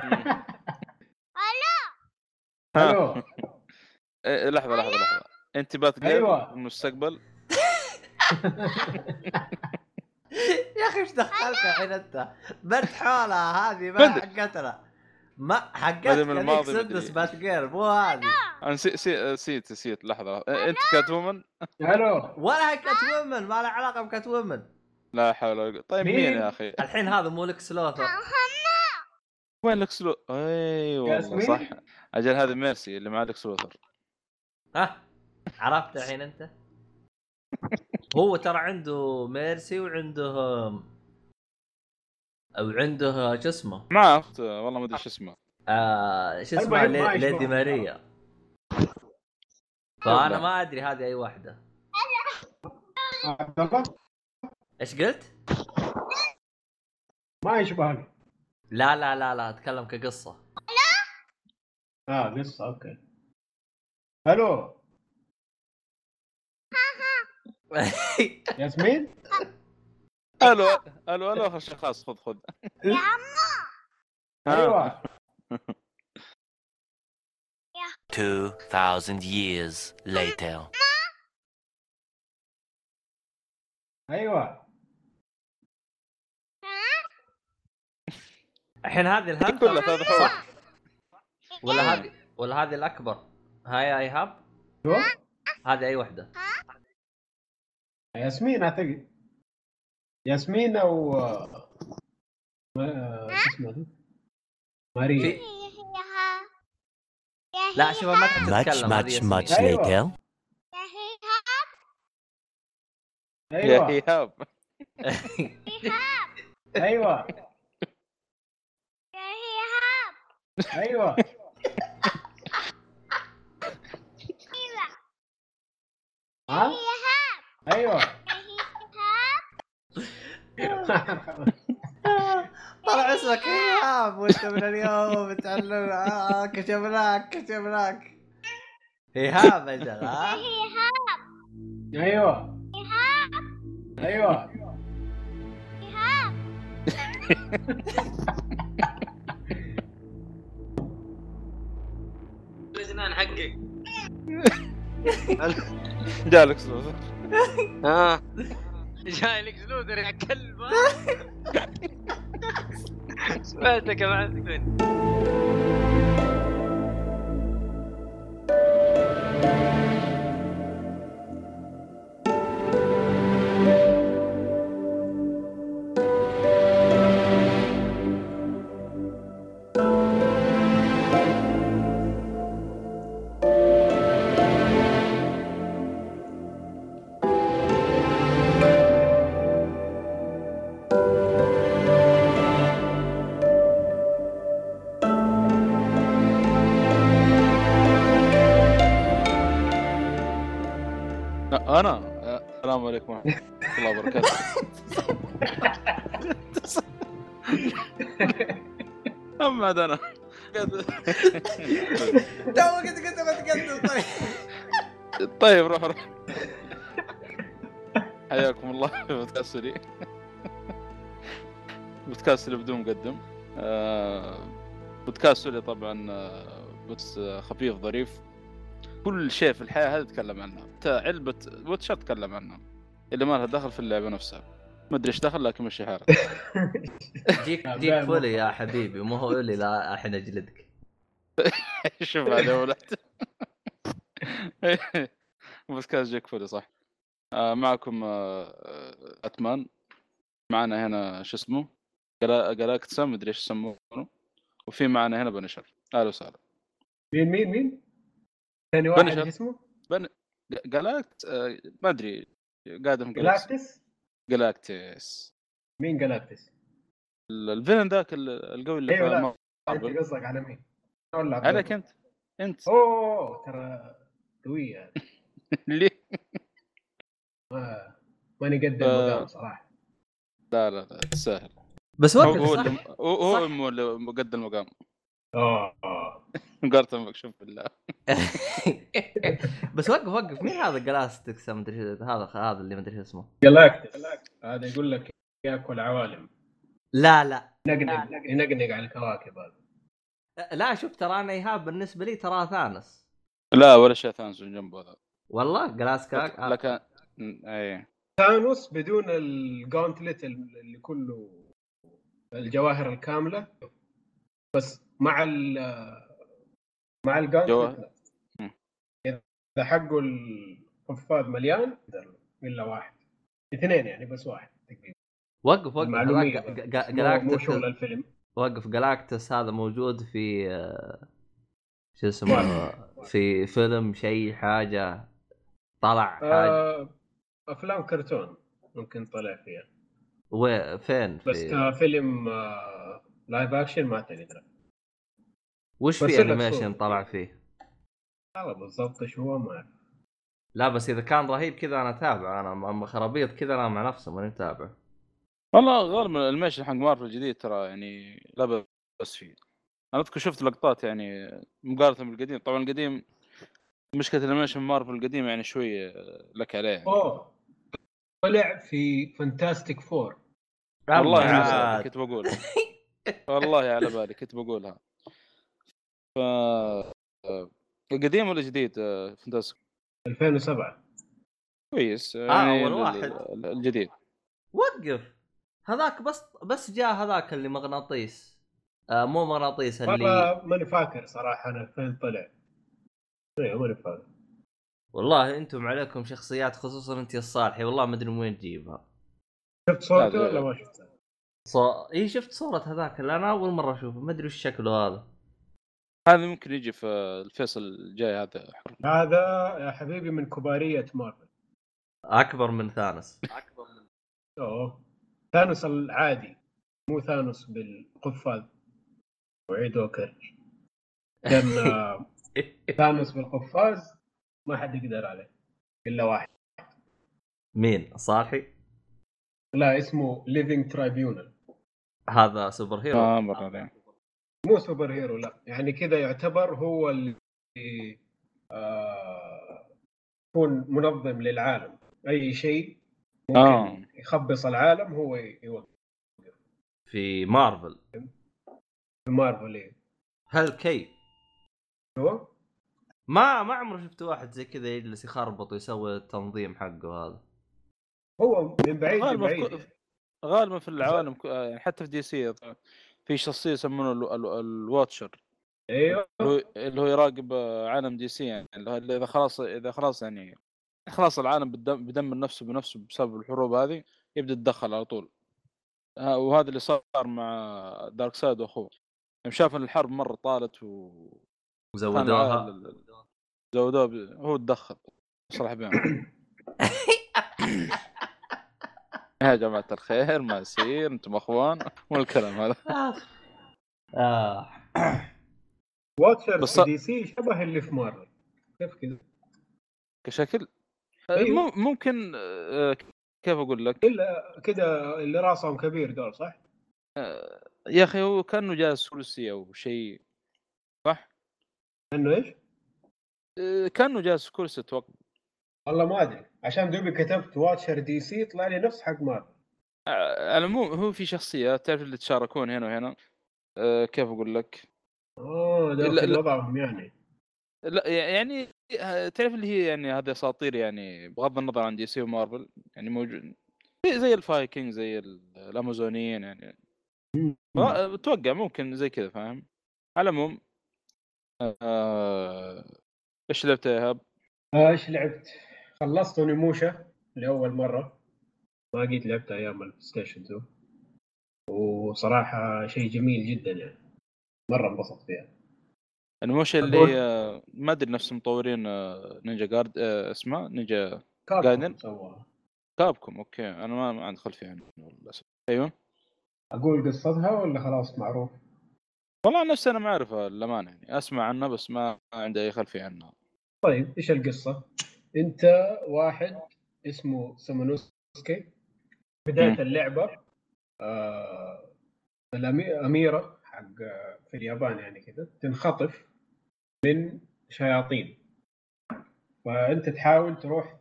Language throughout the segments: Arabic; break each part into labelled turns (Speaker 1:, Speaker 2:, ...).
Speaker 1: ألو.
Speaker 2: إيه، لحظة لحظة لحظة. أنت
Speaker 1: أيوة.
Speaker 2: في المستقبل؟
Speaker 3: يا أخي إيش دخلك الحين أنت؟ بنت حولها هذه ما. حقتنا. ما حقتك
Speaker 2: بدري من الماضي
Speaker 3: سدس. بات جير مو هذه.
Speaker 2: أنا نسيت نسيت. لحظة لحظة. أنت كات وومن
Speaker 1: ألو.
Speaker 3: ولا هي كات وومن ما لها علاقة بكات وومن
Speaker 2: لا حول ولا قوة. طيب
Speaker 1: مين؟
Speaker 2: يا أخي؟
Speaker 3: الحين هذا مو لكس لوثر
Speaker 2: وين لكس لو اي والله؟ صح. أجل هذه ميرسي اللي مع لكس لوثر
Speaker 3: ها؟ عرفت الحين أنت؟ هو ترى عنده ميرسي وعنده أو عنده شو اسمه؟
Speaker 2: معه اخت والله ما أدري شو اسمه.
Speaker 3: آه شو اسمه؟
Speaker 1: ما
Speaker 3: لي-. ليدي ماريا. فأنا ما أدري هذه
Speaker 1: أي واحدة.
Speaker 3: إيش قلت؟
Speaker 1: ما يشبهك
Speaker 3: لا لا لا لا أتكلم كقصة.
Speaker 1: آه قصة أوكي. ألو ياسمين؟
Speaker 2: ألو ألو ألو خلاص خذ خذ.
Speaker 4: يا
Speaker 2: ها.
Speaker 1: أيوه.
Speaker 5: 2,000 years later.
Speaker 1: أيوه.
Speaker 3: الحين هذه
Speaker 2: كلها
Speaker 3: الهانتر
Speaker 2: ثلاث حروف
Speaker 3: صح. ولا هذه ولا هذه الأكبر. هاي ايهاب
Speaker 1: شو؟
Speaker 3: هذه أي واحدة
Speaker 1: ياسمين اعتقد ياسمين أو ما- شو اسمها؟ ماريا
Speaker 3: في لا شوف ما تحب تتكلم
Speaker 5: much,
Speaker 3: ياسمين.
Speaker 5: much
Speaker 1: أيوة.
Speaker 5: later.
Speaker 2: يا أيوه
Speaker 1: أيوه. أيوه. ها؟ أيوه.
Speaker 3: طلع اسمك إيهاب وانت من اليوم تعلم آه كشفناك كشفناك إيهاب أجل ها
Speaker 1: أيوه. أيوه.
Speaker 6: الجنان حقك
Speaker 2: جاء لكس لوثر
Speaker 6: ها. جاي لك زلودر يا كلب. سمعتك يا معفن
Speaker 2: اما عاد أنا.
Speaker 3: تو طيب
Speaker 2: طيب روح روح. حياكم الله في بودكاست بودكاست اللي بدون مقدم. آه، بودكاست sorry طبعا آه، بس آه، خفيف ظريف. كل شيء في الحياة هذه تكلم عنها حتى لعبة ويتشر تكلم عنها اللي ما لها دخل في اللعبة نفسها. ما أدري إيش دخل لكن مشي حالك.
Speaker 3: جيك جيك فولي يا حبيبي مو هو اللي لا الحين أجلدك.
Speaker 2: شوف هذا ولد بودكاست جيك فولي صح. آه، معكم آه، آه، أتمان. معنا هنا شو اسمه؟ جلا- جلاكتسا مدري إيش يسمونه. وفي معنا هنا بنشر أهلا وسهلا.
Speaker 1: مين مين مين؟ ثاني واحد اسمه؟
Speaker 2: ج- جلاكت آه، ما أدري. قادم جلاكس
Speaker 1: جلاكتس؟ مين جلاكتس؟
Speaker 2: ال- الفيلن ذاك ال- القوي اللي
Speaker 1: لا.
Speaker 2: مارفل.
Speaker 1: أنت قصدك على مين؟
Speaker 2: عليك؟ أنت أنت
Speaker 1: أوه ترى قوية ما ماني قد. المقام صراحة
Speaker 2: لا لا لا تستاهل
Speaker 3: بس
Speaker 2: هو
Speaker 3: وقف
Speaker 2: هو
Speaker 3: صح
Speaker 2: هو هو قد المقام
Speaker 1: أوه.
Speaker 2: قارتن شوف بالله.
Speaker 3: بس وقف وقف. مين هذا جلاستكس مدري شو- هذا هذا اللي مدري شو اسمه.
Speaker 1: جلاكتس هذا يقول لك ياكل عوالم.
Speaker 3: لا لا.
Speaker 1: ينقنق ينقنق على الكواكب هذا.
Speaker 3: لا شوف ترى أنا إيهاب بالنسبة لي ترى ثانوس.
Speaker 2: لا ولا شيء ثاني من جنبه هذا.
Speaker 3: والله؟ جلاس كاك.
Speaker 2: لكن اي
Speaker 1: ثانوس بدون الجauntlet اللي كله الجواهر الكاملة بس مع ال مع.
Speaker 2: مم.
Speaker 1: إذا حقه القفاز مليان إلا واحد. اثنين يعني بس واحد تقريبا.
Speaker 3: وقف وقف. جا-
Speaker 1: مو- شغل
Speaker 3: جلاكتس
Speaker 1: الفيلم.
Speaker 3: وقف. جلاكتس هذا موجود في شو اسمه في فيلم شيء حاجة. طلع حاجة.
Speaker 1: آه أفلام كرتون ممكن طلع فيها.
Speaker 3: وفين
Speaker 1: بس
Speaker 3: في
Speaker 1: كفيلم آه live action ما تقدر
Speaker 3: وش في
Speaker 1: animation.
Speaker 3: طلع فيه؟
Speaker 1: والله بالضبط إيش هو ما أعرف.
Speaker 3: لا بس إذا كان رهيب كذا أنا أتابع. أنا اما خرابيط كذا أنا مع نفسه ماني متابع.
Speaker 2: والله غالبا الميشن حق مارفل الجديد ترى يعني لا بس فيه. أنا أذكر شفت لقطات يعني مقارنة بالقديم. طبعا القديم مشكلة ال animation مارفل القديم يعني شوي لك عليه يعني.
Speaker 1: أوه. طلع في Fantastic Four
Speaker 2: والله. بالي كنت بقولها والله على بالي كنت بقولها. ف القديم ولا جديد آه، Fantastic
Speaker 1: 2007
Speaker 2: كويس
Speaker 3: آه،
Speaker 2: يعني
Speaker 3: أول
Speaker 2: ال-
Speaker 3: واحد.
Speaker 2: ال- الجديد.
Speaker 3: وقف. هذاك بس بس جاء هذاك اللي مغناطيس. آه مو مغناطيس اللي
Speaker 1: والله ماني فاكر صراحة أنا فين طلع. أيوه ماني فاكر.
Speaker 3: والله أنتم عليكم شخصيات خصوصا أنت يا الصالحي والله ما أدري من وين تجيبها.
Speaker 1: شفت صورته
Speaker 2: لا،
Speaker 1: ولا ما شفته؟
Speaker 3: صو... اي شفت صورة هذاك اللي أنا أول مرة أشوفه ما أدري وش شكله هذا.
Speaker 2: هذا ممكن يجي في الفيصل الجاي هذا
Speaker 1: هذا يا حبيبي من كبارية مارفل.
Speaker 3: أكبر من ثانوس.
Speaker 1: أوه. ثانوس العادي مو ثانوس بالقفاز وعيد وكر كان ثانوس بالقفاز ما حد يقدر عليه إلا واحد.
Speaker 3: مين؟ الصالحي
Speaker 1: لا اسمه Living Tribunal
Speaker 3: هذا superhero؟
Speaker 2: آه مرة يعني.
Speaker 1: مو superhero لا. يعني كذا يعتبر هو اللي آه، يكون منظم للعالم. أي شيء ممكن
Speaker 2: آه.
Speaker 1: يخبص العالم هو يوقف.
Speaker 3: في مارفل.
Speaker 1: في مارفل إيه.
Speaker 3: هل كي؟
Speaker 1: هو؟
Speaker 3: ما ما عمري شفت واحد زي كذا يجلس يخربط ويسوي التنظيم حقه هذا.
Speaker 1: هو من بعيد
Speaker 2: غالباً في
Speaker 1: لبعيد
Speaker 2: كل- غالبا في العوالم يعني حتى في DC في شخصية يسمونه ال- ال-
Speaker 1: ال
Speaker 2: Watcher. أيوه. اللي هو- يراقب آه، عالم DC يعني. اللي إذا خلاص إذا خلاص يعني خلاص العالم بدم- بدمر نفسه بنفسه بسبب الحروب هذه يبدأ يتدخل على طول. ها- وهذا اللي صار مع دارك سايد وأخوه. يوم شاف إن الحرب مرة طالت و
Speaker 3: وزودوها.
Speaker 2: زودوها. هو تدخل. صلح بينهم. يا جماعة الخير ما يصير أنتم أخوان والكلام هذا
Speaker 3: آه.
Speaker 1: Watcher
Speaker 2: بس-
Speaker 1: في D C شبه اللي في مارفل كيف كذا
Speaker 2: كشكل
Speaker 1: أيوه.
Speaker 2: مم- ممكن آه، كيف أقول لك
Speaker 1: إلا كذا اللي رأسهم كبير دول صح؟
Speaker 2: يا أخي هو كأنه جالس كرسي أو شيء صح؟
Speaker 1: إنه إيش؟
Speaker 2: آه، كأنه جالس كرسي أتوقع
Speaker 1: والله ما أدري عشان دوبي كتبت Watcher DC طلع لي نفس حق مارفل
Speaker 2: على العموم هو في شخصية تعرف اللي يتشاركون هنا وهنا آه، كيف أقول لك؟
Speaker 1: اوه ده. وضعهم يعني
Speaker 2: لا يعني آه، تعرف اللي هي يعني هذه أساطير يعني بغض النظر عن DC ومارفل يعني موجود زي- الفايكنج زي ال- الأمازونيين يعني آه، أتوقع ممكن زي كذا فاهم؟ على العموم آه، إيش لعبت يا إيهاب؟
Speaker 1: آه، إيش لعبت؟ خلصت اونيموشا لأول مرة. ما قد لعبت أيام البلاي ستيشن 2 وصراحة شيء جميل جدا يعني. مرة انبسطت فيها. أقول-
Speaker 2: اللي ما أدري نفس مطورين آه، نينجا جارد آه، اسمه
Speaker 1: Ninja
Speaker 2: Gaiden؟
Speaker 1: سواها
Speaker 2: Capcom okay. أنا ما ما عندي خلفية عنه للأسف. أيوه.
Speaker 1: أقول قصتها ولا خلاص معروف؟
Speaker 2: والله نفسي أنا ما أعرفها للأمانة يعني. أسمع عنها بس ما عندي أي خلفية عنها.
Speaker 1: طيب إيش القصة؟ انت واحد اسمه سامونوسكي
Speaker 2: بداية.
Speaker 1: اللعبة آه الاميره حق في اليابان يعني كذا تنخطف من شياطين فأنت تحاول تروح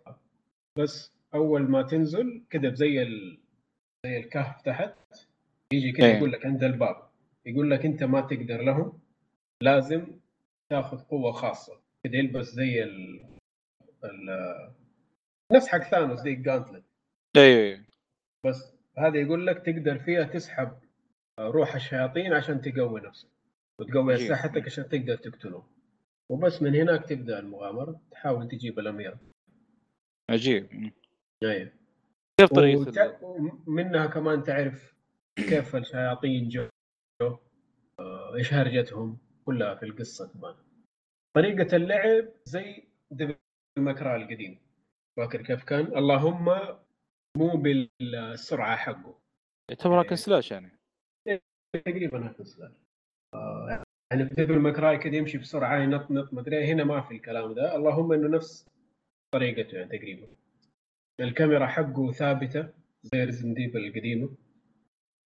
Speaker 1: بس أول ما تنزل كذا زي ال... زي الكهف تحت يجي كذا
Speaker 2: إيه.
Speaker 1: يقول لك عند الباب يقول لك أنت ما تقدر لهم لازم تاخذ قوة خاصة كده يلبس زي ال... نفس حق ثانوس زي الجانتلت
Speaker 2: اي
Speaker 1: بس هذا يقول لك تقدر فيها تسحب روح الشياطين عشان تقوي نفسك وتقوي. اسلحتك عشان تقدر تقتله وبس من هناك تبدأ المغامرة تحاول تجيب الاميره
Speaker 2: عجيب.
Speaker 1: أيوه
Speaker 2: كيف طريقة
Speaker 1: وت... ومنها كمان تعرف كيف الشياطين جو آه، إيش هرجتهم كلها في القصة كمان. طريقة اللعب زي Devil May Cry القديم. فاكر كيف كان؟ اللهم مو بالسرعة حقه.
Speaker 2: يعتبر hack and slash يعني.
Speaker 1: تقريبا هاك السلاح. آه، يعني في Devil May Cry كده يمشي بسرعة ينطنط مدري إيه، هنا ما في الكلام ده. اللهم إنه نفس طريقته يعني تقريبا. الكاميرا حقه ثابتة زي Resident القديمة.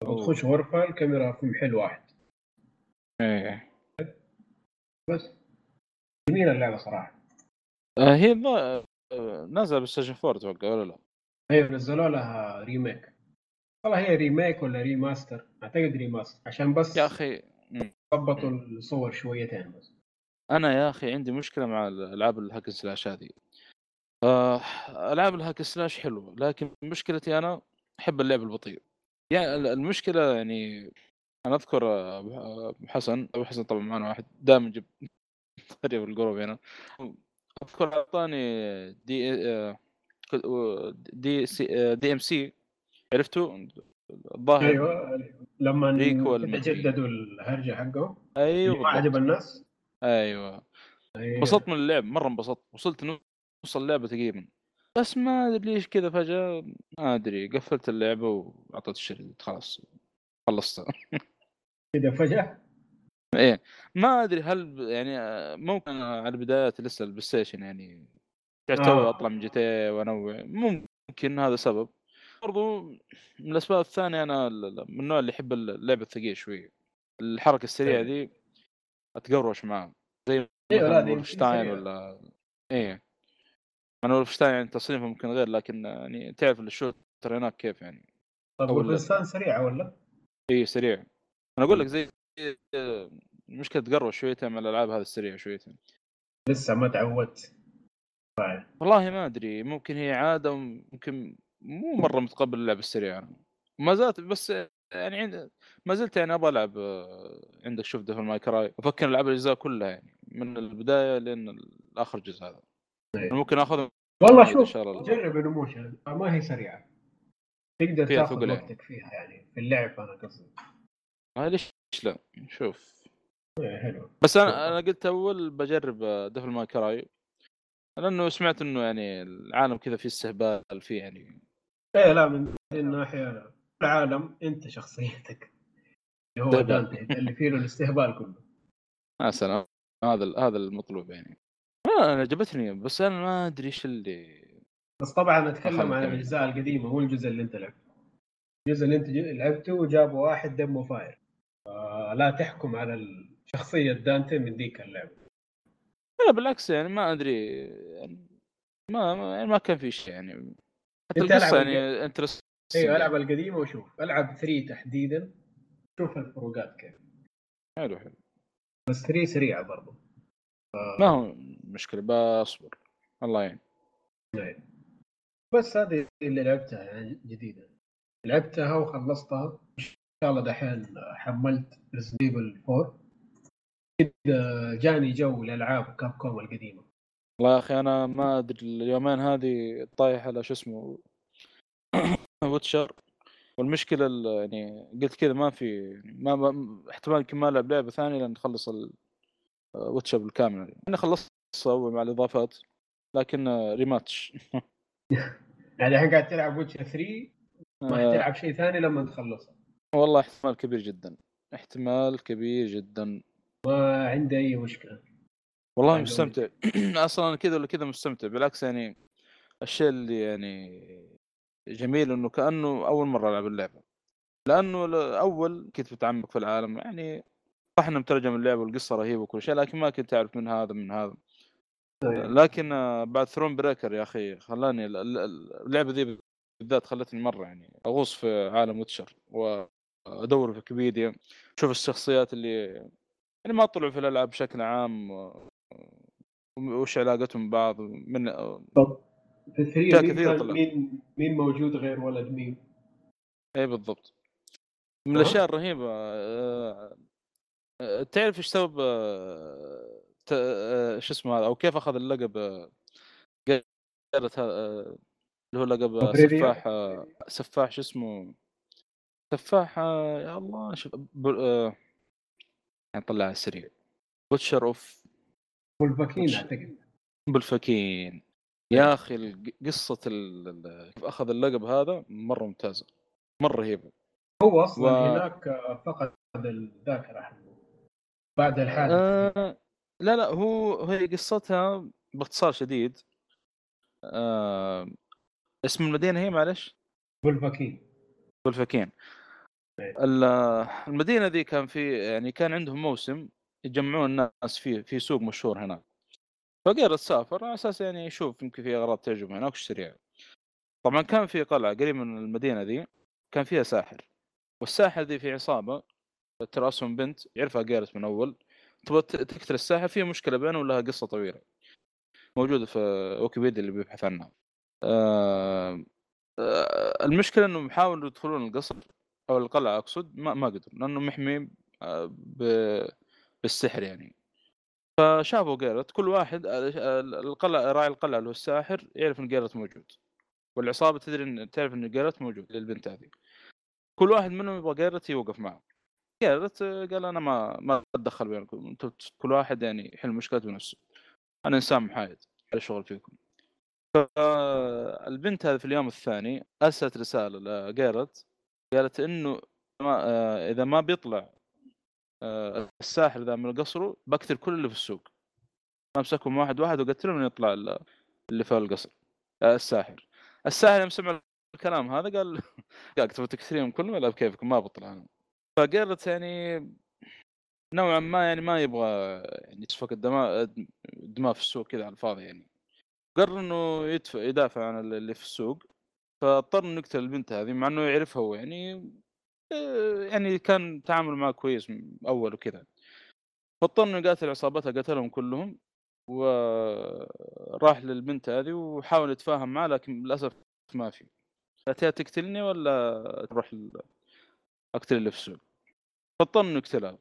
Speaker 1: بتخش غرفه الكاميرا في محل واحد.
Speaker 2: إيه.
Speaker 1: بس. جميلة اللعبة
Speaker 2: صراحة. هي الظا- آه، نازله بلايستيشن 4 أتوقع ولا لا؟
Speaker 1: أيوه نزلوا لها remake. والله هي remake ولا remaster؟ أعتقد remaster. عشان بس
Speaker 2: يا أخي.
Speaker 1: ضبطوا الصور شويتين بس.
Speaker 2: أنا يا أخي عندي مشكلة مع الألعاب ال hack slash هذه. آه، ألعاب الهاك سلاش حلوة لكن مشكلتي أنا أحب اللعب البطيء. يعني ال- المشكلة يعني أنا أذكر آه، أبو حسن أبو حسن طبعا معنا واحد دائما جب طريق القروب هنا. أذكر أعطاني دي دي سي دي ام سي عرفتوا الظاهر.
Speaker 1: أيوه لما. جددوا الهرجة حقهم
Speaker 2: أيوه.
Speaker 1: ما عجب. الناس.
Speaker 2: أيوه.
Speaker 1: أيوة.
Speaker 2: انبسطت من اللعب مرة انبسطت. وصلت نص اللعبة تقريبا. بس ما أدري ليش كذا فجأة. ما أدري قفلت اللعبة وأعطيت الشريط. خلاص. خلصتها
Speaker 1: كده فجأة.
Speaker 2: إيه ما أدري هل يعني آه، ممكن على بدايات لسه ال PlayStation يعني توي
Speaker 1: آه.
Speaker 2: أطلع من GTA وانوع ممكن هذا سبب برضو من الأسباب الثانية أنا من النوع اللي يحب اللعبه الثقيله شوي الحركة
Speaker 1: السريعة.
Speaker 2: دي أتقروش معاه زي
Speaker 1: سريعة.
Speaker 2: ولا إيه أنا Wolfenstein يعني تصنيفه ممكن غير لكن يعني تعرف ال shooter هناك كيف يعني
Speaker 1: طب
Speaker 2: ال-
Speaker 1: Wolfenstein سريعة ولا؟
Speaker 2: اي سريع أنا أقول لك زي مشكله تقروش شويتين من الألعاب هذه السريعة شويتين.
Speaker 1: لسه ما تعودت.
Speaker 2: والله ما أدري ممكن هي عادة وممكن مو مرة متقبل اللعب السريع ما زالت بس يعني عند ما زلت يعني أبغى ألعب عندك شوف Devil May Cry أفكر ألعب الأجزاء كلها يعني من البداية لين اخر جزء هذا.
Speaker 1: أيوة.
Speaker 2: ممكن آخذ
Speaker 1: والله شوف. جرب Onimusha ما هي سريعة. تقدر تاخذ
Speaker 2: يعني.
Speaker 1: وقتك فيها يعني في اللعب أنا قصدي.
Speaker 2: ليش لا شوف
Speaker 1: إيه، حلو.
Speaker 2: بس أنا أنا قلت أول بجرب Devil May Cry لأنه سمعت إنه يعني العالم كذا فيه استهبال فيه يعني
Speaker 1: إيه لا من هذه الناحيه العالم أنت شخصيتك. اللي هو. دانتي اللي فيه له الاستهبال كله.
Speaker 2: يا سلام. هذا هذا المطلوب يعني. آه، أنا عجبتني بس أنا ما أدري إيش اللي
Speaker 1: بس طبعا
Speaker 2: أتكلم
Speaker 1: عن. الأجزاء القديمة مو الجزء اللي أنت لعبته. الجزء اللي أنت لعبته وجابوا واحد دمه فاير لا تحكم على الشخصية دانتي من ذيك اللعبة.
Speaker 2: لا بالعكس يعني ما أدري يعني ما ما, يعني ما كان في شيء يعني. حتى
Speaker 1: أنت القصة
Speaker 2: يعني interest
Speaker 1: أيوه ألعب القديمة وشوف. ألعب 3 تحديدا شوف الفروقات كيف.
Speaker 2: حلو حلو.
Speaker 1: بس 3 سريعة برضو.
Speaker 2: ما هو مشكلة بصبر. الله يعين.
Speaker 1: بس هذه اللي لعبتها يعني جديدة. لعبتها وخلصتها. شاء الله دحين حملت Resident Evil 4 كده جاني جو الالعاب Capcom القديمة.
Speaker 2: والله يا أخي أنا ما أدري اليومين هذه طايح على شو اسمه Witcher والمشكلة ال- يعني قلت كذا ما في يعني ما, ما احتمال يمكن ما ألعب لعبة ثانية لين نخلص ال- Witcher بالكامل أنا خلصت أول مع الإضافات لكن rematch
Speaker 1: يعني الحين قاعد تلعب Witcher 3 راح
Speaker 2: آه،
Speaker 1: تلعب شيء ثاني لما تخلصها
Speaker 2: والله احتمال كبير جدا. احتمال كبير جدا.
Speaker 1: ما عندي أي مشكلة.
Speaker 2: والله. مستمتع. أصلا كذا ولا كذا مستمتع. بالعكس يعني الشيء اللي يعني جميل إنه كأنه أول مرة ألعب اللعبة. لأنه أول كنت متعمق في العالم. يعني صح إنه مترجم اللعبة والقصة رهيبة وكل شيء لكن ما كنت أعرف من هذا من هذا. لكن آه، بعد ثرون بريكر يا أخي خلاني ال- ال- ال- اللعبة ذي بالذات خلتني مرة يعني أغوص في عالم Witcher وادور في ويكيبيديا أشوف الشخصيات اللي يعني ما طلعوا في الألعاب بشكل عام وش علاقتهم ببعض من
Speaker 1: طب في ال
Speaker 2: three
Speaker 1: مين,
Speaker 2: طلعت.
Speaker 1: مين مين موجود غير ولد مين؟
Speaker 2: اي بالضبط من. الأشياء الرهيبة آه، آه، تعرف إيش سبب آه، شو اسمه هذا أو كيف أخذ اللقب اللي هو لقب؟ سفاح سفاح شو اسمه سفاح آه، يا الله شوف ب- آه، نطلع على السريع بوتشر أوف
Speaker 1: والباكين
Speaker 2: وش-
Speaker 1: أعتقد.
Speaker 2: بالفكين يا أخي الق- قصة ال- ال- كيف أخذ اللقب هذا مرة ممتازة مرة رهيبة.
Speaker 1: هو أصلا
Speaker 2: و-
Speaker 1: هناك آه، فقد الذاكرة حقه بعد الحادث
Speaker 2: آه لا لا هو هي قصتها باختصار شديد. آه اسم المدينة هي معلش؟
Speaker 1: والباكين.
Speaker 2: بالفكين
Speaker 1: إيه.
Speaker 2: ال- المدينة ذي كان في يعني كان عندهم موسم يجمعون الناس فيه في سوق مشهور هناك. فقرر تسافر على أساس يعني يشوف يمكن في أغراض تعجبه هناك ويشتريها طبعا كان في قلعة قريب من المدينة ذي كان فيها ساحر. والساحر ذي في عصابة تراسهم بنت يعرفها جارت من أول. تبغى تقتل الساحر في مشكلة بينهم ولها قصة طويلة. موجودة في ويكيبيديا اللي بيبحث عنها. آه، المشكلة إنهم حاولوا يدخلون القصر أو القلعة أقصد ما, ما قدروا لأنه محمي آه، ب- بالسحر يعني. فشافوا جيرت كل واحد آه، القلعة راعي القلعة اللي هو الساحر يعرف إن جيرت موجود والعصابة تدري إن تعرف إن جيرت موجود للبنت هذه. كل واحد منهم يبغى جيرت يوقف معه. جيرت آه، قال أنا ما ما أتدخل بينكم كل واحد يعني يحل مشكلته بنفسه. أنا إنسان محايد على شغل فيكم. فالبنت هذه في اليوم الثاني أرسلت رسالة لجيرت قالت إنه ما آه، إذا ما بيطلع آه، الساحر ذا من قصره بقتل كل اللي في السوق. أمسكهم واحد واحد وقتلهم من يطلع ال- اللي في القصر آه، الساحر. الساحر يوم سمع الكلام هذا قال قال تبغى تكسريهم كلهم ولا بكيفكم ما بطلع أنا. فقالت يعني نوعا ما يعني ما يبغى يعني يسفك الدماء دماء في السوق كذا على الفاضي يعني. قرر إنه يدفع يدافع عن اللي في السوق فاضطر إنه يقتل البنت هذه مع إنه يعرفها هو يعني آه، يعني كان تعامل معه كويس أول وكذا. فاضطر إنه يقاتل عصابتها قتلهم كلهم وراح للبنت هذه وحاول يتفاهم معها لكن للأسف ما في. قالت يا تقتلني ولا تروح أقتل اللي في السوق. فاضطر إنه يقتلها.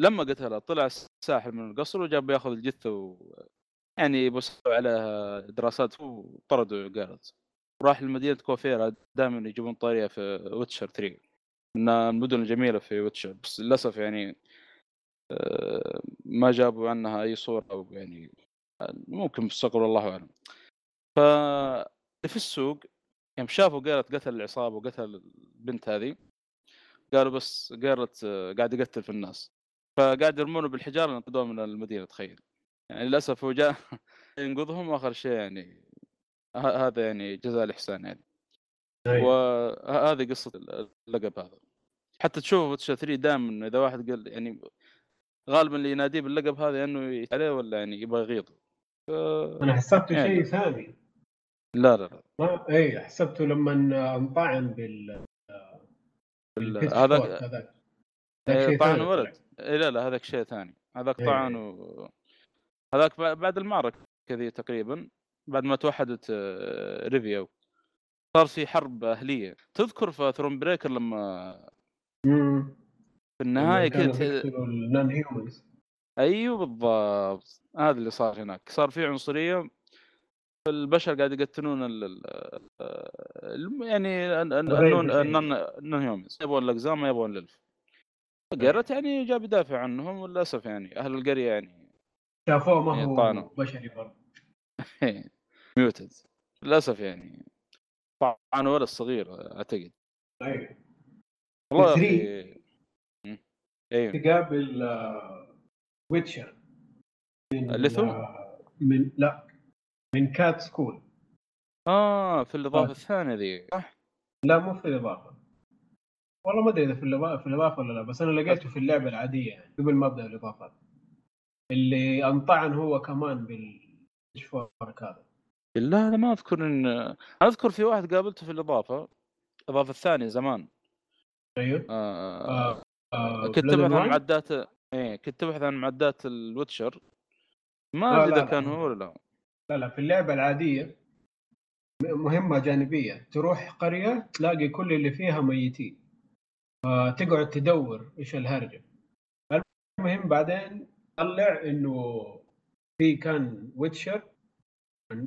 Speaker 2: لما قتلها طلع الساحر من القصر وجا يبا ياخذ الجثة. يعني يبسوي عليها دراسات وطردوا جيرالت راح لمدينة كوفير دائما يجيبون طارية في Witcher 3 من المدن الجميلة في Witcher بس للأسف يعني آه، ما جابوا عنها أي صورة أو يعني ممكن بالصقر والله أعلم. ف في السوق يوم شافوا جارت قتل العصابة وقتل البنت هذه قالوا بس جارت آه، قاعد يقتل في الناس. فقاعد يرمونه بالحجارة ينقذوه من المدينة تخيل. يعني للأسف هو جاء ينقذهم واخر شيء يعني هذا يعني جزاء الإحسان يعني
Speaker 1: أيوة.
Speaker 2: وهذه قصة اللقب هذا حتى تشوف Witcher 3 دائما إذا واحد قال يعني غالبا اللي يناديه باللقب هذا إنه عليه ولا يعني يبغى يغيظه ف...
Speaker 1: أنا حسبته
Speaker 2: يعني.
Speaker 1: شيء ثاني
Speaker 2: لا لا لا
Speaker 1: ما اي حسبته لما انطعن بال
Speaker 2: بال
Speaker 1: pitch
Speaker 2: هذاك إيه، طعن ولد. إيه لا لا هذاك شيء ثاني هذاك
Speaker 1: إيه.
Speaker 2: طعن و... هذاك بع- بعد المعركة ذي تقريبا بعد ما توحدت آه، ريفيا صار في حرب أهلية. تذكر في Thronebreaker لما
Speaker 1: مم.
Speaker 2: في
Speaker 1: النهاية humans
Speaker 2: أيوه بالضبط. هذا اللي صار هناك. صار في عنصرية. البشر قاعد يقتلون ال الم- يعني ال non
Speaker 1: بشري.
Speaker 2: ال
Speaker 1: non
Speaker 2: ال non humans يبغون الأقزام ما يبغون ال elf جيرالت يعني جا يبا يدافع عنهم وللأسف يعني أهل القرية يعني
Speaker 1: شافوه ما هو
Speaker 2: طعنوا.
Speaker 1: بشري برضه.
Speaker 2: mutated للأسف يعني. طبعا ولد صغير أعتقد.
Speaker 1: أيوه
Speaker 2: والله. أيوه.
Speaker 1: تقابل Witcher من
Speaker 2: Letho؟
Speaker 1: آه، من لا. من Cat School
Speaker 2: آه في الإضافة
Speaker 1: آه.
Speaker 2: الثانية ذي. صح.
Speaker 1: لا مو في الإضافة. والله ما أدري إذا في الإضافة في الإضافة ولا لا بس أنا لقيته في اللعبة العادية يعني قبل ما أبدأ الإضافات. اللي أنطعن هو كمان بال pitchfork هذا.
Speaker 2: لا أنا ما أذكر إن أنا أذكر في واحد قابلته في الإضافة الإضافة الثانية زمان.
Speaker 1: أيوه.
Speaker 2: آه
Speaker 1: آه، آه،
Speaker 2: كنت ابحث عن؟ معدات إيه كنت ابحث عن معدات ال
Speaker 1: Witcher.
Speaker 2: ما
Speaker 1: أدري
Speaker 2: إذا كان. هو ولا لا.
Speaker 1: لا لا في اللعبة العادية مهمة جانبية. تروح قرية تلاقي كل اللي فيها ميتين فتقعد تدور إيش الهرجة. المهم بعدين طلع إنه في كان Witcher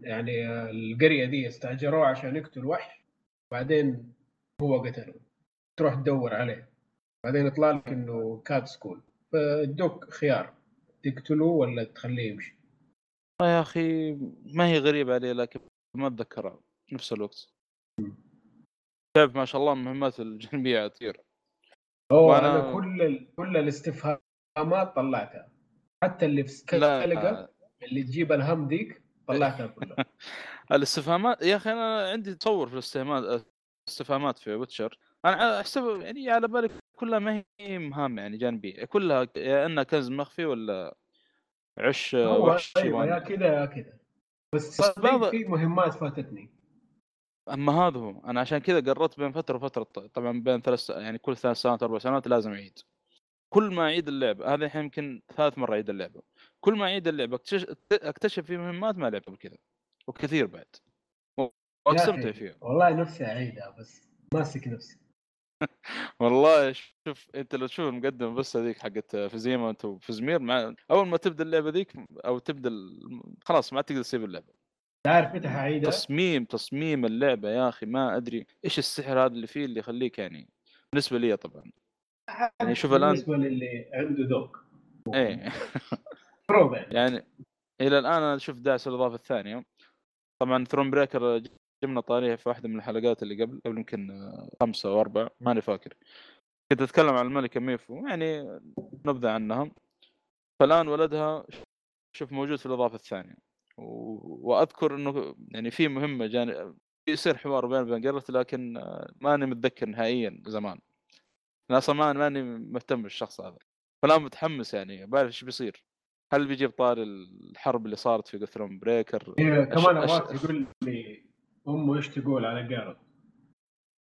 Speaker 1: يعني القرية دي استاجروه عشان يقتل وحش بعدين هو قتله. تروح تدور عليه. بعدين يطلع لك إنه Cat School. فادوك خيار تقتله ولا تخليه يمشي.
Speaker 2: يا أخي ما هي غريبة علي لكن ما أتذكرها نفس الوقت. تعرف ما شاء الله المهمات الجانبيه كثير
Speaker 1: هو أنا كل ال... كل الاستفهامات طلعتها. حتى اللي في سكلقه
Speaker 2: لا
Speaker 1: اللي تجيب الهم ديك طلعتها كلها.
Speaker 2: الاستفهامات يا أخي أنا عندي تصور في الاستفهامات الاستفهامات في ويتشر. أنا احسب يعني على بالي كلها ما هي مهام يعني جانبية. كلها يا إنها كنز مخفي ولا عش وحش
Speaker 1: أيوه يا كذا يا كذا بس
Speaker 2: بس بعض-
Speaker 1: في مهمات فاتتني.
Speaker 2: أما هذا هو. أنا عشان كذا قررت بين فترة وفترة طبعا بين ثلاث يعني كل ثلاث سنوات أربع سنوات لازم أعيد. كل ما اعيد اللعبه هذا الحين يمكن ثالث مرة اعيد اللعبه كل ما اعيد اللعبه اكتش- اكتشف في مهمات ما لعبت قبل كذا وكثير بعد. واستمتع
Speaker 1: أخي،
Speaker 2: فيها.
Speaker 1: والله نفسي أعيدها بس ماسك نفسي.
Speaker 2: والله شوف أنت لو تشوف المقدمة بس هذيك حقت فيزيما انت وفيزمير مع أول ما تبدأ اللعبة ذيك أو تبدأ خلاص ما تقدر تسيب اللعبة.
Speaker 1: تعرف متى حعيدها؟
Speaker 2: تصميم تصميم اللعبة يا أخي ما أدري إيش السحر هذا اللي فيه اللي يخليك يعني بالنسبة لي طبعا. يعني شوف الآن-
Speaker 1: بالنسبة للي عنده ذوق إيه. يعني
Speaker 2: إلى الآن أنا شفت داعس الأضافة الثانية. طبعا ثرون بريكر جبنا طاريها في واحدة من الحلقات اللي قبل قبل يمكن خمسة أو أربعة ماني فاكر. كنت أتكلم عن الملكه ميفو يعني نبذة عنها. فالآن ولدها شوف موجود في الأضافة الثانية. و... وأذكر إنه يعني في مهمة جاني يصير حوار بين وبين Geralt لكن ماني متذكر نهائيا زمان. أنا أصلا ما- ماني مهتم بالشخص هذا. فالان متحمس يعني بعرف إيش بيصير. هل بيجيب طاري الحرب اللي صارت في Thronebreaker
Speaker 1: هي كمان أبغاك
Speaker 2: أش-
Speaker 1: تقول لي أمه إيش تقول على Geralt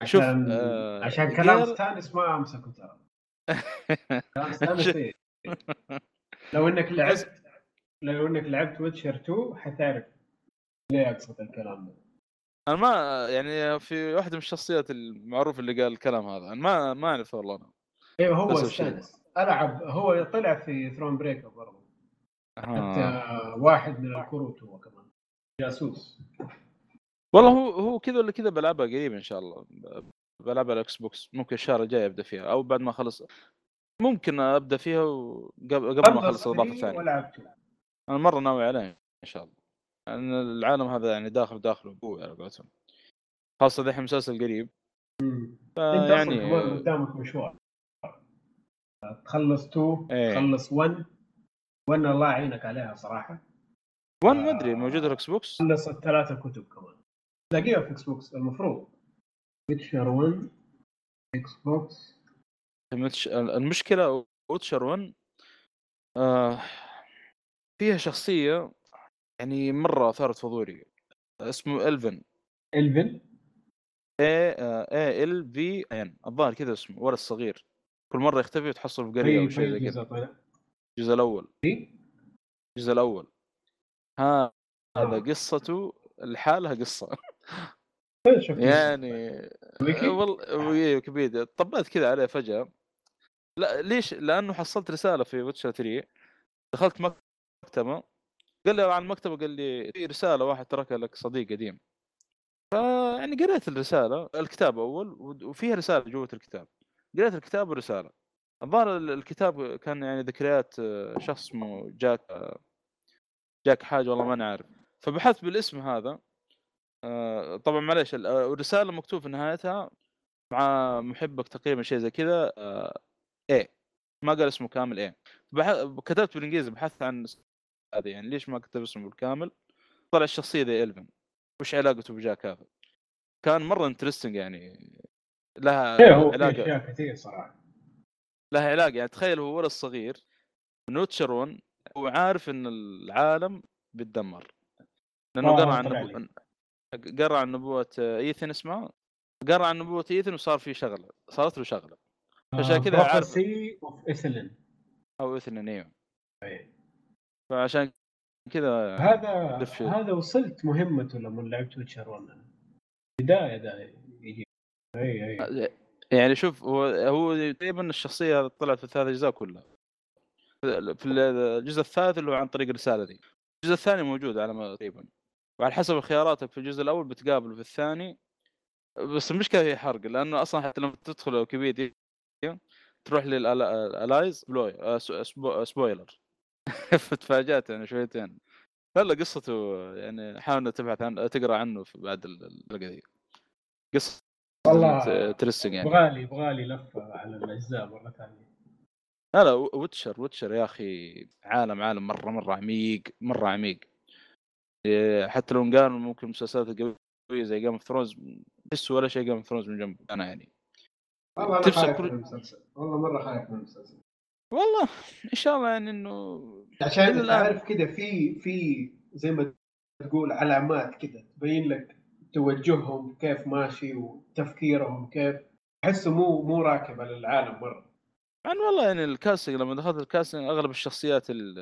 Speaker 2: شوف
Speaker 1: عشان
Speaker 2: آه،
Speaker 1: عشان كلام
Speaker 2: جير-
Speaker 1: Stennis ما امسكه ترى كلام Stennis إيه. لو إنك لعبت لو إنك لعبت Witcher 2 حتعرف ليه أقصد الكلام ده.
Speaker 2: أنا ما يعني في واحدة من الشخصيات المعروفه اللي قال الكلام هذا أنا ما ما اعرف والله أنا.
Speaker 1: أيوه هو. Stennis ألعب هو طلع في Thronebreaker برضه حتى
Speaker 2: آه.
Speaker 1: واحد من الكروت هو كمان. جاسوس.
Speaker 2: والله هو هو كذا ولا كذا بلعبها قريب إن شاء الله. بلعبها على ال Xbox ممكن الشهر الجاي أبدأ فيها أو بعد ما أخلص. ممكن أبدأ فيها وقبل قبل ما أخلص الاضافه الثانية
Speaker 1: وألعب 2
Speaker 2: أنا مرة ناوي عليه إن شاء الله. لأن العالم هذا يعني داخل داخله أبوي على قولتهم. خاصة ذحين مسلسل قريب. يعني
Speaker 1: قدامك مشوار. تخلص 2
Speaker 2: إيه.
Speaker 1: تخلص 1 1 الله يعينك عليها صراحة.
Speaker 2: وين ما أدري موجوده في ال Xbox
Speaker 1: خلص الثلاثة كتب كمان. تلاقيها في Xbox المفروض. Witcher 1
Speaker 2: Xbox المشكلة Witcher 1 آه فيها شخصية يعني مرة اثارت فضولي. اسمه Alvin.
Speaker 1: Alvin؟
Speaker 2: A A L V N الظاهر كذا اسمه ولد صغير. كل مرة يختفي وتحصل في قرية أو
Speaker 1: في
Speaker 2: شيء
Speaker 1: في
Speaker 2: زي كذا. الجزء الأول.
Speaker 1: في
Speaker 2: الجزء الأول. ها هذا
Speaker 1: آه.
Speaker 2: قصته لحالها قصة.
Speaker 1: شفت
Speaker 2: يعني؟ والله وي- ويكيبيديا. طبيت كذا عليه فجأة. لا ليش؟ لأنه حصلت رسالة في Witcher 3 دخلت مكتبة. قال لي عن المكتبة قال لي في رسالة واحد تركها لك صديق قديم. فيعني قريت الرسالة الكتاب أول وفيها رسالة جوة الكتاب. قريت الكتاب والرسالة. الظاهر ال- الكتاب كان يعني ذكريات آه، شخص اسمه جاك آه، جاك حاجة والله ماني عارف. فبحثت بالاسم هذا آه، طبعا معليش ال- الرساله مكتوب في نهايتها مع محبك تقريبا شيء زي كذا إيه ما قال اسمه كامل إيه. كتبت بالإنجليزي بحثت عن هذا يعني ليش ما كتب اسمه بالكامل؟ طلع الشخصية ذي إلفن. وش علاقته بجاك هذا؟ كان مرة interesting يعني لها
Speaker 1: هو في
Speaker 2: علاقة.
Speaker 1: أشياء كثير صراحة.
Speaker 2: لها علاقة يعني تخيل هو ولد صغير من Witcher 1 وعارف إن العالم بيتدمر. لأنه
Speaker 1: آه،
Speaker 2: قرأ عن نبو... قرأ عن نبوة Ithlinne اسمها قرأ عن نبوة Ithlinne وصار في شغلة صارت له شغلة. عشان كذا عارف.
Speaker 1: اوف
Speaker 2: أو اثنين إيوه.
Speaker 1: إيه.
Speaker 2: فعشان كذا
Speaker 1: هذا
Speaker 2: دف-
Speaker 1: هذا وصلت مهمته لما لعبت Witcher 1 بداية ده يجي. أي أي.
Speaker 2: يعني شوف هو هو تقريبا الشخصية طلعت في الثلاث اجزاء كلها في الجزء الثالث اللي هو عن طريق الرسالة دي. الجزء الثاني موجود على ما تقريبا. وعلى حسب خياراتك في الجزء الأول بتقابله في الثاني بس المشكلة هي حرق لأنه أصلا حتى لما تدخل ويكيبيديا تروح للالايز بلوي spoiler فتفاجات يعني شويتين. لا قصته يعني حاول تبحث عن تقرا عنه في بعد الحلقة دي. قصة
Speaker 1: والله
Speaker 2: interesting يعني.
Speaker 1: يبغالي يبغالي لفة على الأجزاء مرة ثانية.
Speaker 2: لا لا Witcher Witcher يا أخي. عالم عالم مرة مرة عميق مرة عميق. حتى لو نقارن ممكن المسلسلات القوية زي Game of Thrones تحس ولا شيء Game of Thrones من جنب أنا يعني.
Speaker 1: والله أنا
Speaker 2: تفصل
Speaker 1: خايف
Speaker 2: كل-
Speaker 1: من المسلسل. والله مرة خايف من المسلسل.
Speaker 2: والله إن شاء الله يعني إنه
Speaker 1: عشان. عارف كذا في في زي ما تقول علامات كذا تبين لك توجههم كيف ماشي وتفكيرهم كيف احسه مو مو راكب على العالم
Speaker 2: مرة انه والله يعني ال casting لما دخلت ال casting أغلب الشخصيات ال-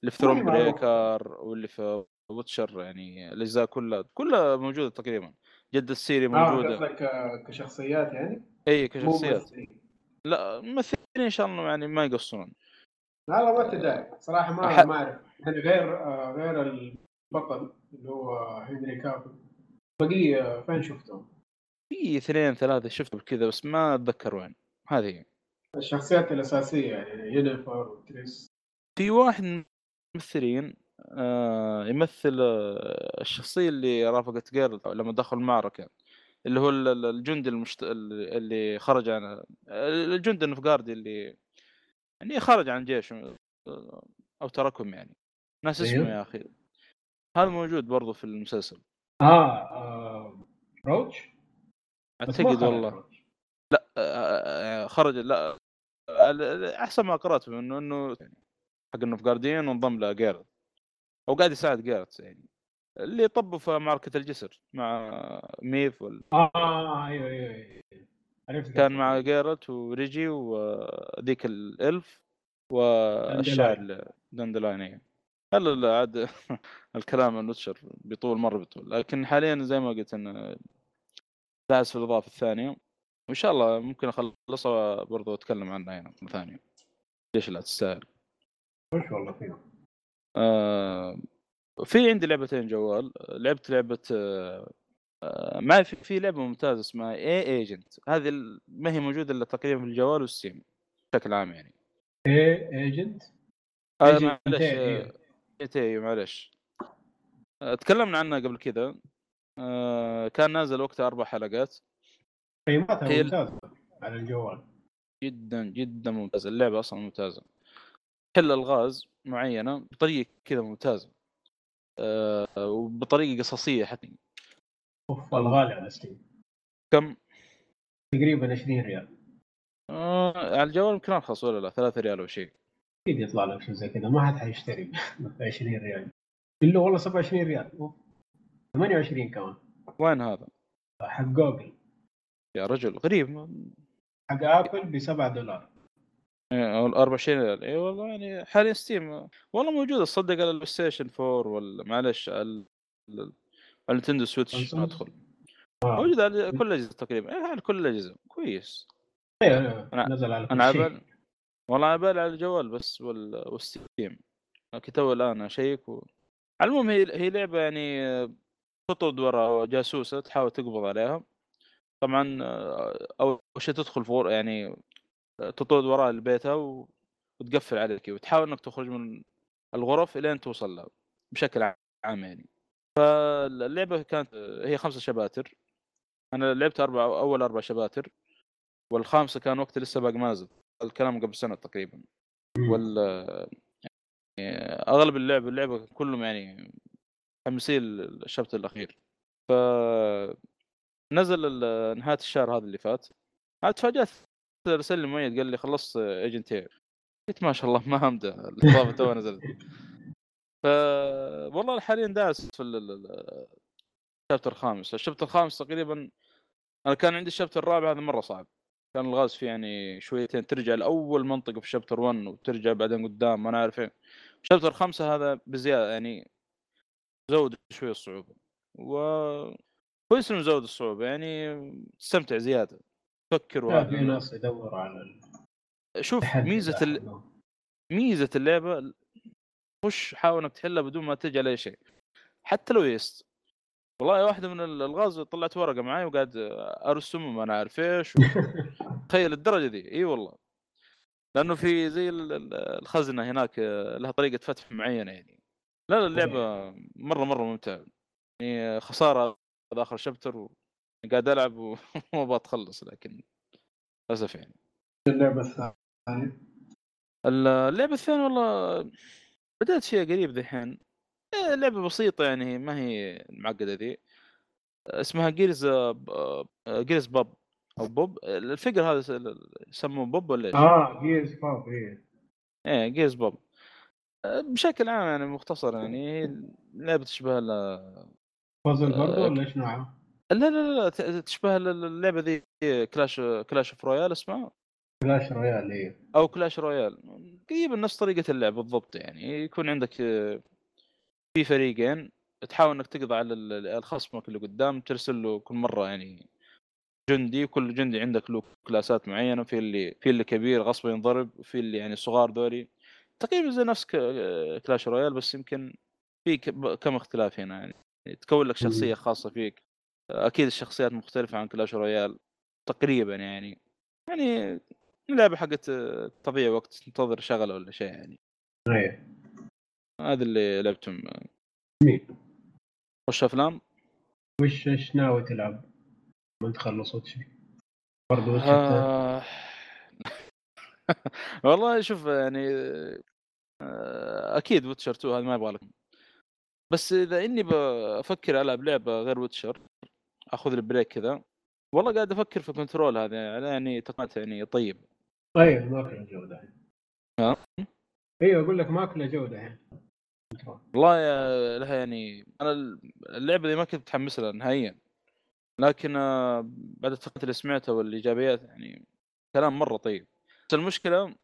Speaker 2: اللي في
Speaker 1: Throne.
Speaker 2: breaker واللي في Witcher يعني الأجزاء كلها كلها موجودة تقريبا جد السيري آه
Speaker 1: موجودة ك- كشخصيات يعني
Speaker 2: اي كشخصيات
Speaker 1: ممثلين.
Speaker 2: لا ممثلين إن شاء الله يعني ما يقصرون.
Speaker 1: لا لا ما تدري صراحة ما
Speaker 2: أح-
Speaker 1: ما أعرف. يعني غير آه غير البطل اللي هو هنري كافل. بقيه فين شفتهم؟
Speaker 2: في اثنين ثلاثة شفتهم كذا بس ما أتذكر وين. هذه.
Speaker 1: الشخصيات الأساسية يعني يينيفر وتريس
Speaker 2: في واحد من الممثلين آه يمثل آه الشخصية اللي رافقت جيرل لما دخل المعركة. اللي هو ال- ال- الجندي المشت... اللي خرج عن الجندي النفقاردي اللي يعني خرج عن الجيش آه، أو تركهم يعني. ناس اسمه
Speaker 1: أيوه.
Speaker 2: يا أخي. هذا موجود برضو في المسلسل.
Speaker 1: آه, آه روتش بس ما أعتقد
Speaker 2: والله.
Speaker 1: روتش.
Speaker 2: لا آه، آه، خرج لا أحسن ما قرات إنه إنه يعني حق النيلفقارديين وانضم ل Geralt أو قاعد يساعد Geralt يعني. اللي طبوا في معركه الجسر مع Meve وال...
Speaker 1: آه أيوه أيوه أيوه. عرفت
Speaker 2: كان. مع Geralt و Regis وذيك ال elf والشاعر Dandelion إيه. هلا لا عاد الكلام عن Witcher بيطول مرة بيطول. لكن حاليا زي ما قلت انه داعس في الإضافة الثانية وإن شاء الله ممكن أخلصها برضو اتكلم عنها هنا مرة ثانية. ليش لا تستاهل؟
Speaker 1: وش والله فيهم
Speaker 2: آه في عندي لعبتين جوال لعبت لعبة آه ما في في لعبة ممتازة اسمها A Agent هذه ما هي موجودة إلا تقريبا في الجوال وال Steam بشكل عام يعني.
Speaker 1: A
Speaker 2: Agent
Speaker 1: Agent
Speaker 2: معلش
Speaker 1: إيه،
Speaker 2: معلش تكلمنا عنها قبل كذا. آه كان نازل وقتها أربع حلقات.
Speaker 1: قيمتها
Speaker 2: هي-
Speaker 1: ممتازه على الجوال.
Speaker 2: جدا جدا ممتازة. اللعبة أصلا ممتازة. تحل ألغاز معينة بطريقة كذا ممتازة. وبطريقة قصصية حتى.
Speaker 1: أوف والله غالي على Steam
Speaker 2: كم؟
Speaker 1: تقريبا 20 ريال.
Speaker 2: آه على الجوال يمكن أرخص ولا لا؟ 3 ريال أو شيء.
Speaker 1: أكيد يطلع لك شيء زي كذا ما حد حيشتري ب 20 ريال. الا والله 27 ريال. أوف. 28 كمان.
Speaker 2: وين هذا؟
Speaker 1: حق جوجل
Speaker 2: يا رجل غريب.
Speaker 1: حق Apple ب 7 دولار.
Speaker 2: إيه، أو 24 ريال اي والله يعني حاليا Steam والله موجودة تصدق على ال PlayStation 4 ولا معلش على ال- ال- على ال Nintendo
Speaker 1: Switch؟
Speaker 2: أدخل.
Speaker 1: آه.
Speaker 2: موجود على كل الأجهزة تقريبا. إيه، على كل الأجهزة. كويس.
Speaker 1: أيوة،
Speaker 2: أنا-
Speaker 1: نزل على كل أنا
Speaker 2: عبال والله عبالي على الجوال بس وال... وال Steam لكن تو الآن أشيك و... على المهم هي هي لعبة يعني آه، تطرد ورا جاسوسة تحاول تقبض عليها. طبعا آه، أول شيء تدخل فور يعني آه، تطرد وراها لبيتها و... وتقفل عليك وتحاول إنك تخرج من الغرف الين توصل لها بشكل عام يعني. فاللعبة كانت هي خمسة شباتر. أنا لعبت أربع أول أربع شباتر والخامسة كان وقت لسه باقي ما نزل الكلام قبل سنة تقريبا. وال يعني أغلب اللعب اللعبة كلهم يعني حمسين ال chapter الأخير. ف نزل نهاية الشهر هذا اللي فات. تفاجأت ارسل لي مؤيد قال لي خلصت Agent A قلت ما شاء الله ما همده الاضافه تو نزلت. ف والله حاليا داس في ال- ال- الشابتر الخامس. الشابتر الخامس تقريبا أنا كان عندي الشابتر الرابع هذا مرة صعب. كان الغاز فيه يعني شويتين ترجع لأول منطقة في شابتر 1 وترجع بعدين قدام ما أنا عارف إيه. شابتر خمسة هذا بزيادة يعني زود شوي الصعوبة. و كويس إنه زود الصعوبة يعني تستمتع زيادة. تفكر
Speaker 1: لا في ناس يدوروا على
Speaker 2: شوف ميزة ال... ميزة اللعبة خش حاول انك تحلها بدون ما تجي على أي شيء. حتى لو يست والله واحدة من الألغاز طلعت ورقة معي وقاعد ارسم ما أنا عارف إيش و... تخيل الدرجة دي. إي والله. لأنه في زي ال- ال- الخزنة هناك لها طريقة فتح معينة يعني. لا لا اللعبة مرة مرة ممتعة. يعني خسارة داخل شابتر و... قاعد ألعب وما بتخلص لكن للأسف يعني.
Speaker 1: اللعبة الثانية؟
Speaker 2: اللعبة الثانية والله بدأت فيها قريب ذحين. إيه، لعبة بسيطة يعني ما هي المعقدة ذي. اسمها Gears Gears Pop أو Pop ال figure هذا يسموه بوب ولا إيش؟
Speaker 1: آه Gears Pop إيه.
Speaker 2: إيه Gears Pop آه، بشكل عام يعني مختصر يعني لعبة تشبه ال-
Speaker 1: بازل برضه
Speaker 2: آه،
Speaker 1: ولا إيش نوعها؟
Speaker 2: لا لا لا تشبه ال- اللعبة ذي Clash Clash of Royale اسمها؟
Speaker 1: Clash Royale إيه.
Speaker 2: أو Clash Royale. قريبا نفس طريقة اللعب بالضبط يعني. يكون عندك آه، في فريقين تحاول إنك تقضي على ال- ال- الخصمك اللي قدام ترسل له كل مرة يعني جندي وكل جندي عندك له كلاسات معينة في اللي في اللي كبير غصب ينضرب وفي اللي يعني صغار ذولي تقريبا زي نفس C- Clash Royale بس يمكن في كم اختلاف هنا يعني. تكون لك شخصية خاصة فيك. أكيد الشخصيات مختلفة عن كلاش رويال تقريبا يعني. يعني لعبه حقت تضيع وقت تنتظر شغله ولا شيء يعني.
Speaker 1: إيه
Speaker 2: هذا اللي لعبتهم
Speaker 1: جميل.
Speaker 2: وش أفلام؟
Speaker 1: وش إيش ناوي تلعب؟ من تخلص وتشي برضه وتشي الثاني.
Speaker 2: آه... والله شوف يعني آه، أكيد Witcher 2 هذا ما يبغى لكم بس إذا إني بفكر ألعب لعبة غير Witcher أخذ لي break كذا. والله قاعد أفكر في Control هذا يعني تقنيات يعني طيب.
Speaker 1: أيوه ما كلها جودة.
Speaker 2: ها؟
Speaker 1: أيوه أقول لك ما كلها جودة الحين
Speaker 2: والله لها يعني أنا اللعبة دي ما كنت متحمس لها نهائيا. لكن آه، بعد التقنيات اللي سمعتها والإيجابيات يعني كلام مرة طيب. بس المشكلة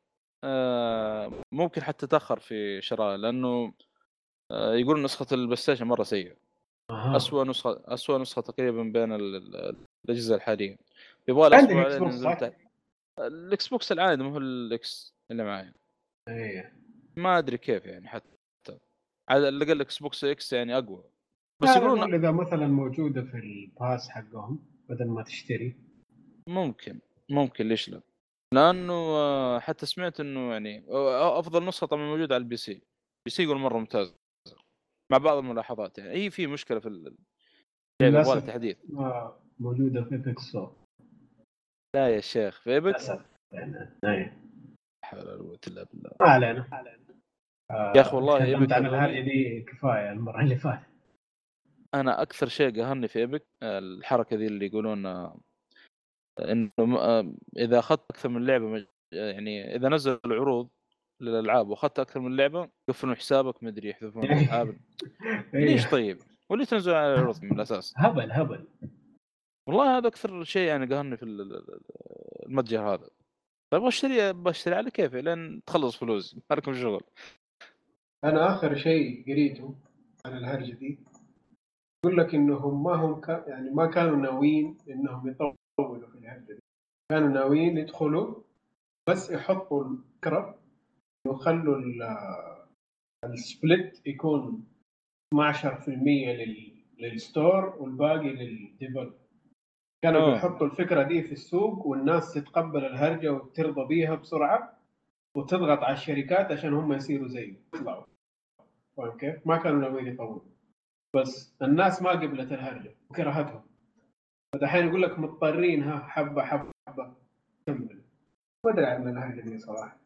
Speaker 2: آه، ممكن حتى تاخر في شرائها لأنه آه، يقولون نسخة ال PlayStation مرة
Speaker 1: سيئة.
Speaker 2: اسوء نسخة اسوء نسخة تقريبا بين ال- ال- الأجهزة الحالية. يبغى لها أسبوع. ال Xbox العادي مو ال X اللي معي.
Speaker 1: إيه.
Speaker 2: ما أدري كيف يعني حتى. على الأقل ال Xbox X يعني أقوى. بس يقولون
Speaker 1: إذا مثلا موجودة في ال Pass حقهم بدل ما تشتري.
Speaker 2: ممكن ممكن ليش لا؟ لأنه آه، حتى سمعت إنه يعني أفضل نسخة طبعا موجودة على ال PC. ال PC يقول مرة ممتاز. مع بعض الملاحظات يعني. هي في مشكلة في ال- يبغى
Speaker 1: للأسف
Speaker 2: تحديث
Speaker 1: ما موجودة في Epic Store
Speaker 2: لا يا شيخ في Epic
Speaker 1: للأسف. يعني
Speaker 2: لا حول ولا قوة إلا بالله.
Speaker 1: ما علينا. آه،
Speaker 2: يا أخي والله Epic
Speaker 1: عن الهرجه دي كفاية المرة اللي فاتت.
Speaker 2: أنا أكثر شيء قهرني في إيبك الحركة ذي اللي يقولون آه، إنه آه، إذا أخذت أكثر من لعبة يعني إذا نزلوا العروض للألعاب وأخذت أكثر من لعبة يقفلون حسابك مدري يحذفون الالعاب ليش
Speaker 1: إيه.
Speaker 2: طيب؟ وليش تنزل على العروض من الأساس؟
Speaker 1: هبل هبل
Speaker 2: والله هذا أكثر شيء يعني قهرني في ال- ال- المتجر هذا طيب اشتري بشتري على كيفي لين تخلص فلوس ما لكم شغل
Speaker 1: أنا آخر شيء قريته عن الهرجة دي يقول لك إنهم ما هم كا يعني ما كانوا ناويين إنهم يطولوا في الهرجة دي كانوا ناويين يدخلوا بس يحطوا الفكرة ويخلوا ال- ال split يكون 12% لل لل store والباقي لل developer
Speaker 2: كانوا.
Speaker 1: بيحطوا الفكرة دي في السوق والناس تتقبل الهرجة وترضى بيها بسرعة وتضغط على الشركات عشان هم يصيروا زيه يطلعوا. فاهم كيف؟ ما كانوا ناويين يطوروا. بس الناس ما قبلت الهرجة وكرهتهم. فدحين يقول لك مضطرين ها حبة حبة حبة. كمل ما أدري عن الهرجة دي صراحة.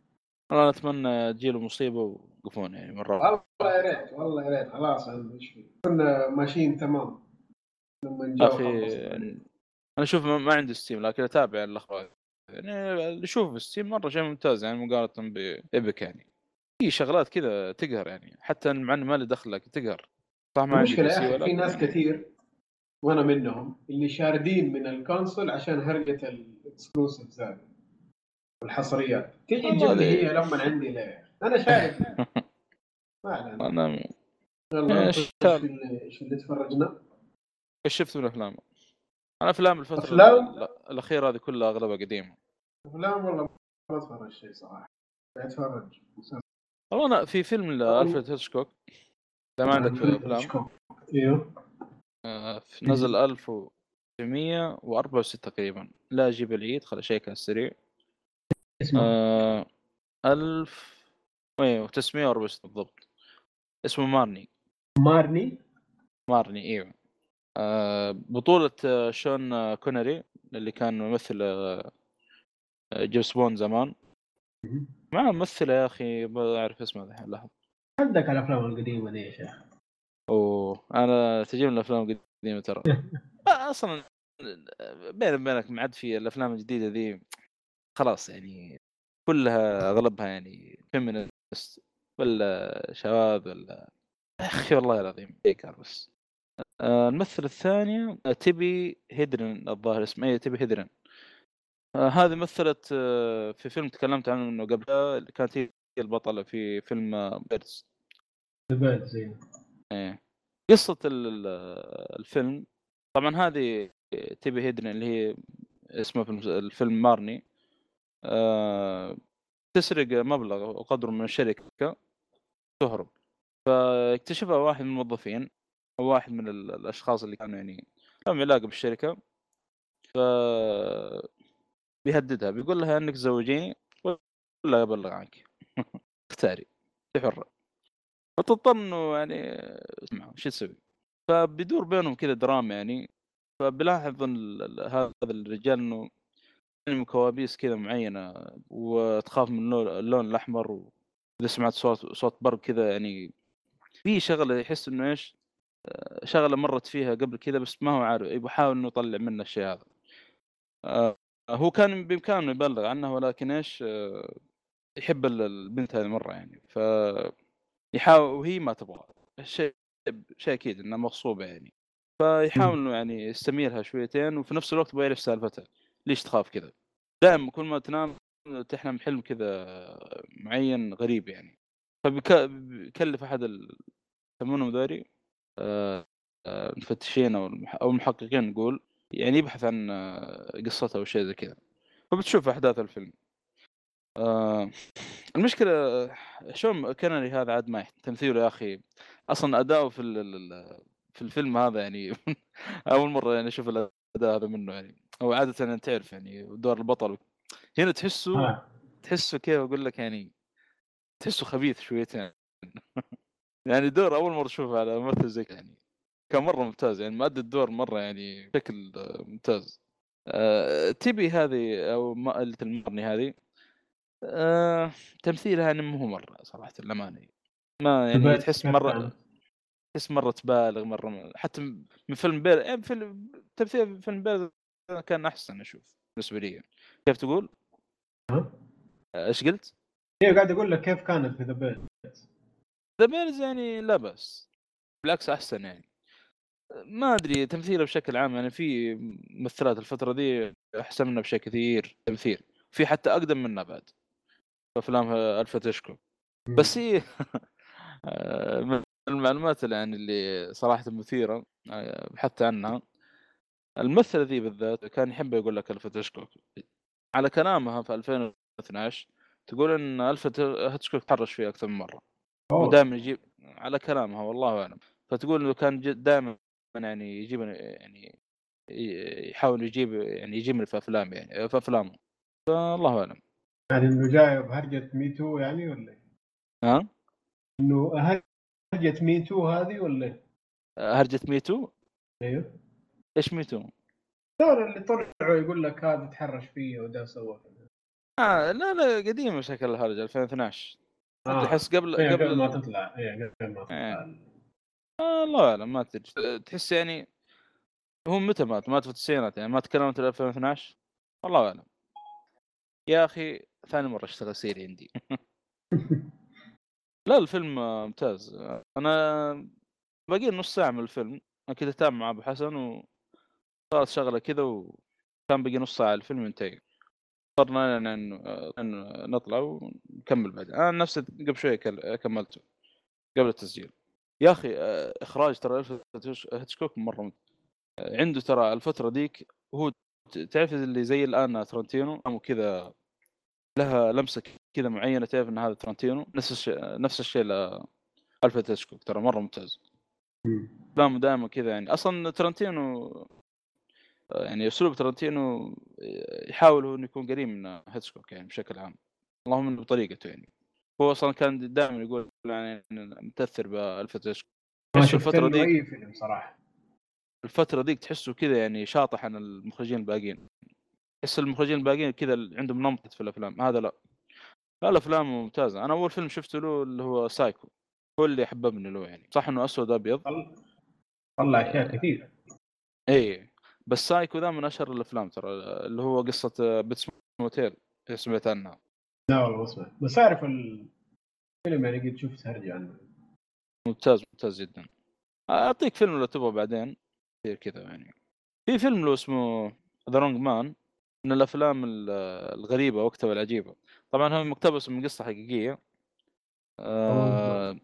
Speaker 2: والله اتمنى تجيله مصيبة ويوقفون يعني مرة
Speaker 1: والله يا ريت والله يا ريت خلاص كنا ماشيين تمام. لما جاء أخي
Speaker 2: أنا أشوف ما عندي ستيم لكن أتابع الأخبار. يعني اللي أشوف في Steam مرة شيء ممتاز يعني مقارنة ب Epic يعني. في شغلات كذا تقهر يعني حتى مع إنه ما لي دخل لكن تقهر. صح ما عندي
Speaker 1: في ناس كثير وأنا منهم اللي شاردين من ال console عشان هرجة ال exclusives هذه والحصريات تيجي
Speaker 2: والله
Speaker 1: تجيب لي هي لما عندي ليه أنا شايف. ما علينا.
Speaker 2: أنا
Speaker 1: يلا
Speaker 2: إيش؟
Speaker 1: اللي تفرجنا؟
Speaker 2: إيش شفت من أفلام؟ أنا أفلام الفترة
Speaker 1: أفلام؟
Speaker 2: ال- الأخيرة هذه كلها أغلبها قديمة.
Speaker 1: أفلام والله ما أتفرج شيء صراحة. أتفرج.
Speaker 2: والله أنا في فيلم لألفريد هيتشكوك. اذا ما عندك في افلام
Speaker 1: إيوه.
Speaker 2: آه، نزل 1964 تقريبا. لا أجيب العيد خل اشيك على السريع
Speaker 1: اسمه؟
Speaker 2: آه، 1000 أيوه 964 بالضبط. اسمه مارني.
Speaker 1: مارني؟
Speaker 2: مارني إيوه. آه، بطولة آه، شون آه، كونري اللي كان ممثل جيمس بوند زمان. مع ممثلة يا أخي ما أعرف اسمها الحين لحظة
Speaker 1: عندك الأفلام القديمة دي يا شيخ.
Speaker 2: أوه أنا تجيب الأفلام القديمة ترى. أصلا بيني وبينك ما عاد في الأفلام الجديدة ذي خلاص يعني كلها أغلبها يعني فيمينست ولا شواذ ولا يا أخي والله العظيم بيكار بس. آه، الممثلة الثانية آه، تبي هيدرن الظاهر اسمها. إيه تبي هيدرن. آه، هذه مثلت في فيلم تكلمت عنه إنه قبل اللي كانت هي البطلة في فيلم بيرز
Speaker 1: زبال زين
Speaker 2: إيه. قصة ال- ال- الفيلم طبعا هذه تبي هيدرن اللي هي اسمها في الفيلم مارني. تسرق مبلغ وقدره من الشركة تهرب. فاكتشفها واحد من الموظفين أو واحد من ال- الأشخاص اللي كانوا يعني لهم علاقة بالشركة. ف بيهددها بيقول لها إنك تزوجيني ولا أبلغ عنك. اختاري انت حره فتضطر إنه يعني اسمع شو تسوي؟ فبيدور بينهم كذا دراما يعني. فبلاحظ هذا الرجال إنه من كوابيس كذا معينة وتخاف من اللون, الأحمر واذا سمعت صوت صوت برق كذا يعني في شغلة يحس إنه إيش آه، شغلة مرت فيها قبل كذا بس ما هو عارف يبغى يحاول إنه يطلع منه الشيء هذا. آه، هو كان بإمكانه يبلغ عنها ولكن إيش آه، يحب ال- البنت هذه مرة يعني. ف يحاول وهي ما تبغى شيء شيء أكيد انها مغصوبة يعني. فيحاول إنه يعني يستميلها شويتين وفي نفس الوقت يبغى يعرف سالفتها. ليش تخاف كذا؟ دائما كل ما تنام تحلم حلم كذا معين غريب يعني. فبيكلف أحد يسمونهم ذولي آه، آه، المفتشين أو أو المحققين نقول يعني يبحث عن آه، قصتها أو شيء زي كذا. فبتشوف أحداث الفيلم. آه، المشكلة شون كنري هذا عاد ما تمثيله يا أخي. أصلا أداؤه في في الفيلم هذا يعني أول مرة يعني أشوف الأداء هذا منه يعني. هو عاده تعرف يعني دور البطل. هنا تحسه
Speaker 1: آه.
Speaker 2: تحسه كيف أقول لك يعني تحسه خبيث شويتين. يعني دور أول مرة اشوفه على ممثل زي يعني كان مرة ممتاز يعني مؤدي الدور مرة يعني بشكل ممتاز. آه، تبي هذه أو اللي المرني هذه؟ آه، تمثيلها يعني مو مرة صراحة الأمانة. ما يعني تحس
Speaker 1: مرة؟
Speaker 2: تحس مرة تبالغ مرة حتى من فيلم بير يعني فيلم تمثيل فيلم بير كان أحسن أشوف بالنسبة لي. كيف تقول؟
Speaker 1: ها؟
Speaker 2: آه، إيش قلت؟
Speaker 1: أيوه قاعد أقول لك كيف كانت في ذا بيل
Speaker 2: ذا بيرز يعني لا بأس. بالعكس أحسن يعني. ما أدري تمثيله بشكل عام يعني في ممثلات الفترة دي أحسن منها بشيء كثير تمثيل. في حتى أقدم منها بعد. افلامها ألفريد هيتشكوك. بس هي آه، من المعلومات اللي يعني اللي صراحة مثيرة آه، بحثت عنها. الممثله ذي بالذات كان يحب يقول لك ألفريد هيتشكوك على كلامها في 2012 تقول إن ألفريد هيتشكوك تحرش فيه أكثر من
Speaker 1: مرة.
Speaker 2: ودائما يجيب على كلامها والله أعلم. فتقول إنه كان دائما يعني يجيب يعني يحاول يجيب يعني يجيب في أفلام يعني في أفلامه. فالله أعلم.
Speaker 1: يعني إنه جاي بهرجة Me Too يعني ولا إيه؟
Speaker 2: ها؟
Speaker 1: إنه هرجة Me Too هذه ولا إيه؟
Speaker 2: هرجة Me
Speaker 1: Too؟
Speaker 2: أيوه. إيش Me Too؟
Speaker 1: دول اللي طلعوا يقول لك هذا تحرش فيه وده سوى.
Speaker 2: آه لا لا قديمه شكل الهرجة 2012
Speaker 1: آه.
Speaker 2: تحس قبل
Speaker 1: إيه،
Speaker 2: قبل
Speaker 1: قبل ما تطلع اي قبل ما تطلع
Speaker 2: إيه. آه الله أعلم ما تدري تحس يعني هو متى مات؟ مات في التسعينات يعني ما تكلمت 2012 والله أعلم يا أخي ثاني مرة أشتغل سيري عندي لا الفيلم ممتاز أنا باقي نص ساعة من الفيلم أنا كنت أتابع مع أبو حسن صارت شغلة كذا وكان بقي نص ساعة الفيلم ينتهي. اضطرنا انه نطلع ونكمل بعدين. أنا نفسي قبل شوية كملته قبل التسجيل. يا أخي آه، إخراج ترى هيتشكوك مرة ممتاز. عنده ترى الفترة ذيك هو تعرف اللي زي الآن ترنتينو؟ وكذا لها لمسة كذا معينة تعرف إن هذا ترنتينو؟ نفس الشيء نفس الشيء لالفريد هيتشكوك ترى مرة ممتاز. افلامه دائما كذا يعني. أصلا ترنتينو يعني أسلوب ترنتينو آه، يحاول هو إنه يكون قريب من هيتشكوك يعني بشكل عام. اللهم إنه بطريقته يعني. هو أصلا كان دائما يقول يعني متأثر هيتشكوك. تحسه
Speaker 1: شفت
Speaker 2: الفترة
Speaker 1: اي فيلم صراحة
Speaker 2: الفترة ذيك تحسه كذا يعني شاطح عن المخرجين الباقيين. تحس المخرجين الباقيين كذا عندهم نمط في الأفلام. هذا لا. لا الأفلام ممتازة. أنا أول فيلم شفته له اللي هو سايكو. هو اللي حببني له يعني. صح إنه أسود ابيض
Speaker 1: طلع طلع أشياء كثيرة.
Speaker 2: اي بس سايكو ذا من أشهر الأفلام ترى اللي هو قصة Bates Motel سمعت عنها.
Speaker 1: لا والله ما سمعت. بس أعرف الفيلم يعني قد شفت هرجة عنه.
Speaker 2: ممتاز ممتاز جدا. أعطيك فيلم لو تبغى بعدين كذا يعني. في فيلم له اسمه The Wrong Man من الأفلام ال- الغريبة وقتها العجيبه طبعا هو مقتبس من قصة حقيقية. آه.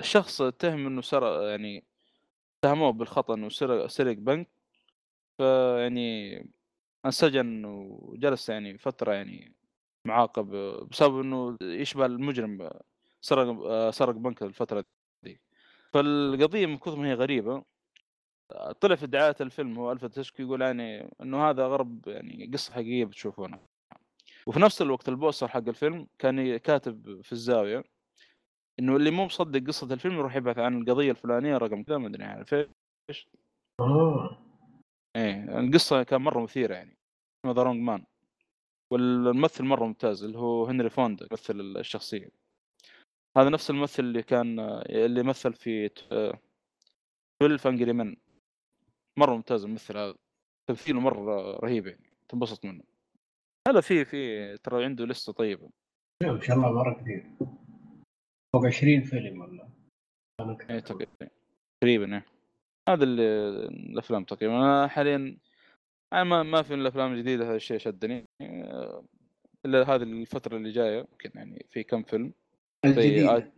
Speaker 2: الشخص اتهم إنه سرق يعني اتهموه بالخطأ إنه سرق سرق بنك فيعني أنسجن وجلس يعني فترة يعني معاقب بسبب إنه يشبه المجرم سرق آه، سرق بنك الفترة دي. فالقضية من كثر ما هي غريبة طلع في دعاية الفيلم هو الفا تشكي يقول يعني إنه هذا اغرب يعني قصة حقيقية بتشوفونها. وفي نفس الوقت ال poster حق الفيلم كان كاتب في الزاوية إنه اللي مو مصدق قصة الفيلم يروح يبحث عن القضية الفلانية رقم كذا ما أدري عارف إيش
Speaker 1: آه.
Speaker 2: إيه القصة كان مرة مثيرة يعني اسمه The Wrong Man والممثل مرة ممتاز اللي هو هنري فوندا يمثل الشخصية. هذا نفس الممثل اللي كان اللي مثل في 12 Angry Men مرة ممتاز الممثل هذا. تمثيله مرة رهيب يعني تنبسط منه. هلا في في ترى عنده لسه طيبة.
Speaker 1: ما شاء الله مرة كثير. فوق 20 فيلم ولا؟
Speaker 2: تقريبا. تقريبا إيه. هذا اللي الأفلام تقريبا. أنا حاليا أنا ما ما في الأفلام الجديدة هذا الشيء شدني. آه، إلا هذه الفترة اللي جاية يمكن يعني في كم فيلم.
Speaker 1: الجديد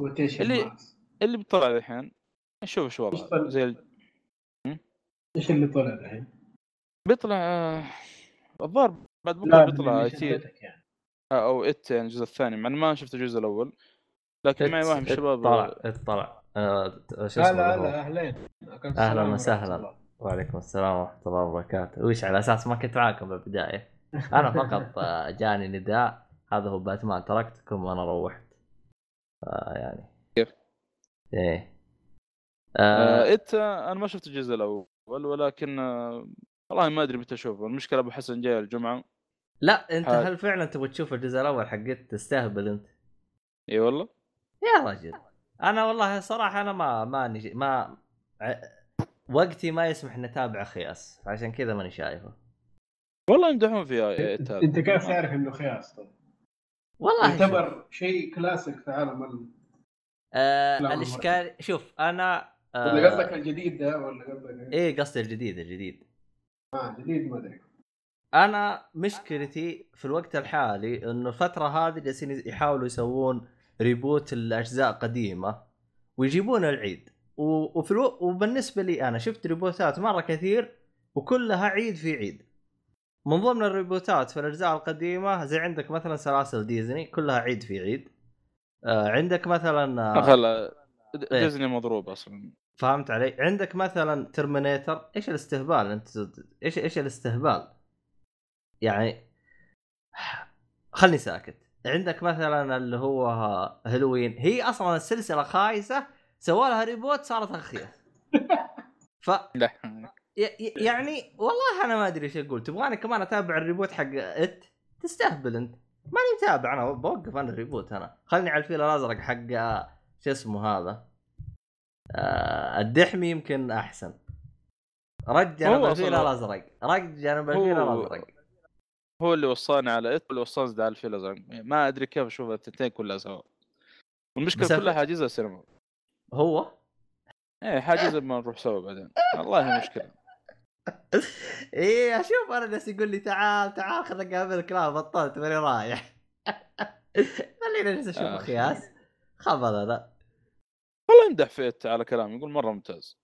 Speaker 1: quotation
Speaker 2: اللي-
Speaker 1: marks
Speaker 2: اللي بيطلع الحين. نشوف إيش
Speaker 1: إيش
Speaker 2: وضعه؟ زي ال-
Speaker 1: إيش اللي طلع الحين؟
Speaker 2: بيطلع آه، الظاهر بعد
Speaker 1: بكرة
Speaker 2: بيطلع
Speaker 1: اللي يعني.
Speaker 2: أو إت يعني الجزء الثاني. مع ما شفت الجزء الأول لكن معي واحد من الشباب
Speaker 3: طلع طلع. آه، شو
Speaker 1: لا
Speaker 3: اسمه
Speaker 1: لا
Speaker 3: اللي هو؟
Speaker 1: لا أهلين. أكن
Speaker 3: أهلاً
Speaker 1: السلام ورحمة
Speaker 3: وسهلاً.
Speaker 1: الله.
Speaker 3: وعليكم السلام ورحمة الله وبركاته. وش على أساس ما كنت معاكم بالبداية؟ أنا فقط آه، جاني نداء. هذا هو باتمان تركتكم وأنا روحت. آه يعني.
Speaker 2: كيف؟
Speaker 3: إيه.
Speaker 2: آه
Speaker 3: آه
Speaker 2: إت آه، أنا ما شفت الجزء الأول ولكن آه والله ما أدري متى أشوفه. المشكلة أبو حسن جاي الجمعة.
Speaker 3: لا أنت
Speaker 2: حال.
Speaker 3: هل فعلا تبغى تشوف الجزء الأول حقت تستهبل أنت؟
Speaker 2: اي والله.
Speaker 3: يا رجل أنا والله صراحة أنا ما ما نج... ما ع- وقتي ما يسمح إني أتابع خياس عشان كذا ماني شايفه
Speaker 2: والله يمدحون فيها هذا
Speaker 1: انت كيف تعرف إنه خياس طيب؟
Speaker 3: والله.
Speaker 1: يعتبر شيء كلاسيك في عالم ال...
Speaker 3: آه
Speaker 1: لا،
Speaker 3: الاشكال شوف أنا
Speaker 1: ولا قصدك
Speaker 3: آه
Speaker 1: الجديد ده ولا قصدك
Speaker 3: إيه؟ قصدي الجديد الجديد
Speaker 1: آه جديد ما أدري
Speaker 3: أنا مشكلتي في الوقت الحالي إنه الفترة هذه جالسين يحاولوا يسوون reboot الأجزاء قديمة ويجيبون العيد. وفي ألو... وبالنسبة لي أنا شفت ريبوتات مرة كثير وكلها عيد في عيد. من ضمن الريبوتات في الأجزاء القديمة زي عندك مثلا سلاسل ديزني كلها عيد في عيد. آه عندك مثلا آه
Speaker 2: خلا
Speaker 3: إيه.
Speaker 2: ديزني مضروب أصلا.
Speaker 3: فهمت علي؟ عندك مثلا Terminator. إيش الاستهبال؟ أنت إيش إيش الاستهبال؟ يعني خلني ساكت. عندك مثلا اللي هو هالوين. هي أصلا السلسلة خايسة سووا لها reboot صارت اخيس ف يعني والله أنا ما أدري إيش أقول. تبغاني كمان أتابع ال reboot حق It؟ تستهبل أنت. ماني متابع أنا بوقف أنا ال reboot أنا. خلني على الفيل الأزرق حق آه، شو اسمه هذا؟ آه الدحمي يمكن أحسن. رجع
Speaker 2: أنا
Speaker 3: بالفيل الأزرق. رجع أنا بالفيل الأزرق.
Speaker 2: هو اللي وصاني على It واللي وصاني على الفيل الازرق ما أدري كيف أشوف التنتين كلها سوا. والمشكلة
Speaker 3: بس
Speaker 2: كلها حاجزها سينما.
Speaker 3: هو؟
Speaker 2: إيه حاجزها ما نروح سوا بعدين. والله مشكلة.
Speaker 3: إيه أشوف أنا ناس يقول لي تعال تعال خلينا نقابلك لا بطلت ماني رايح. خلينا نجلس
Speaker 2: أشوف.
Speaker 3: اخياس خبل أنا
Speaker 2: والله يمدح في It على كلام يقول مرة ممتاز.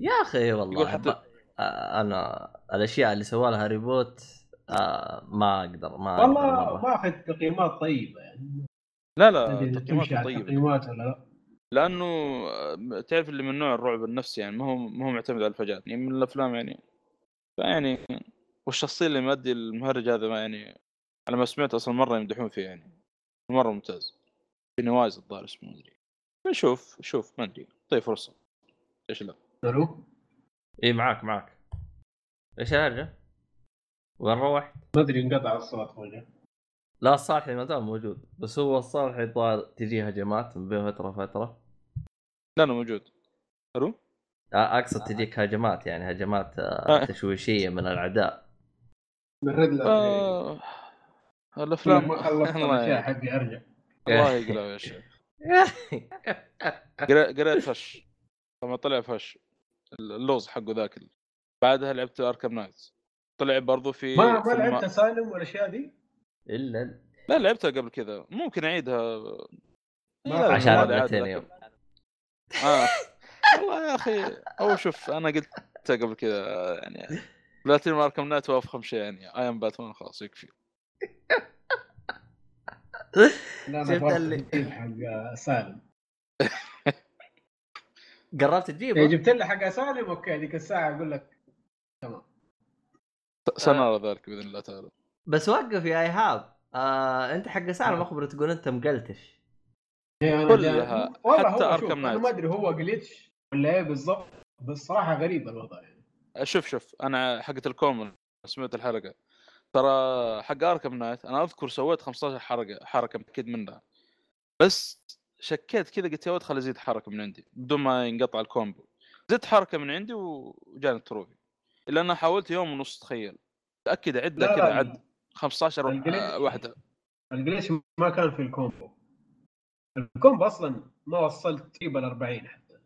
Speaker 3: يا أخي والله.
Speaker 2: يقول حتى-
Speaker 3: أنا الأشياء اللي سوى لها reboot آه ما أقدر ما أقدر
Speaker 1: والله
Speaker 3: مرة.
Speaker 1: ما اخذ تقييمات طيبة يعني.
Speaker 2: لا لا
Speaker 1: على
Speaker 2: طيبة.
Speaker 1: التقييمات ولا لا.
Speaker 2: لأنه آه، تعرف اللي من نوع الرعب النفسي يعني ما هو ما هو معتمد على الفجأة يعني من الأفلام يعني. فيعني والشخصية اللي مؤدي المهرج هذا ما يعني على ما سمعت أصلا مرة يمدحون فيه يعني. مرة ممتاز. في نواز الظاهر اسمه ما أدري. نشوف شوف ما أدري. طيب فرصة. إيش لا.
Speaker 1: ألو
Speaker 3: اي معاك معاك. إيش الهرجه؟ وين روحت؟
Speaker 1: ما أدري انقطع الصوت فجأة.
Speaker 3: لا الصالحي ما زال موجود بس هو الصالحي الظاهر تجيه هجمات من بين فترة وفترة.
Speaker 2: لا أنا موجود.
Speaker 3: ألو أقصد تجيك هجمات يعني هجمات آه،
Speaker 2: آه.
Speaker 3: تشويشية من الأعداء.
Speaker 1: من red light.
Speaker 2: آه الأفلام.
Speaker 1: ما خلصت الاشياء. حقي ارجع
Speaker 2: الله يقلع يا شيخ. قريت قريت فش. لما طلع فش اللوز حقه ذاك بعدها لعبت Arkham Knights طلع برضو في
Speaker 1: ما ما لعبت Asylum والأشياء دي؟
Speaker 3: إلا
Speaker 2: لا لعبتها قبل كذا. ممكن أعيدها.
Speaker 1: ما
Speaker 3: عشان
Speaker 2: عادي،
Speaker 3: ال
Speaker 2: عادي،
Speaker 3: 200
Speaker 2: لكن-
Speaker 3: يوم
Speaker 2: آه. والله يا أخي أو شوف أنا قلتها قبل كذا يعني platinum Arkham Knight هو أفخم شيء يعني I am Batman خلاص يكفي.
Speaker 1: لا
Speaker 3: شفت اللي-
Speaker 1: حق سالم
Speaker 3: قربت تجيبه
Speaker 1: جبت لي حق سالم أوكي ذيك الساعة أقول لك
Speaker 2: سنرى ذلك بإذن الله تعالى.
Speaker 3: بس وقف يا إيهاب. آه أنت حق سالم اخبر تقول أنت مقلتش.
Speaker 2: كلها، حتى
Speaker 1: أنا
Speaker 2: نايت.
Speaker 1: ما أدري هو جليتش ولا إيه بالضبط بس صراحة غريب الوضع يعني.
Speaker 2: شوف شوف أنا حقت الكومن سمعت الحلقة. ترى حق Arkham Knight أنا أذكر سويت 15 حركه حركة متاكد منها. بس شكيت كذا قلت يا ولد خلي ازيد حركة من عندي بدون ما ينقطع ال combo. زدت حركة من عندي وجاني ال trophy. إلا أنا حاولت يوم ونص تخيل. تأكد عده كذا عد. 15
Speaker 1: ال glitch-
Speaker 2: آه، واحدة.
Speaker 1: ال glitch ما كان في ال combo. ال combo أصلا ما وصلت تقريبا ال 40 حتى.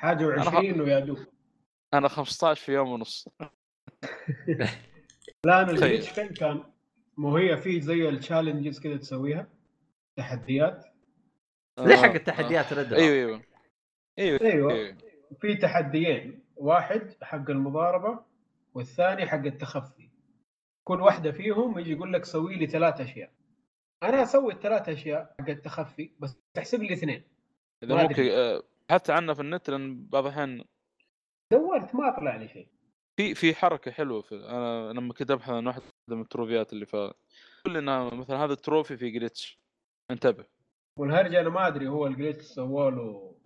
Speaker 1: حاجة و20 ويا دوب.
Speaker 2: أنا 15 في يوم ونص.
Speaker 1: لا أنا
Speaker 2: تخيل.
Speaker 1: الجليتش فين كان؟ مو هي في زي التشالنجز كذا تسويها؟ تحديات؟
Speaker 3: زي
Speaker 2: آه،
Speaker 3: حق التحديات رد.
Speaker 2: أيوه أيوه. أيوه
Speaker 1: أيوه.
Speaker 2: أيوه.
Speaker 1: في تحديين. واحد حق المضاربة. والثاني حق التخفي. كل واحدة فيهم يجي يقول لك سوي لي ثلاث أشياء. أنا أسوي الثلاث أشياء حق التخفي بس تحسب لي اثنين. ما
Speaker 2: ممكن. آه، بحثت عنه في النت لأن بعض الأحيان
Speaker 1: دورت ما طلع لي شيء.
Speaker 2: في في حركة حلوة في أنا لما كنت ابحث عن واحدة من التروفيات اللي ف كل انها مثلا هذا ال trophy في glitch انتبه.
Speaker 1: والهرجه أنا ما أدري هو ال glitch سووا له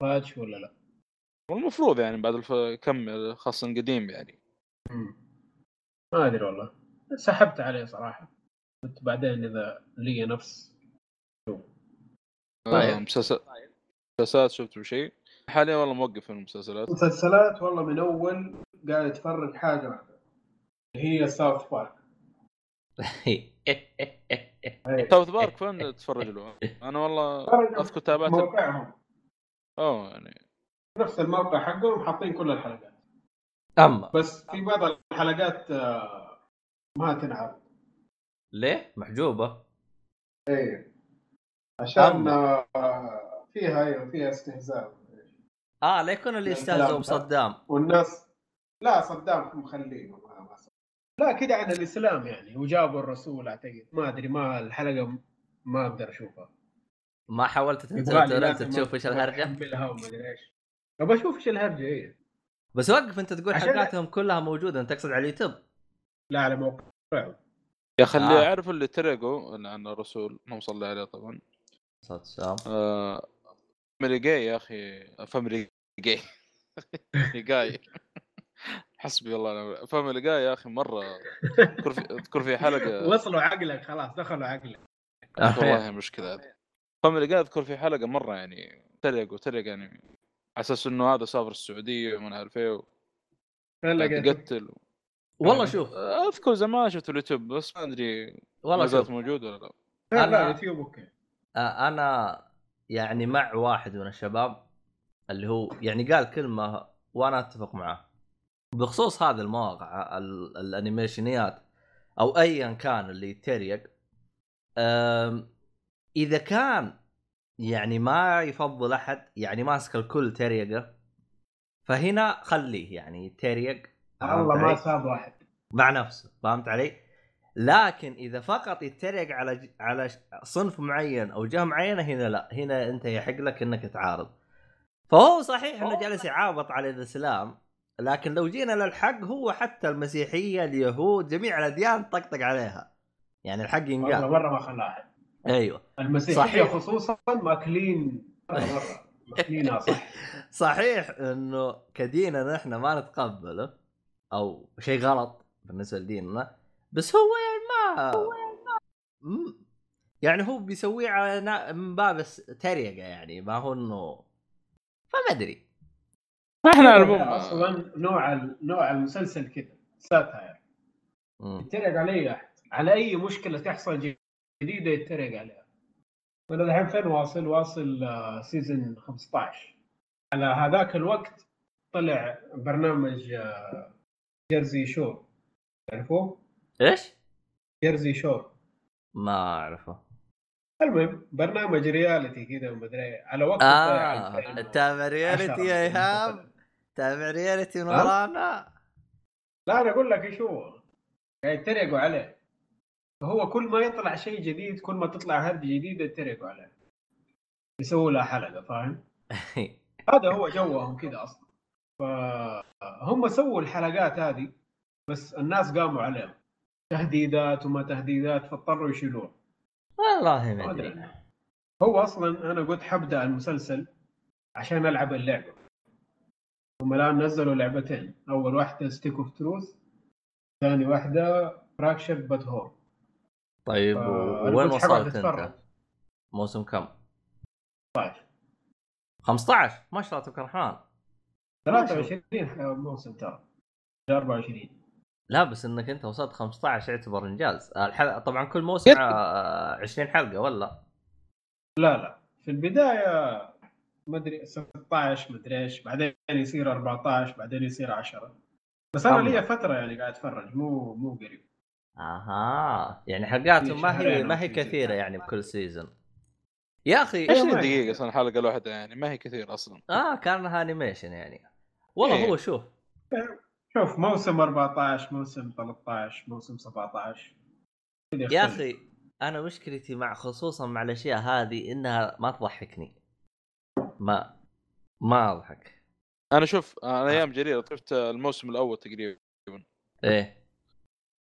Speaker 1: patch ولا لا.
Speaker 2: والمفروض يعني بعد الف... كم خاصة قديم يعني.
Speaker 1: ما أدري والله. سحبت عليه صراحة. قلت بعدين إذا لي نفس
Speaker 3: طيب.
Speaker 2: آه، مسلسل مسلسلات شفت شيء حاليا والله موقف في المسلسلات.
Speaker 1: مسلسلات والله من أول قاعد اتفرج حاجة واحدة. هي ساوث بارك
Speaker 2: ساوث بارك فين تتفرج له؟ أنا والله أذكر تابعت
Speaker 1: موقعهم.
Speaker 2: أوه يعني.
Speaker 1: نفس الموقع حقهم حاطين كل الحلقات.
Speaker 3: اما
Speaker 1: بس في بعض الحلقات آه، ما تنعرض.
Speaker 3: ليه؟ محجوبة.
Speaker 1: إيه. عشان
Speaker 3: أما.
Speaker 1: آه، فيها أيوه فيها استهزاء.
Speaker 3: آه لا يكون اللي يستهزئوا. بصدام
Speaker 1: والناس لا صدام مخلينه. لا كده عن الإسلام يعني. وجابوا الرسول أعتقد. ما أدري ما الحلقة ما أقدر أشوفها.
Speaker 3: ما حاولت تنزل تشوف
Speaker 1: إيش الهرجة؟ أبغى أشوف إيش الهرجة إيه.
Speaker 3: بس وقف انت تقول
Speaker 1: عشان-
Speaker 3: حلقاتهم كلها موجودة انت تقصد على اليوتيوب؟
Speaker 1: لا على موقعهم
Speaker 2: يا أخي اللي
Speaker 3: آه.
Speaker 2: يعرف اللي تريقوا على الرسول اللهم صل عليه طبعا.
Speaker 3: الصلاة والسلام.
Speaker 2: آه... جاي يا أخي Family Guy حسبي الله ونعم Family Guy يا أخي مرة. اذكر في اذكر في حلقة.
Speaker 1: وصلوا عقلك خلاص دخلوا عقلك.
Speaker 2: والله المشكلة هذه Family Guy أذكر في حلقة مرة يعني تريق وتريق يعني. على أساس إنه هذا سافر السعودية وما عارف
Speaker 1: إيه لقيته؟
Speaker 2: يقتل
Speaker 3: والله شوف.
Speaker 2: أذكر زمان شفت اليوتيوب بس ما أدري
Speaker 3: والله
Speaker 2: ما زالت
Speaker 3: شوف.
Speaker 2: موجود ولا لا.
Speaker 1: لا
Speaker 3: أنا-
Speaker 1: لا يوتيوب okay.
Speaker 3: آه، أنا يعني مع واحد من الشباب اللي هو يعني قال كلمة وأنا أتفق معاه. بخصوص هذه المواقع ال- الأنيميشنيات أو ايا كان اللي يتريق إذا كان يعني ما يفضل أحد يعني ماسك الكل تريقة. فهنا خليه يعني فهمت
Speaker 1: الله ما؟ ساب واحد.
Speaker 3: مع نفسه فهمت علي؟ لكن إذا فقط يتريق على ج... على صنف معين أو جهة معينة هنا لا هنا أنت يحق لك إنك تعارض. فهو صحيح إنه جالس يعابط على الإسلام لكن لو جينا للحق هو حتى المسيحية اليهود جميع الأديان طقطق عليها. يعني الحق ينقال
Speaker 1: مرة ما خلى
Speaker 3: أحد.
Speaker 1: أيوه.
Speaker 3: المسيحية.
Speaker 1: خصوصا ماكلين ماكلينها صح.
Speaker 3: صحيح إنه كديننا نحن ما نتقبله أو شيء غلط بالنسبة لديننا بس هو يعني ما م- يعني هو بيسويه على من باب تريقه يعني ما هو إنه فما
Speaker 2: أدري. إحنا
Speaker 1: أصلا نوع نوع المسلسل كذا
Speaker 3: satire.
Speaker 1: يتريق على اي احد على أي مشكلة تحصل جديدة يتريق عليها. وأنا الحين فين واصل؟ واصل آه، season 15 على هذاك الوقت طلع برنامج آه، Jersey Shore تعرفوه؟
Speaker 3: إيش؟
Speaker 1: Jersey Shore
Speaker 3: ما أعرفه.
Speaker 1: المهم برنامج reality كذا ومدري. على وقت
Speaker 3: آه
Speaker 1: 2000
Speaker 3: تتابع رياليتي يا إيهاب؟ تابع رياليتي من ورانا؟
Speaker 1: لا أنا أقول لك إيش هو. قاعد يتريقوا عليه. فهو كل ما يطلع شيء جديد كل ما تطلع هرجه جديده يتريقوا عليه. يسووا لها حلقة فاهم؟ هذا هو جوهم كذا أصلا. فهم سووا الحلقات هذه بس الناس قاموا عليهم. تهديدات وما تهديدات فاضطروا يشيلوها.
Speaker 3: والله ما
Speaker 1: أدري. هو أصلا أنا قلت حبدأ المسلسل عشان ألعب اللعبة. هم الآن نزلوا لعبتين. أول واحدة Stick of Truth ثاني واحدة Fractured But Whole
Speaker 3: طيب
Speaker 1: فأنا
Speaker 3: وين وصلت. أنت؟ موسم كم؟
Speaker 1: 15
Speaker 3: 15 ما شاء الله تبارك الرحمن
Speaker 1: 23 موسم ترى. 24
Speaker 3: لا بس إنك أنت وصلت 15 يعتبر إنجاز. الحلقة طبعا كل موسم آه، 20 حلقة ولا؟
Speaker 1: لا لا. في البداية ما أدري 16 ما أدري إيش بعدين يصير 14 بعدين يصير 10 بس
Speaker 3: أنا.
Speaker 1: لي فترة يعني قاعد أتفرج مو مو قريب.
Speaker 3: أها يعني حلقاتهم ما هي ما هي
Speaker 1: كثيرة.
Speaker 3: يعني بكل season يا أخي
Speaker 2: 20
Speaker 1: أيوة.
Speaker 2: دقيقة؟ أصلا الحلقة الواحدة يعني ما هي كثير أصلا.
Speaker 3: آه كانها animation يعني. والله
Speaker 2: إيه.
Speaker 3: هو شوف.
Speaker 1: شوف موسم 14 موسم 13 موسم 17 كذا
Speaker 3: يا. أخي أنا مشكلتي مع خصوصا مع الأشياء هذه إنها ما تضحكني. ما ما أضحك.
Speaker 2: أنا شوف أنا أيام جريرة شفت الموسم الأول تقريبا.
Speaker 3: إيه.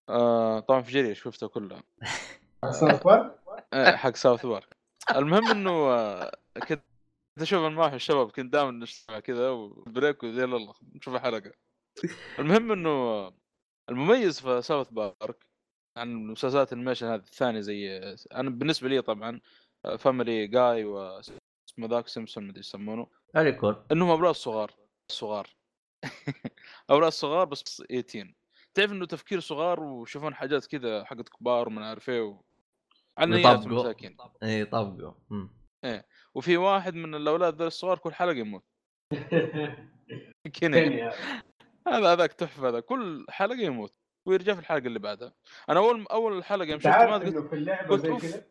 Speaker 2: آه طبعا في جريرة شفته كله.
Speaker 1: ساوث بارك؟
Speaker 2: آه، حق ساوث بارك. المهم إنه آه، كنت أشوف أنا مع الشباب كنت دائما نجتمع كذا و break وزي يلا نشوف الحلقة. المهم إنه آه، المميز في South Park عن مسلسلات ال animation هذه الثانية زي أنا بالنسبة لي طبعا Family Guy واسمه ذاك سيمسون مدري يسمونه.
Speaker 3: يكون
Speaker 2: إنهم أولاد صغار صغار. أولاد صغار بس 18 تعرف إنه تفكير صغار ويشوفون حاجات كذا حقت كبار وما عارف إيه و... على نيات
Speaker 3: يطبقوا.
Speaker 2: مساكين
Speaker 3: اي طبقوا مم.
Speaker 2: وفي واحد من الأولاد ذول الصغار كل حلقة يموت.
Speaker 1: ثاني هذا.
Speaker 2: هذا هذاك تحفة هذا. كل حلقة يموت. ويرجع في الحلقة اللي بعدها. أنا أول أول حلقه يوم شفت مات قلت
Speaker 1: في
Speaker 2: اللعبة
Speaker 1: زي. كذا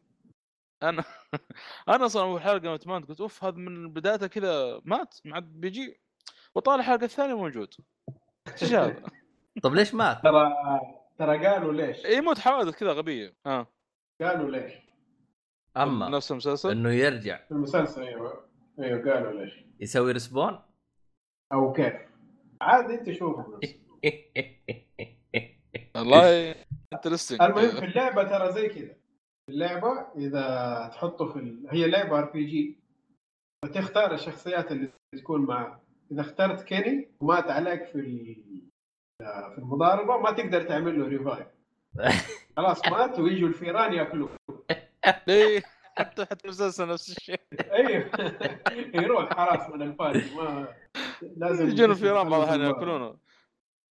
Speaker 2: أنا أنا أصلا أول حلقة يوم قلت أوف هذا من بدايته كذا مات ما عاد بيجي. وطالع الحلقة الثانية موجود. إيش هذا؟
Speaker 3: طب ليش مات؟
Speaker 1: ترى ترى قالوا ليش؟
Speaker 2: يموت حوادث كذا غبية. ها
Speaker 1: قالوا ليش؟
Speaker 3: أما
Speaker 2: نفس المسلسل؟
Speaker 3: إنه يرجع.
Speaker 1: في المسلسل أيوه. أيوه قالوا ليش؟
Speaker 3: يسوي respawn
Speaker 1: أو كيف؟ عادي أنت شوف بنفسك.
Speaker 2: والله interesting
Speaker 1: المهم في اللعبة ترى زي كذا. اللعبة إذا تحطه في ال... هي لعبة RPG فتختار الشخصيات اللي تكون معك إذا اخترت Kenny ومات عليك في ال- في المضاربة ما تقدر تعمل له revive خلاص مات ويجوا الفيران ياكلوه.
Speaker 2: ليه حتى حتى المسلسل نفس الشيء.
Speaker 1: أيوه يروح خلاص من الفارق ما لازم
Speaker 2: يجون الفيران بعض يأكلونه.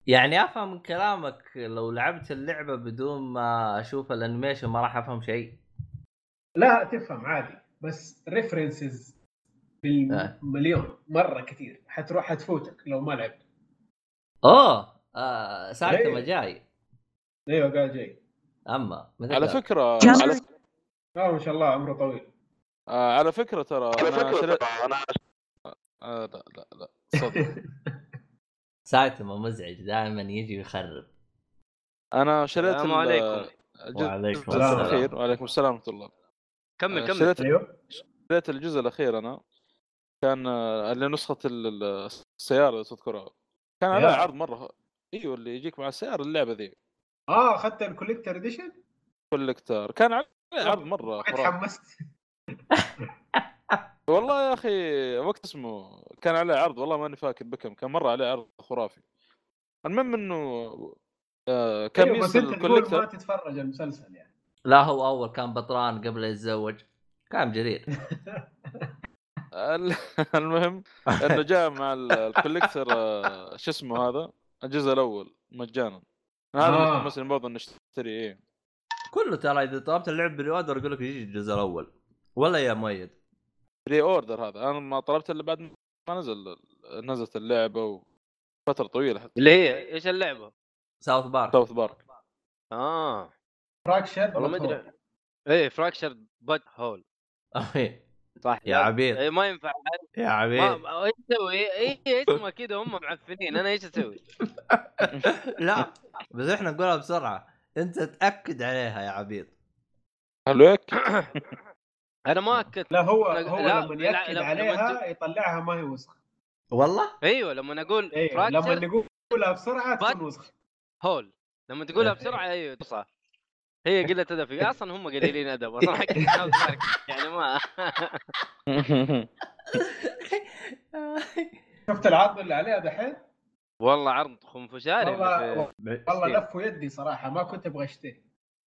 Speaker 3: يعني أفهم من كلامك لو لعبت اللعبة بدون ما أشوف ال animation ما راح أفهم شيء.
Speaker 1: لا تفهم عادي بس references بالمليون مرة كثير. حتروح حتفوتك لو ما لعبت.
Speaker 3: أوه! آه ساعتما
Speaker 1: إيه.
Speaker 3: جاي
Speaker 1: أيوه قال جاي
Speaker 3: أما
Speaker 2: على؟
Speaker 4: فكرة.
Speaker 2: على,
Speaker 1: آه ما شاء الله عمره طويل
Speaker 2: آه على فكرة ترى أنا شريت آه لا لا لا صدق
Speaker 3: ساعتما مزعج دائما يجي ويخرب
Speaker 2: أنا شريت
Speaker 6: السلام
Speaker 2: ال-
Speaker 6: عليكم.
Speaker 2: الجزء
Speaker 3: وعليكم
Speaker 1: السلام.
Speaker 2: الاخير وعليكم السلام ورحمة الله
Speaker 6: كمل
Speaker 2: آه،
Speaker 6: كمل
Speaker 2: شريت
Speaker 1: أيوه
Speaker 2: شريت الجزء الأخير أنا كان آه، اللي نسخة ال- ال- السيارة تذكرها كان عليها. عرض مرة إيوه اللي يجيك مع السياره اللعبة ذي.
Speaker 1: آه أخذت ال Collector
Speaker 2: Edition Collector كان عليه عرض مرة.
Speaker 1: تحمست
Speaker 2: والله يا أخي وقت اسمه كان عليه عرض والله ماني فاكر بكم كان مرة عليه عرض خرافي. المهم إنه آه، كان
Speaker 1: أيوة، بس أنت تقول ما تتفرج المسلسل يعني.
Speaker 3: لا هو أول كان بطران قبل لا يتزوج. كان جرير
Speaker 2: ال- المهم إنه جاء مع ال- ال Collector آه، شو اسمه هذا؟ الجزء الأول مجانا. هذا
Speaker 1: آه.
Speaker 2: حمسني برضه إنه اشتري إيه.
Speaker 3: كله ترى إذا طلبت اللعب pre-order يقول لك يجي الجزء الأول. ولا يا مؤيد؟
Speaker 2: pre-order هذا. أنا ما طلبت إلا بعد ما نزل نزلت اللعبة وفتره طويلة حتى.
Speaker 6: اللي هي إيش اللعبة؟
Speaker 3: South Park
Speaker 2: South Park
Speaker 6: آه.
Speaker 1: Fractured
Speaker 6: والله ما أدري. إيه Fractured But Whole صح.
Speaker 3: يا عبيد.
Speaker 6: إيه ما ينفع.
Speaker 3: يا
Speaker 6: ما
Speaker 3: عبيد
Speaker 6: ما- إيش تسوي؟ إيه اسمه كذا هم معفنين. أنا إيش أسوي؟
Speaker 3: لا بس إحنا نقولها بسرعة. أنت تأكد عليها يا عبيد
Speaker 2: حلو هيك
Speaker 6: أنا ما اكدت
Speaker 1: لا هو
Speaker 6: لا،
Speaker 1: هو
Speaker 6: لا،
Speaker 1: لما يأكد
Speaker 6: لما-
Speaker 1: عليها
Speaker 6: لما
Speaker 1: يطلعها ما هي وسخة.
Speaker 3: والله؟
Speaker 6: أيوه لما أقول
Speaker 1: إيه لما نقولها
Speaker 6: بسرعة
Speaker 1: تكون وسخة.
Speaker 6: Whole لما تقولها بسرعة أيوه صح هي قلة أدب. أصلا هم قليلين أدب أصلا يعني ما
Speaker 1: شفت العرض اللي عليها دحين؟
Speaker 6: والله عرض خنفشاري
Speaker 1: والله. لفوا يدي صراحة ما كنت أبغى أشتري.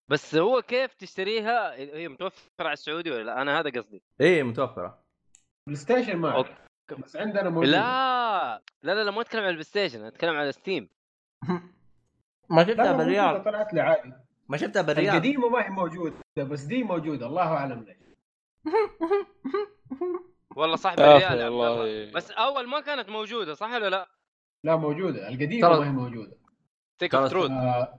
Speaker 6: بس هو كيف تشتريها؟ هي متوفرة على السعودي ولا لا؟ أنا هذا قصدي.
Speaker 3: إيه
Speaker 1: متوفرة. PlayStation ما. بس عندنا موجودة.
Speaker 6: لا. لا لا لا ما أتكلم على ال PlayStation أتكلم على Steam
Speaker 3: ما شفتها بالريال
Speaker 1: طلعت لي عادي.
Speaker 3: ما شفتها بالريال
Speaker 1: القديمه ما هي موجوده بس دي موجودة الله أعلم ليش.
Speaker 6: والله صاحبي
Speaker 2: يا
Speaker 6: ريال
Speaker 2: أخي
Speaker 6: يا عبد الله.
Speaker 2: والله
Speaker 6: بس أول ما كانت موجودة صح ولا لا؟
Speaker 1: لا موجودة
Speaker 3: القديمة
Speaker 1: ما هي موجودة.
Speaker 6: Stick
Speaker 3: ترى-
Speaker 6: of Truth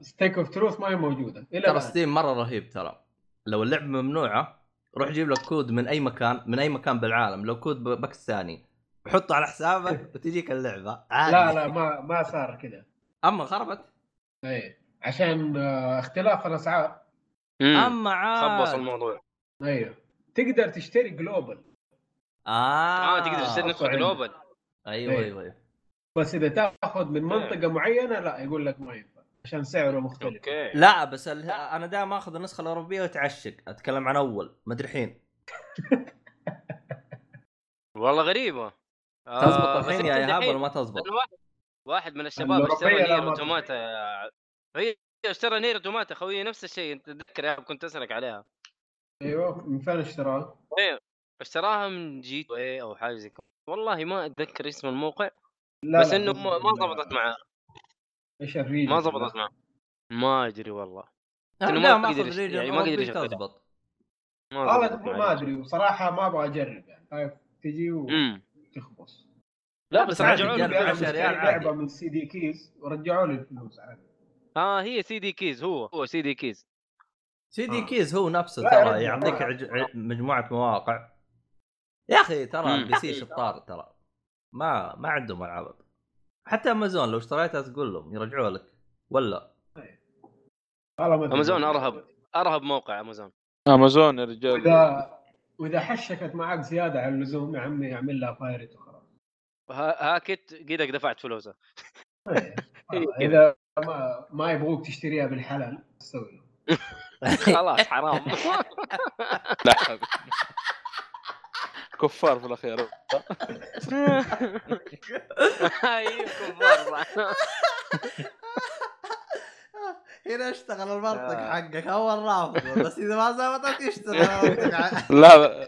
Speaker 1: Stick of Truth ما هي موجودة
Speaker 3: ترى. Steam مرة رهيب ترى. لو اللعبة ممنوعة روح جيب لك كود من أي مكان من أي مكان بالعالم. لو كود باكستاني حطه على حسابك وتجيك اللعبة. عادي.
Speaker 1: لا لا ما ما صار كذا.
Speaker 3: أما خربت؟
Speaker 1: إيه. عشان آه، اختلاف الأسعار.
Speaker 3: أما عاد.
Speaker 6: خبص الموضوع.
Speaker 1: أيوه تقدر تشتري global
Speaker 3: آه.
Speaker 6: آه تقدر تشتري نسخه. global
Speaker 3: أيوه
Speaker 1: إيه.
Speaker 3: أيوه, أيوة.
Speaker 1: بس إذا تأخذ من منطقة معينة لا يقول لك ما ينفع عشان سعره مختلف.
Speaker 6: أوكي.
Speaker 3: لا بس ال... أنا دائما آخذ النسخة الأوروبية وأتعشق أتكلم عن أول مدري حين
Speaker 6: والله غريبة. آه،
Speaker 3: تزبط
Speaker 6: بس
Speaker 3: الحين يا
Speaker 6: إيهاب.
Speaker 3: ولا ما تزبط؟
Speaker 6: واحد من الشباب اشترى Nier
Speaker 1: ما
Speaker 6: Automata. هي اشترى Nier Automata خوي نفس الشيء أنت تذكر يا كنت اسالك عليها.
Speaker 1: أيوه من فين اشتراها؟
Speaker 6: إيه اشتراها من G2A أو حاجة زي كذا. والله ما أتذكر اسم الموقع
Speaker 1: لا
Speaker 6: بس
Speaker 1: لا،
Speaker 6: إنه ما ما ضبطت معاه.
Speaker 1: إيش ال region
Speaker 6: ما ضبطت معاه. ما أدري والله. إنه ما
Speaker 3: region
Speaker 6: يعني ما.
Speaker 3: تزبط
Speaker 6: ما
Speaker 1: والله ما أدري وصراحة ما أبغى أجرب يعني خايف تجي وتخبص
Speaker 6: لا بس رجعوا
Speaker 3: عشرة
Speaker 6: الفلوس.
Speaker 3: ريال
Speaker 1: اشتري
Speaker 3: عادي.
Speaker 1: لعبة من CDKeys ورجعوا لي الفلوس عادي.
Speaker 6: آه هي CDKeys هو هو
Speaker 3: CDKeys. CD
Speaker 1: آه.
Speaker 3: Keys هو نفسه ترى. يعطيك عج... ع- مجموعة مواقع. يا أخي ترى. ال PC شطار ترى. ما ما عندهم العاب حتى أمازون لو اشتريتها تقول لهم يرجعوا لك ولا.
Speaker 6: أمازون أرهب أرهب موقع أمازون.
Speaker 2: أمازون يا رجال.
Speaker 1: وإذا وإذا حشكت معك زيادة عن اللزوم يا عمي اعمل لها بايرت وخلاص.
Speaker 6: ها- هاكت قيدك دفعت فلوسه.
Speaker 1: والله إذا ما ما يبغوك تشتريها بالحلال. سوي له.
Speaker 6: خلاص حرام.
Speaker 2: لا. كفار في الأخير.
Speaker 6: أيوه كفار.
Speaker 3: هنا اشتغل المنطق
Speaker 6: آه.
Speaker 3: حقك. اول رافض بس إذا ما زبطت يشتغل
Speaker 2: لا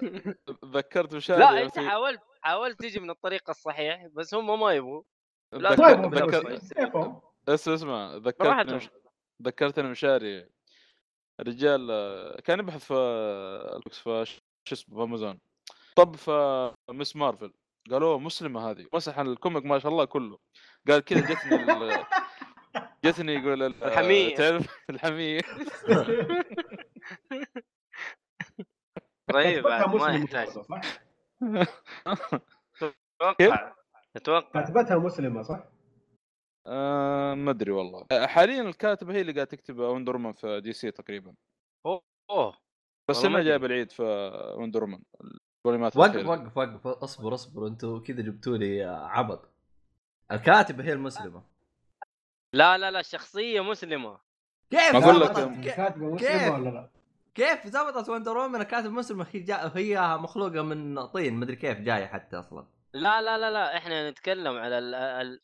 Speaker 2: ذكرت مشاري
Speaker 6: لا
Speaker 2: يوم أنت
Speaker 6: حاولت حاولت تيجي من الطريق الصحيح بس هم ما يبغوا. لا
Speaker 2: اسمع اسمع. ذكرتني مش... ذكرتني مشاري الرجال آه، كان يبحث في في ش- شو اسمه في أمازون. طب في مس مارفل. قالوا مسلمة هذه. مسح الكوميك ما شاء الله كله. قال كذا جتني ال... جتني يقول ال-
Speaker 6: الحمية.
Speaker 2: تعرف الحميه
Speaker 6: رهيب ما
Speaker 1: مسلم
Speaker 6: يحتاج؟ أتوقع أتوقع.
Speaker 1: كاتبتها مسلمة صح؟
Speaker 2: آه ما أدري والله. آه، حاليا الكاتبه هي اللي قاعدة تكتب Wonder Woman في DC تقريبا.
Speaker 6: أوه
Speaker 2: بس
Speaker 6: ما
Speaker 2: انها
Speaker 6: أدري.
Speaker 2: جايب العيد في Wonder Woman الكلمات
Speaker 3: وقف. وقف وقف. اصبر اصبر. أنتوا كذا جبتوا لي عبط. الكاتبه هي المسلمة.
Speaker 6: لا لا لا الشخصيه مسلمة.
Speaker 3: كيف
Speaker 2: ما أقول لك-
Speaker 1: كاتبه
Speaker 3: كيف؟
Speaker 1: مسلمة ولا لا؟
Speaker 3: كيف زبطت وندر وومن الكاتب مسلمة. هي جا... هي مخلوقة من طين. مدري كيف جاية حتى أصلا.
Speaker 6: لا لا لا لا. إحنا نتكلم على ال... ال...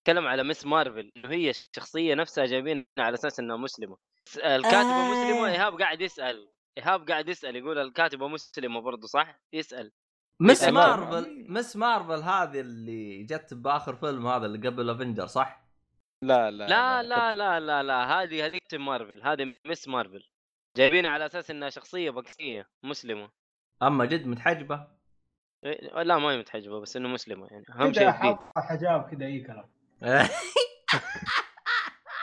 Speaker 6: نتكلم على مس مارفل إنه هي الشخصية نفسها جايبينها على أساس إنها مسلمة الكاتبه
Speaker 3: آه.
Speaker 6: مسلمة إيهاب قاعد يسأل إيهاب قاعد يسأل يقول الكاتبة مسلمة برضه صح؟
Speaker 3: يسأل
Speaker 2: Ms.
Speaker 3: Marvel Ms. Marvel هذه اللي جت بآخر فيلم هذا اللي قبل Avengers صح؟
Speaker 2: لا لا
Speaker 6: لا لا لا لا لا هذه هذيك Captain Marvel هذه Ms. Marvel جايبينها على أساس إنها شخصية باكستانيه مسلمة
Speaker 3: أما جد متحجبة
Speaker 6: إيه، لا ما هي متحجبة بس إنه مسلمة يعني اهم شيء
Speaker 1: حجاب كذا أي كلام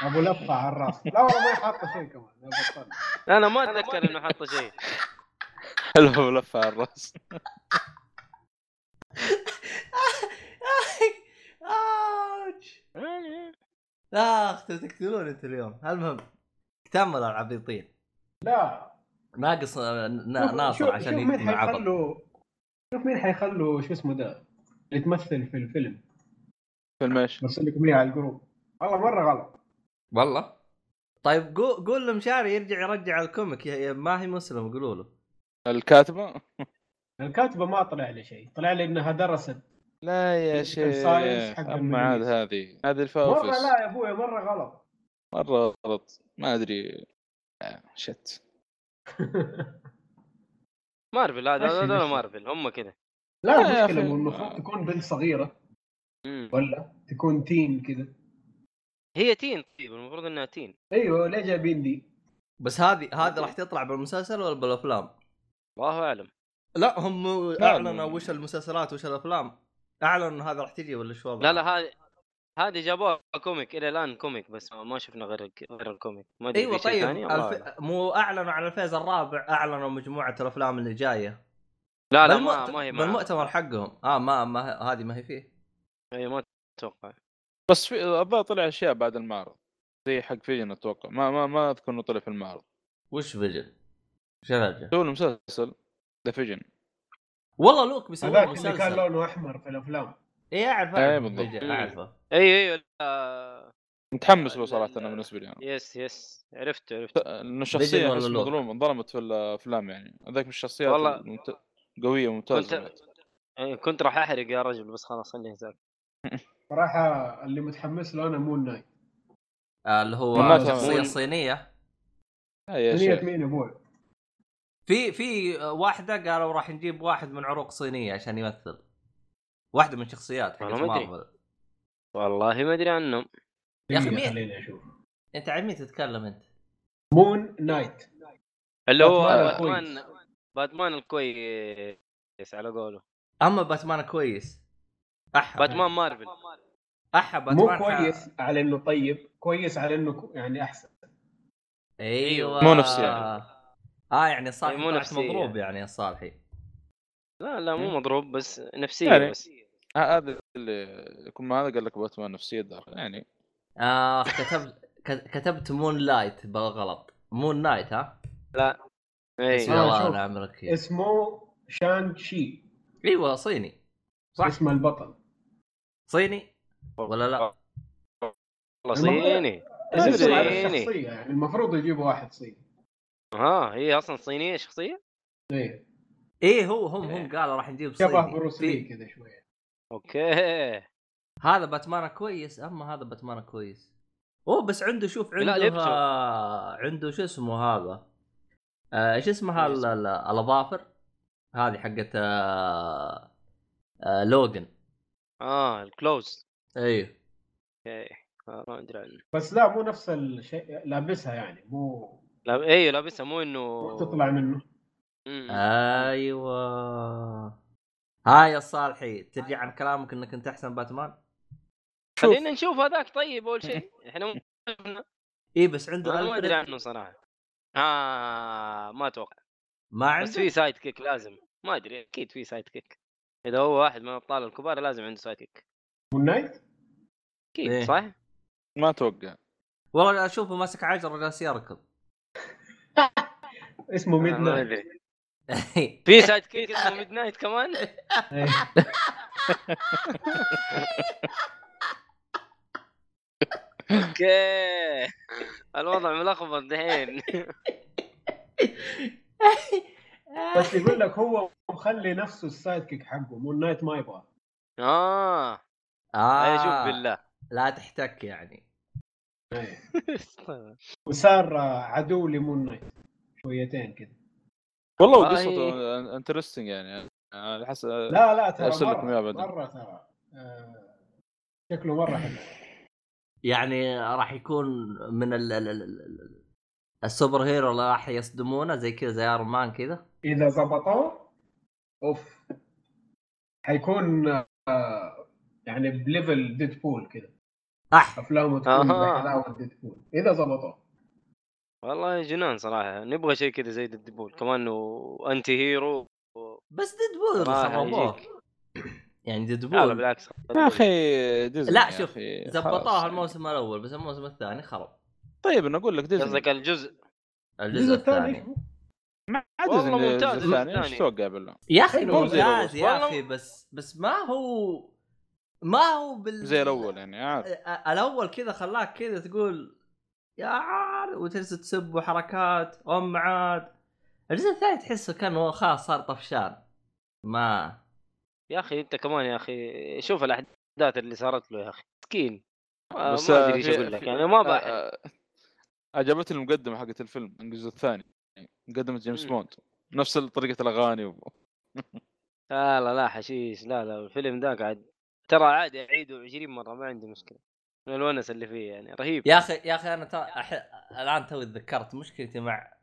Speaker 1: ابو لفة على الرأس. لا والله ما حاطه شيء كمان.
Speaker 6: أنا ما أتذكر إنه حط شيء.
Speaker 2: حلو لفة على
Speaker 3: الرأس. اخ تقتلون أنت اليوم. المهم كمل العبيطين
Speaker 1: لا.
Speaker 3: ناقص آه، نا-
Speaker 1: شوف-
Speaker 3: ناصر
Speaker 1: شوف-
Speaker 3: عشان
Speaker 1: شوف مين
Speaker 3: يكتب عبط
Speaker 1: حيخلوا شوف مين حيخلوا شو اسمه ده اللي تمثل في الفيلم.
Speaker 2: فيلم إيش؟
Speaker 1: برسل لكم اياه على الجروب. والله مرة غلط.
Speaker 3: والله؟ طيب قول قول لمشاري يرجع يرجع الكوميك. يا- يا- ما هي مسلم قولوا له.
Speaker 2: الكاتبة؟
Speaker 1: الكاتبة ما طلع لي شيء. طلع لي إنها درست.
Speaker 2: لا يا شيخ.
Speaker 1: حق
Speaker 2: أما عاد. هذه هذه
Speaker 1: مرة
Speaker 2: الفاوفس
Speaker 1: لا يا أبوي مرة غلط.
Speaker 2: مرة غلط. ما أدري. شت
Speaker 6: مارفل هذا هذول. مارفل هم كذا
Speaker 1: لا المشكلة المفروض تكون بنت صغيرة.
Speaker 6: مم.
Speaker 1: ولا تكون teen كذا
Speaker 6: هي teen طيب المفروض إنها teen
Speaker 1: أيوه ليه جايبين دي؟
Speaker 3: بس هذه هذه راح تطلع بالمسلسل ولا بالأفلام؟
Speaker 6: الله أعلم
Speaker 3: لا هم
Speaker 2: أعلنوا
Speaker 3: وش المسلسلات وش الأفلام أعلنوا انه هذا راح تجي ولا شو؟
Speaker 6: لا لا هذه هذه جابوها comic إلى الآن comic بس ما- شفنا غير الك- غير ال comic
Speaker 3: ما
Speaker 6: أدري أيوه
Speaker 3: طيب الف... مو أعلنوا عن ال phase الرابع أعلنوا مجموعة الأفلام اللي جاية
Speaker 6: لا لا
Speaker 3: بالمؤت-
Speaker 6: ما, ما هي.
Speaker 3: بالمؤتمر حقهم آه ما ما هذه ما هي فيه
Speaker 6: هي ما أتوقع.
Speaker 2: بس في الظاهر طلع أشياء بعد المعرض. زي حق Vision أتوقع. ما ما ما أذكر إنه طلع في المعرض.
Speaker 3: وش Vision؟ وش الهرجه؟
Speaker 2: سووا له مسلسل. ذا Vision
Speaker 3: والله لوك بيسوون
Speaker 1: هذاك اللي كان لونه أحمر في الأفلام.
Speaker 3: اي أعرف
Speaker 2: إيه
Speaker 3: أعرف.
Speaker 2: بالضبط.
Speaker 3: Vision، أعرفه.
Speaker 6: اي اي لا.
Speaker 2: متحمس له
Speaker 6: صراحة
Speaker 2: أنا بالنسبة لي أنا.
Speaker 6: yes yes عرفت عرفت
Speaker 2: إنه شخصية
Speaker 3: ولا
Speaker 2: أحس
Speaker 3: لوك؟
Speaker 2: مظلومه انظلمت في الأفلام يعني. هذاك من الشخصيات
Speaker 6: والله-.
Speaker 2: قوية ممتازه
Speaker 6: كنت إيه، كنت راح أحرق يا رجل بس خلاص خليه ذاك
Speaker 1: صراحة اللي متحمس له أنا Moon
Speaker 3: Knight اللي هو
Speaker 2: تمام.
Speaker 3: الصينيه
Speaker 2: آه شيخ.
Speaker 1: مين أبوي؟
Speaker 3: في في واحدة قالوا راح نجيب واحد من عروق صينية عشان يمثل. واحدة من شخصيات حق
Speaker 6: والله ما أدري.
Speaker 3: مارفل
Speaker 6: والله ما أدري عنهم.
Speaker 3: يا
Speaker 1: دقيقة
Speaker 3: مين-
Speaker 1: خليني أشوف
Speaker 3: أنت عن مين تتكلم أنت؟
Speaker 1: Moon Knight
Speaker 6: اللي هو
Speaker 1: باتمان
Speaker 6: باتمان باتمان الكويس على قوله.
Speaker 3: أما باتمان كويس احا
Speaker 6: باتمان مارفل.
Speaker 3: احا
Speaker 1: مو
Speaker 3: باتمان ح-
Speaker 1: كويس على إنه طيب كويس على إنه يعني أحسن.
Speaker 3: أيوه.
Speaker 2: مو نفسي يعني.
Speaker 3: آه يعني الصالحي
Speaker 6: مو نفسية.
Speaker 3: مضروب يعني الصالحي
Speaker 6: لا لا مو مضروب بس نفسية
Speaker 2: يعني.
Speaker 6: بس.
Speaker 2: آه، هذا اللي يكون ما هذا قال لك باتمان نفسية داخل يعني.
Speaker 3: اخ كتبت كتبت Moonlight بالغلط. Moon Knight ها؟
Speaker 6: اي
Speaker 3: بسم
Speaker 1: آه، اسمه Shang-Chi
Speaker 3: إيوه صيني. صح.
Speaker 1: اسم البطل.
Speaker 3: صيني؟ ولا لا؟
Speaker 6: والله صيني.
Speaker 1: اسم
Speaker 6: صيني.
Speaker 1: يعني المفروض يجيبوا واحد صيني.
Speaker 6: ها هي أصلا صينية شخصية؟
Speaker 1: إيه.
Speaker 3: إيه هو هم هم قالوا راح نجيب
Speaker 1: شبه
Speaker 3: صيني.
Speaker 1: بروس لي
Speaker 3: في-
Speaker 1: كذا شوية.
Speaker 6: أوكي.
Speaker 3: هذا باتمان كويس أما هذا باتمان كويس. أوه بس عنده شوف عنده. آه عنده شو اسمه هذا؟ آه إيش اسمها ال- ال- الأظافر؟ هذه حقت آه آه Logan.
Speaker 6: آه ال
Speaker 3: claws.
Speaker 6: أيوه. أوكي. آه، ما أدري عنه.
Speaker 1: بس لا مو نفس الشيء لابسها يعني مو
Speaker 6: لا أيوه لابسها مو
Speaker 1: إنه تطلع منه.
Speaker 6: مم.
Speaker 3: أيوه. هاي يا صالحي ترجع عن كلامك إنك أنت أحسن باتمان؟
Speaker 6: خلينا نشوف هذاك طيب أول شيء. إحنا مو-
Speaker 3: اي إيه، بس عنده
Speaker 6: أنا ما
Speaker 3: أدري
Speaker 6: عنه صراحة. آه ما أتوقع.
Speaker 3: ما
Speaker 6: بس
Speaker 3: عنده؟
Speaker 6: في sidekick لازم. ما أدري أكيد في sidekick. إذا هو واحد من الأبطال الكبار لازم عنده sidekick.
Speaker 1: Moon Knight؟
Speaker 6: أكيد
Speaker 3: إيه.
Speaker 6: صح؟
Speaker 2: ما أتوقع
Speaker 3: والله أشوفه ماسك عجله جالس يركض.
Speaker 1: اسمه
Speaker 6: Midnight. في sidekick اسمه Midnight كمان. أوكي. الوضع ملخبط دحين.
Speaker 1: بس يقول لك هو مخلي نفسه ال sidekick حقه Moon Knight ما يبغى
Speaker 6: آه.
Speaker 3: آه
Speaker 6: شوف بالله.
Speaker 3: لا تحتك يعني.
Speaker 1: إيه. وصار آه، عدو ل Moon Knight شويتين كذا
Speaker 2: والله قصته interesting يعني على حسب
Speaker 1: لا لا ترى
Speaker 2: أرسل لكم
Speaker 1: مرة
Speaker 2: بعدين.
Speaker 1: مرة ترى. آه، شكله مرة حلو.
Speaker 3: يعني راح يكون من ال ال ال ال super hero اللي راح يصدمونه زي كذا زي Iron Man كذا.
Speaker 1: إذا زبطوه أوف. حيكون آه، يعني ب level Deadpool كذا.
Speaker 3: أح.
Speaker 1: أفلامه تكون
Speaker 6: أها.
Speaker 1: بحلاوه Deadpool إذا زبطوه.
Speaker 6: والله جنان صراحة. نبغى شيء كذا زي Deadpool كمان و
Speaker 3: anti hero
Speaker 6: بس
Speaker 3: Deadpool
Speaker 6: يجيك.
Speaker 3: يعني
Speaker 6: لا لا
Speaker 3: Deadpool
Speaker 6: بالعكس.
Speaker 2: يا أخي
Speaker 3: لا شوف زبطوها. الموسم الأول بس الموسم الثاني خرب.
Speaker 2: طيب أنا أقول لك ديزني.
Speaker 6: قصدك الجزء.
Speaker 3: الجزء الثاني؟
Speaker 2: ما
Speaker 6: والله
Speaker 2: ديزني
Speaker 6: ممتاز
Speaker 2: الجزء الثاني
Speaker 6: إيش.
Speaker 2: توقع بالله
Speaker 3: يا
Speaker 2: أخي.
Speaker 3: ممتاز يا
Speaker 6: والله-
Speaker 3: أخي بس بس ما هو ما هو بال
Speaker 2: زي الأول يعني عارف
Speaker 3: الأول كذا خلاك كذا تقول يا عار وتجلس تسب وحركات أم عاد. الجزء الثاني تحسه كان هو خلاص صار طفشان. ما.
Speaker 6: يا أخي أنت كمان يا أخي شوف الأحداث اللي صارت له يا أخي. مسكين.
Speaker 2: بس
Speaker 6: ما أدري
Speaker 2: إيش
Speaker 6: أقول لك يعني ما
Speaker 2: آه، عجبتني المقدمة حقت الفيلم الجزء الثاني. مقدمه جيمس
Speaker 6: مم.
Speaker 2: بوند. نفس طريقة الأغاني و...
Speaker 6: لا لا لا حشيش. لا لا الفيلم ذا قاعد ترى عادي اعيده 20 مرة ما عندي مشكلة. من الونس اللي فيه يعني رهيب.
Speaker 3: يا أخي يا أخي أنا تو... أح... الآن توي تذكرت مشكلتي مع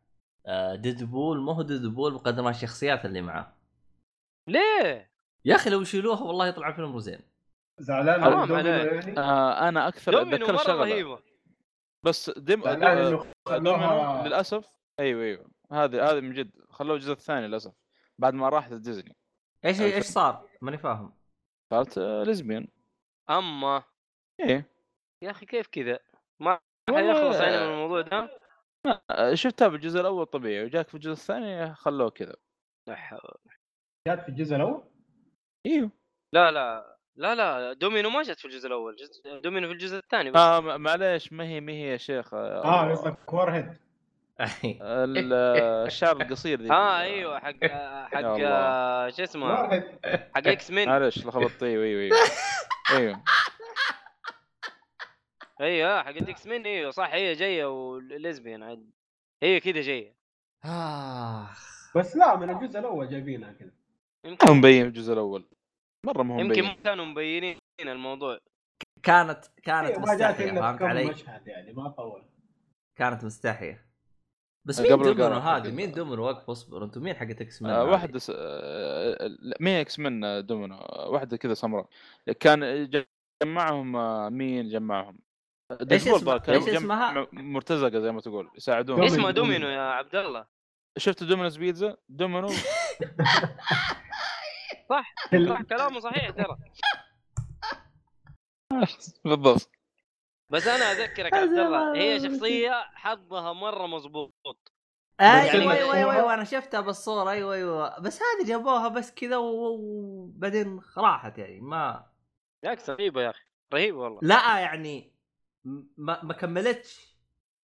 Speaker 3: آه، Deadpool. ما هو Deadpool بقدر ما الشخصيات اللي معاه.
Speaker 6: ليه؟
Speaker 3: يا أخي لو يشيلوها والله يطلع فيلم زين
Speaker 1: زعلان. يعني؟
Speaker 2: آه
Speaker 6: أنا
Speaker 2: أكثر
Speaker 6: أتذكر
Speaker 2: شغلة.
Speaker 6: رهيبة.
Speaker 2: بس ديم آه، دومينو للأسف أيوه أيوه هذه هذه من جد خلوه الجزء الثاني للأسف بعد ما راحت ديزني
Speaker 3: إيش
Speaker 2: الفيلم.
Speaker 3: إيش صار؟ ماني فاهم
Speaker 2: صارت آه، lesbian
Speaker 6: أما
Speaker 2: إيه
Speaker 6: يا أخي كيف كذا؟ ما حيخلص يعني
Speaker 2: آه،
Speaker 6: من الموضوع ده؟
Speaker 2: آه، شفتها بالجزء الأول طبيعي وجاك في الجزء الثاني خلوه كذا
Speaker 6: لا حول.
Speaker 1: جات في الجزء الأول
Speaker 2: إيوه
Speaker 6: لا لا لا لا دومينو ما جت في الجزء الأول جزء دومينو في الجزء الثاني بس.
Speaker 2: آه م- معليش ما هي ما هي يا شيخ آه،
Speaker 1: آه قصدك Warhead
Speaker 2: ال- آه، الشعر القصير ذي.
Speaker 6: آه أيوه حق حق
Speaker 2: يا الله.
Speaker 6: آه، شو اسمه؟ حق X-Men
Speaker 2: معليش لخبطت أيوه أيوه أيوه أيوه.
Speaker 6: أيوه حق X-Men أيوه صح هي جاية و lesbian عاد هي كذا جاية.
Speaker 3: آه.
Speaker 1: بس لا من الجزء الأول جايبينها كذا
Speaker 2: مبين الجزء الأول. مرة ما هو
Speaker 6: يمكن ما كانوا مبينين الموضوع.
Speaker 3: كانت كانت
Speaker 1: إيه، مستحية
Speaker 3: فهمت علي؟
Speaker 1: مشهد يعني ما طول.
Speaker 3: كانت مستحية. بس مين
Speaker 2: قبل
Speaker 3: دومينو هذه مين دومينو وقف اصبر أنتم مين حقت إكس مان
Speaker 2: آه؟ واحدة س... آه مين إكس من دومينو؟ واحدة كذا سمراء كان جمعهم آه، مين جمعهم؟ ديدبول
Speaker 3: اسمها-
Speaker 2: جمع-
Speaker 3: اسمها؟
Speaker 2: مرتزقة زي ما تقول يساعدون.
Speaker 1: دومينو.
Speaker 6: اسمه
Speaker 1: دومينو.
Speaker 6: دومينو. يا عبد الله.
Speaker 2: شفت دومينوز بيتزا؟ دومينو.
Speaker 6: صح صح كلامه صحيح ترى.
Speaker 2: بالضبط.
Speaker 6: بس أنا أذكرك عبد الله هي شخصية حظها مرة مضبوط.
Speaker 3: أيوه
Speaker 1: بس
Speaker 3: أيوه
Speaker 1: الصورة-
Speaker 3: أيوه أيوه أنا شفتها بالصورة أيوه أيوه. بس هذه جابوها بس كذا وبعدين راحت يعني ما
Speaker 6: بالعكس رهيبه يا أخي. رهيبة والله.
Speaker 3: لا يعني ما ما كملتش.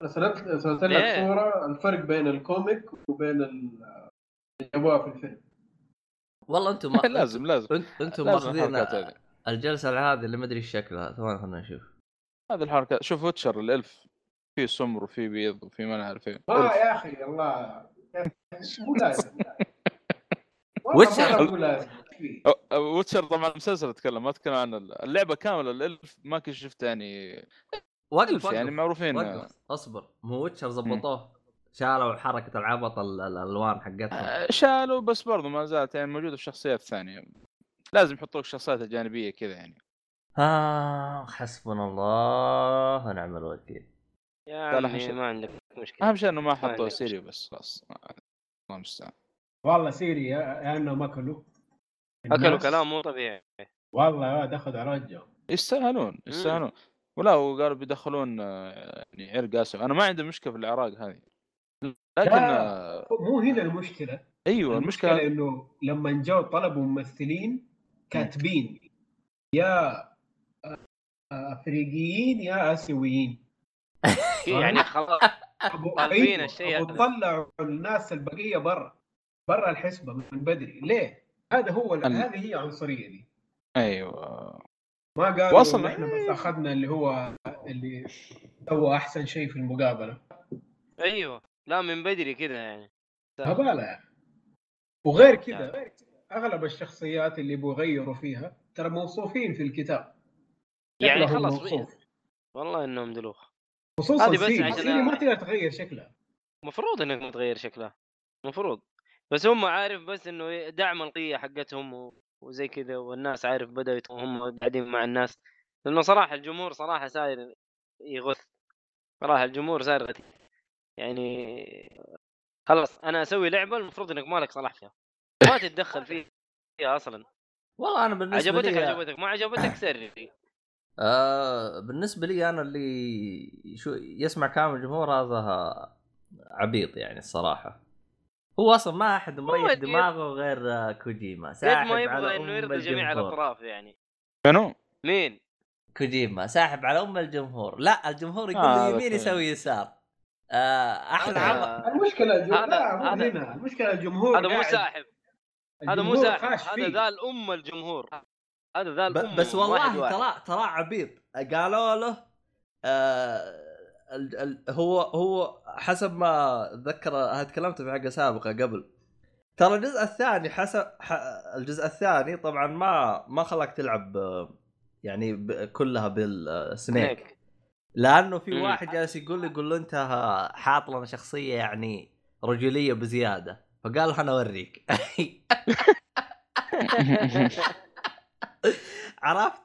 Speaker 1: ارسلت ارسلت لك
Speaker 6: ليه؟
Speaker 1: صورة الفرق بين ال comic وبين ال- اللي جابوها في الفيلم.
Speaker 3: والله أنتم ما
Speaker 2: لازم لازم. أنتم
Speaker 3: ماخذين
Speaker 2: الجلسة هذه
Speaker 3: اللي ما أدري إيش شكلها. ثواني خلينا نشوف.
Speaker 2: هذه الحركات شوف Witcher ال elf. في سمر وفي بيض وفي ما نعرف
Speaker 1: إيه.
Speaker 2: elf.
Speaker 1: يا أخي الله. مو لازم. مرة مو لازم.
Speaker 2: Witcher طبعا مسلسل أتكلم ما أتكلم عن اللعبة كاملة ال elf ما كنت شفت يعني.
Speaker 3: وقف
Speaker 2: يعني معروفين.
Speaker 3: وقف أصبر. مو Witcher زبطوه. شالوا حركة العبط ال- ال- الألوان حقتهم.
Speaker 2: آه، شالوا بس برضو ما زالت يعني موجودة في شخصيات ثانية. لازم يحطوا لك الشخصيات الجانبية كذا يعني.
Speaker 3: آه حسبنا الله ونعم الوكيل.
Speaker 6: يا عمي
Speaker 2: حشد.
Speaker 6: ما عندك مشكلة.
Speaker 2: أهم شيء إنه ما حطوا
Speaker 6: Ciri
Speaker 2: و بس خلاص. الله المستعان
Speaker 1: والله Ciri يا انهم أكلوا
Speaker 6: اكلوا كلام مو طبيعي.
Speaker 1: والله دخل رجع
Speaker 2: يستاهلون يستاهلون. ولا وقالوا بيدخلون آه، يعني عرق آسف. أنا ما عندي مشكلة في العراق هذه. لكن
Speaker 1: لا.
Speaker 2: آه،
Speaker 1: مو هنا المشكلة.
Speaker 2: أيوه
Speaker 1: المشكلة
Speaker 2: المشكلة
Speaker 1: إنه لما جو طلبوا ممثلين كاتبين يا أفريقيين يا آسيويين.
Speaker 6: يعني خلاص طالبين
Speaker 1: أيوة،
Speaker 6: الشيء.
Speaker 1: طلعوا الناس البقية برا برا الحسبة من بدري. ليه؟ هذا هو
Speaker 2: ال-
Speaker 1: هذه هي عنصرية دي.
Speaker 2: أيوه.
Speaker 1: ما قالوا إنه إحنا بس أخذنا اللي هو اللي سوى أحسن شيء في المقابلة.
Speaker 6: أيوه. لا من بدري كذا يعني.
Speaker 1: هبالة يعني وغير كذا أغلب الشخصيات اللي يبغوا يغيروا فيها ترى موصوفين في الكتاب.
Speaker 6: يعني خلاص. والله إنهم دلوخ
Speaker 1: خصوصا سيري
Speaker 6: عشان-
Speaker 1: ما تقدر تغير شكلها
Speaker 6: المفروض إنك ما تغير شكلها المفروض بس هم عارف بس إنه دعم القية حقتهم و- وزي كذا والناس عارف بدأوا يت- هم قاعدين مع الناس. لأنه صراحة الجمهور صراحة صاير يغث. صراحة الجمهور صار غثي يعني خلاص أنا أسوي لعبة المفروض إنك مالك صلاح فيها ما تتدخل فيها أصلا.
Speaker 3: والله أنا بالنسبة
Speaker 6: عجبتك
Speaker 3: لي
Speaker 6: عجبتك ما عجبتك سري.
Speaker 3: آه بالنسبة لي أنا اللي شو يسمع كلام الجمهور هذا عبيط يعني الصراحة. هو أصلا ما أحد مريح دماغه غير كوجيما
Speaker 6: قد
Speaker 3: ساحب
Speaker 6: ما
Speaker 3: على
Speaker 6: يبغى انه يرضي جميع
Speaker 3: الجمهور.
Speaker 6: الأطراف يعني.
Speaker 2: شنو؟
Speaker 6: مين؟
Speaker 3: كوجيما ساحب على أم الجمهور. لا الجمهور يقول
Speaker 2: آه،
Speaker 3: يمين. يسوي يسار. أحلى
Speaker 6: هذا-
Speaker 3: عمل
Speaker 1: المشكلة الجمهور
Speaker 6: هذا-
Speaker 1: المشكلة الجمهور
Speaker 6: هذا مو ساحب. هذا مو ساحب. هذا. ذا الأم الجمهور. هذا ذا
Speaker 3: الأم بس والله. ترى ترى عبيط. قالوا له آه ال ال هو هو حسب ما اتذكر هذا تكلمت في حلقة سابقة قبل. ترى الجزء الثاني حسب ح الجزء الثاني طبعا ما ما خلاك تلعب آه، يعني كلها بالسنيك. لأنه في. واحد جالس يقول لي يقول له انت حاط لنا شخصية يعني رجوليه بزيادة. فقال له أنا أوريك. عرفت؟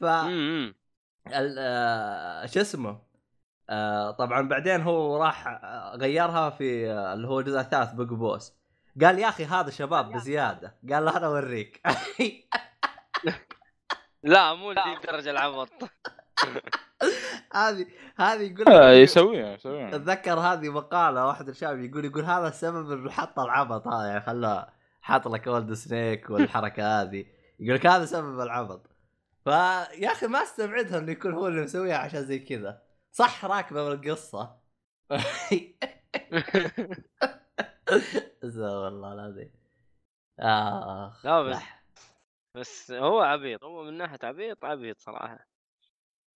Speaker 3: ف ال- آه، شو اسمه؟ آه، طبعا بعدين هو راح آه، غيرها في اللي هو الجزء الثالث بيج بوس قال يا أخي هذا شباب بزيادة. قال له أنا أوريك.
Speaker 6: لا مو ذي الدرجه العبط.
Speaker 3: هذه هذه يقول
Speaker 2: آه،
Speaker 3: لك
Speaker 2: يسويها يسويها.
Speaker 3: اتذكر هذه مقالة واحد الشباب يقول يقول هذا السبب انه حط العبط هذا يعني خلاه حاط لك اولد سنيك والحركة هذه. يقول لك هذا سبب العبط. فيا أخي ما استبعدها إنه يكون هو اللي مسويها عشان زي كذا. صح راكبة بالقصة. استغفر الله العظيم. اخ
Speaker 6: لا بس بس هو عبيط هو من ناحية عبيط عبيط صراحة.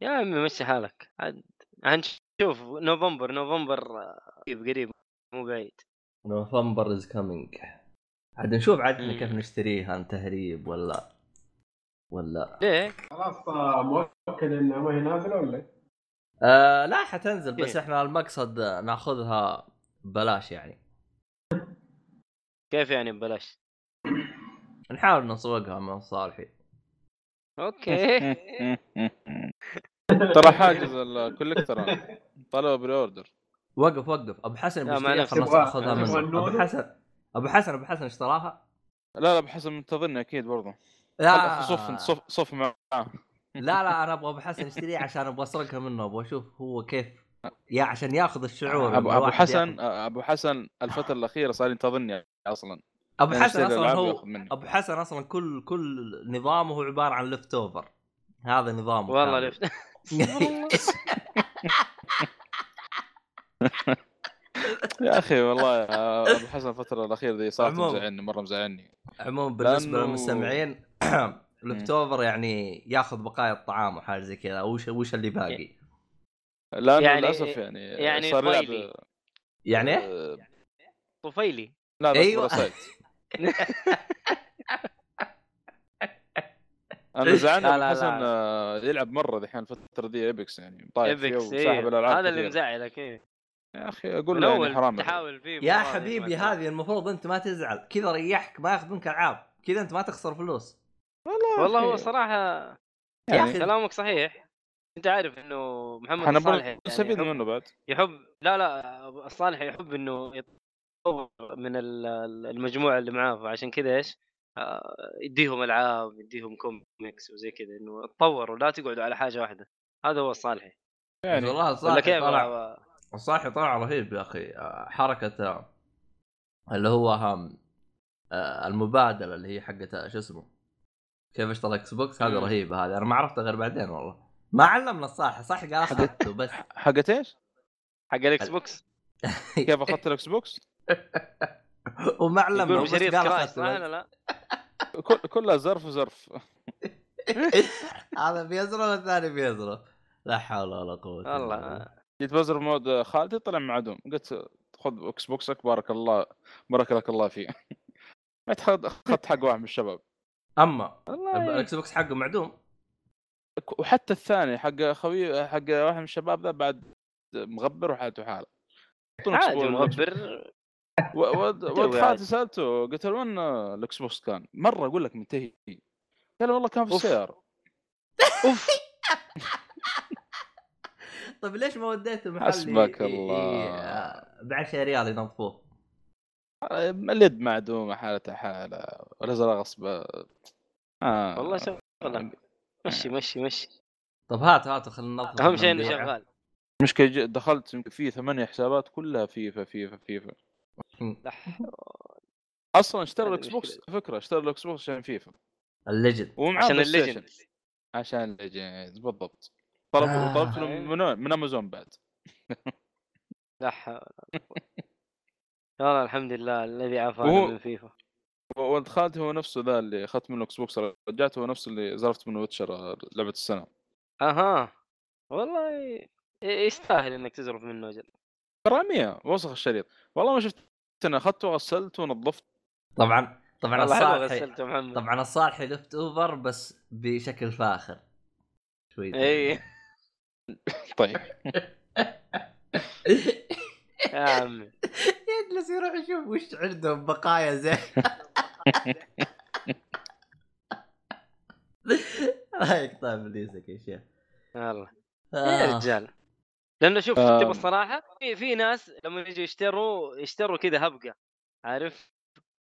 Speaker 6: يا عمي مشي حالك عاد هنشوف نوفمبر نوفمبر آه، قريب قريب مو بعيد
Speaker 3: November is coming عاد نشوف عاد. كيف نشتريها تهريب ولا ولا
Speaker 6: ليه؟
Speaker 1: خلاص آه، مؤكد انها ما هي نازلة ولا؟
Speaker 3: آه لا حتنزل بس
Speaker 6: إيه.
Speaker 3: إحنا المقصد ناخذها ببلاش يعني
Speaker 6: كيف يعني ببلاش؟
Speaker 3: نحاول نسوقها من صالحي
Speaker 6: أوكي.
Speaker 2: ترى حاجز ال collector أنا طلب pre-order
Speaker 3: وقف وقف. أبو حسن
Speaker 6: لا، ما
Speaker 3: بيشتريها
Speaker 6: نفسي.
Speaker 3: خلاص
Speaker 1: تبغى-
Speaker 3: اخذها
Speaker 1: تبغى
Speaker 3: منه
Speaker 1: النونو؟
Speaker 3: أبو حسن أبو حسن أبو حسن اشتراها؟
Speaker 2: لا لا بحسب منتظرني أكيد برضه.
Speaker 3: لا.
Speaker 2: صف صف صف معاه.
Speaker 3: لا لا أنا أبغى أبو حسن يشتريها عشان أبغى أسرقها منه. أبغى أشوف هو كيف. يا عشان ياخذ الشعور
Speaker 2: ابو
Speaker 3: إنه
Speaker 2: أبو
Speaker 3: واحد
Speaker 2: حسن أبو حسن الفترة الأخيرة صار ينتظرني
Speaker 3: أصلا.
Speaker 2: أبو
Speaker 3: حسن
Speaker 2: أصلا
Speaker 3: هو. أبو حسن أصلا كل كل نظامه هو عبارة عن leftover هذا نظامه
Speaker 6: والله. left
Speaker 2: يا أخي والله أبو حسن الفترة الأخيرة دي صارت. مزعلني مرة مزعلني
Speaker 3: عموما
Speaker 2: بالنسبة
Speaker 3: للمستمعين leftover يعني ياخذ بقايا الطعام وحاجة زي كذا وش وش اللي باقي
Speaker 2: لأنه
Speaker 6: يعني-
Speaker 2: للأسف يعني
Speaker 6: يعني
Speaker 2: صار يلعب
Speaker 6: طفيلي.
Speaker 3: يعني؟
Speaker 2: آه،
Speaker 6: طفيلي
Speaker 2: لا لا
Speaker 3: أيوة.
Speaker 2: أيوة. أنا زعلان
Speaker 6: لا،
Speaker 2: حسن
Speaker 6: لا.
Speaker 2: آه، يلعب مرة دحين الفترة دي Apex يعني طايح فيها
Speaker 6: Apex
Speaker 2: وساحب
Speaker 6: إيه.
Speaker 2: الألعاب
Speaker 6: هذا اللي. مزعلك إيه
Speaker 2: يا أخي
Speaker 6: أقول
Speaker 2: له يعني حرام
Speaker 6: تحاول فيه
Speaker 3: يا
Speaker 6: مرة
Speaker 3: حبيبي هذه المفروض أنت ما تزعل. كذا ريحك ما ياخذ منك ألعاب. كذا أنت ما تخسر فلوس.
Speaker 6: والله هو
Speaker 2: أخي،
Speaker 6: صراحة
Speaker 3: يا
Speaker 2: يعني
Speaker 6: كلامك صحيح. أنت عارف إنه محمد
Speaker 2: نبغى
Speaker 6: يعني
Speaker 2: منه بعد.
Speaker 6: يحب لا لا الصالح يحب إنه من ال- ال- المجموعة اللي معاه فعشان كذا إيش؟ آه، يديهم ألعاب يديهم كوميكس وزي كذا إنه تطوروا لا تقعدوا على حاجة واحدة. هذا هو الصالحي
Speaker 2: يعني
Speaker 3: والله
Speaker 6: ولا
Speaker 3: الصالح
Speaker 6: كيف؟
Speaker 3: طلع
Speaker 6: آه،
Speaker 3: الصالح طلع رهيب يا أخي. آه، حركة آه، اللي هو هم المبادلة اللي هي حقت شو اسمه؟ كيف اشترى Xbox هذه
Speaker 6: مم.
Speaker 3: رهيبة هذه. أنا ما عرفتها غير بعدين والله. ما علمنا الصالح. الصالح قال أخذته بس.
Speaker 2: حقت إيش؟
Speaker 6: حق ال Xbox
Speaker 2: كيف أخذت
Speaker 3: ال Xbox؟
Speaker 6: يقول
Speaker 3: بس
Speaker 6: بشريط
Speaker 3: قال
Speaker 6: لا. لا لا.
Speaker 2: كل- كلها زرف وزرف
Speaker 3: هذا بيزرف والثاني بيزرف لا حول ولا قوة.
Speaker 6: والله
Speaker 2: جيت بزر ولد خالتي طلع معدوم. قلت خذ Xbox ك بارك الله بارك لك الله فيه. رحت أخذت حق واحد من الشباب.
Speaker 3: أما
Speaker 2: والله.
Speaker 3: ال Xbox حقه معدوم؟
Speaker 2: وحتى الثاني حق خوي حق واحد من الشباب ذا بعد مغبر وحالته حالة.
Speaker 6: عادي مغبر.
Speaker 2: ولد خالتي. سألته قلت له وين ال Xbox كان؟ مرة أقول لك منتهي قال والله كان في. السيارة
Speaker 6: أوف
Speaker 3: طيب ليش ما وديته محل
Speaker 2: حسبك الله.
Speaker 3: ب 10 ريال ينظفوه
Speaker 2: اليد معدومة حالته حالة والازرق غصب آه.
Speaker 6: والله شغله مشي مشي مشي
Speaker 3: طب هات هات خلينا ننظف
Speaker 6: أهم شيء
Speaker 3: إنه.
Speaker 6: شغال
Speaker 2: مشكلة ج- دخلت يمكن في ثمانية حسابات كلها فيفا فيفا فيفا
Speaker 6: لا
Speaker 2: أصلا اشترى ال
Speaker 6: Xbox.
Speaker 2: فكرة اشترى ال Xbox عشان فيفا.
Speaker 3: ال
Speaker 2: legend.
Speaker 6: عشان.
Speaker 2: ال
Speaker 6: legend.
Speaker 2: عشان ال legend بالضبط. طلب
Speaker 3: آه.
Speaker 2: طلبت من من أمازون بعد.
Speaker 6: لا حول. والله الحمد لله الذي عافانا
Speaker 2: وهو-
Speaker 6: من فيفا.
Speaker 2: ولد خالتي هو نفسه ذا اللي اخذت منه Xbox رجعت هو نفسه اللي زرفت منه Witcher لعبة السنة.
Speaker 6: أها. والله ي- يستاهل إنك تزرف منه أجل
Speaker 2: غرامية وسخ الشريط. والله ما شفت أنا اخذته غسلته ونظفت.
Speaker 3: طبعا طبعا الصالحي طبعا الصالحي leftover بس بشكل فاخر. شوي
Speaker 6: اي
Speaker 2: طيب.
Speaker 6: يا عمي.
Speaker 3: يجلس يروح يشوف وش عندهم بقايا زين. لا يقطع ابليسك يا شيخ.
Speaker 6: والله يا
Speaker 3: آه.
Speaker 6: رجال. لأنه شوف
Speaker 2: آم.
Speaker 6: تبغى الصراحة في في ناس لما يجوا يشتروا يشتروا كذا هبقه عارف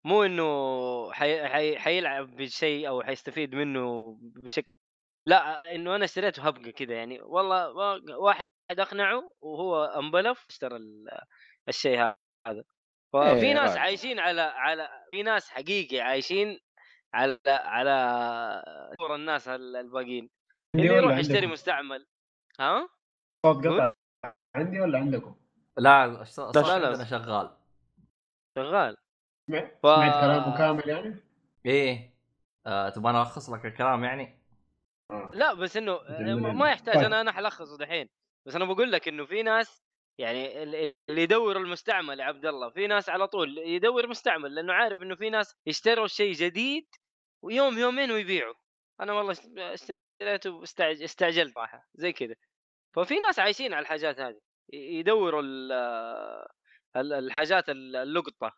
Speaker 6: مو إنه حي... حي... حيلعب بشيء أو حيستفيد منه بشكل لا إنه أنا اشتريته هبقه كذا يعني والله وا- واحد أقنعه وهو أنبلف اشترى ال- الشيء هذا ففي
Speaker 2: إيه،
Speaker 6: ناس
Speaker 2: عادي.
Speaker 6: عايشين على على في ناس حقيقي عايشين على على صور الناس ال- الباقيين اللي يروح يشتري؟ مستعمل ها
Speaker 1: صوت قطع عندي ولا عندكم؟
Speaker 3: لا
Speaker 6: لا.
Speaker 3: عندنا شغال
Speaker 6: شغال
Speaker 1: سمعت
Speaker 6: ف...
Speaker 1: كلامه كامل يعني؟
Speaker 3: إيه آه تبغى أنا ألخص لك الكلام يعني
Speaker 1: آه.
Speaker 6: لا بس إنه
Speaker 1: جميل.
Speaker 6: ما يحتاج
Speaker 1: طيب.
Speaker 6: أنا أنا حلخصه دحين بس أنا بقول لك إنه في ناس يعني ال- اللي يدور المستعمل يا عبد الله في ناس على طول يدور مستعمل لأنه عارف إنه في ناس يشتروا شيء جديد ويوم يومين ويبيعوا أنا والله اشت- اشتريته واستعج- استعجلت صراحة زي كذا ففي ناس عايشين على الحاجات هذه يدوروا ال- ال- الحاجات ال- اللقطة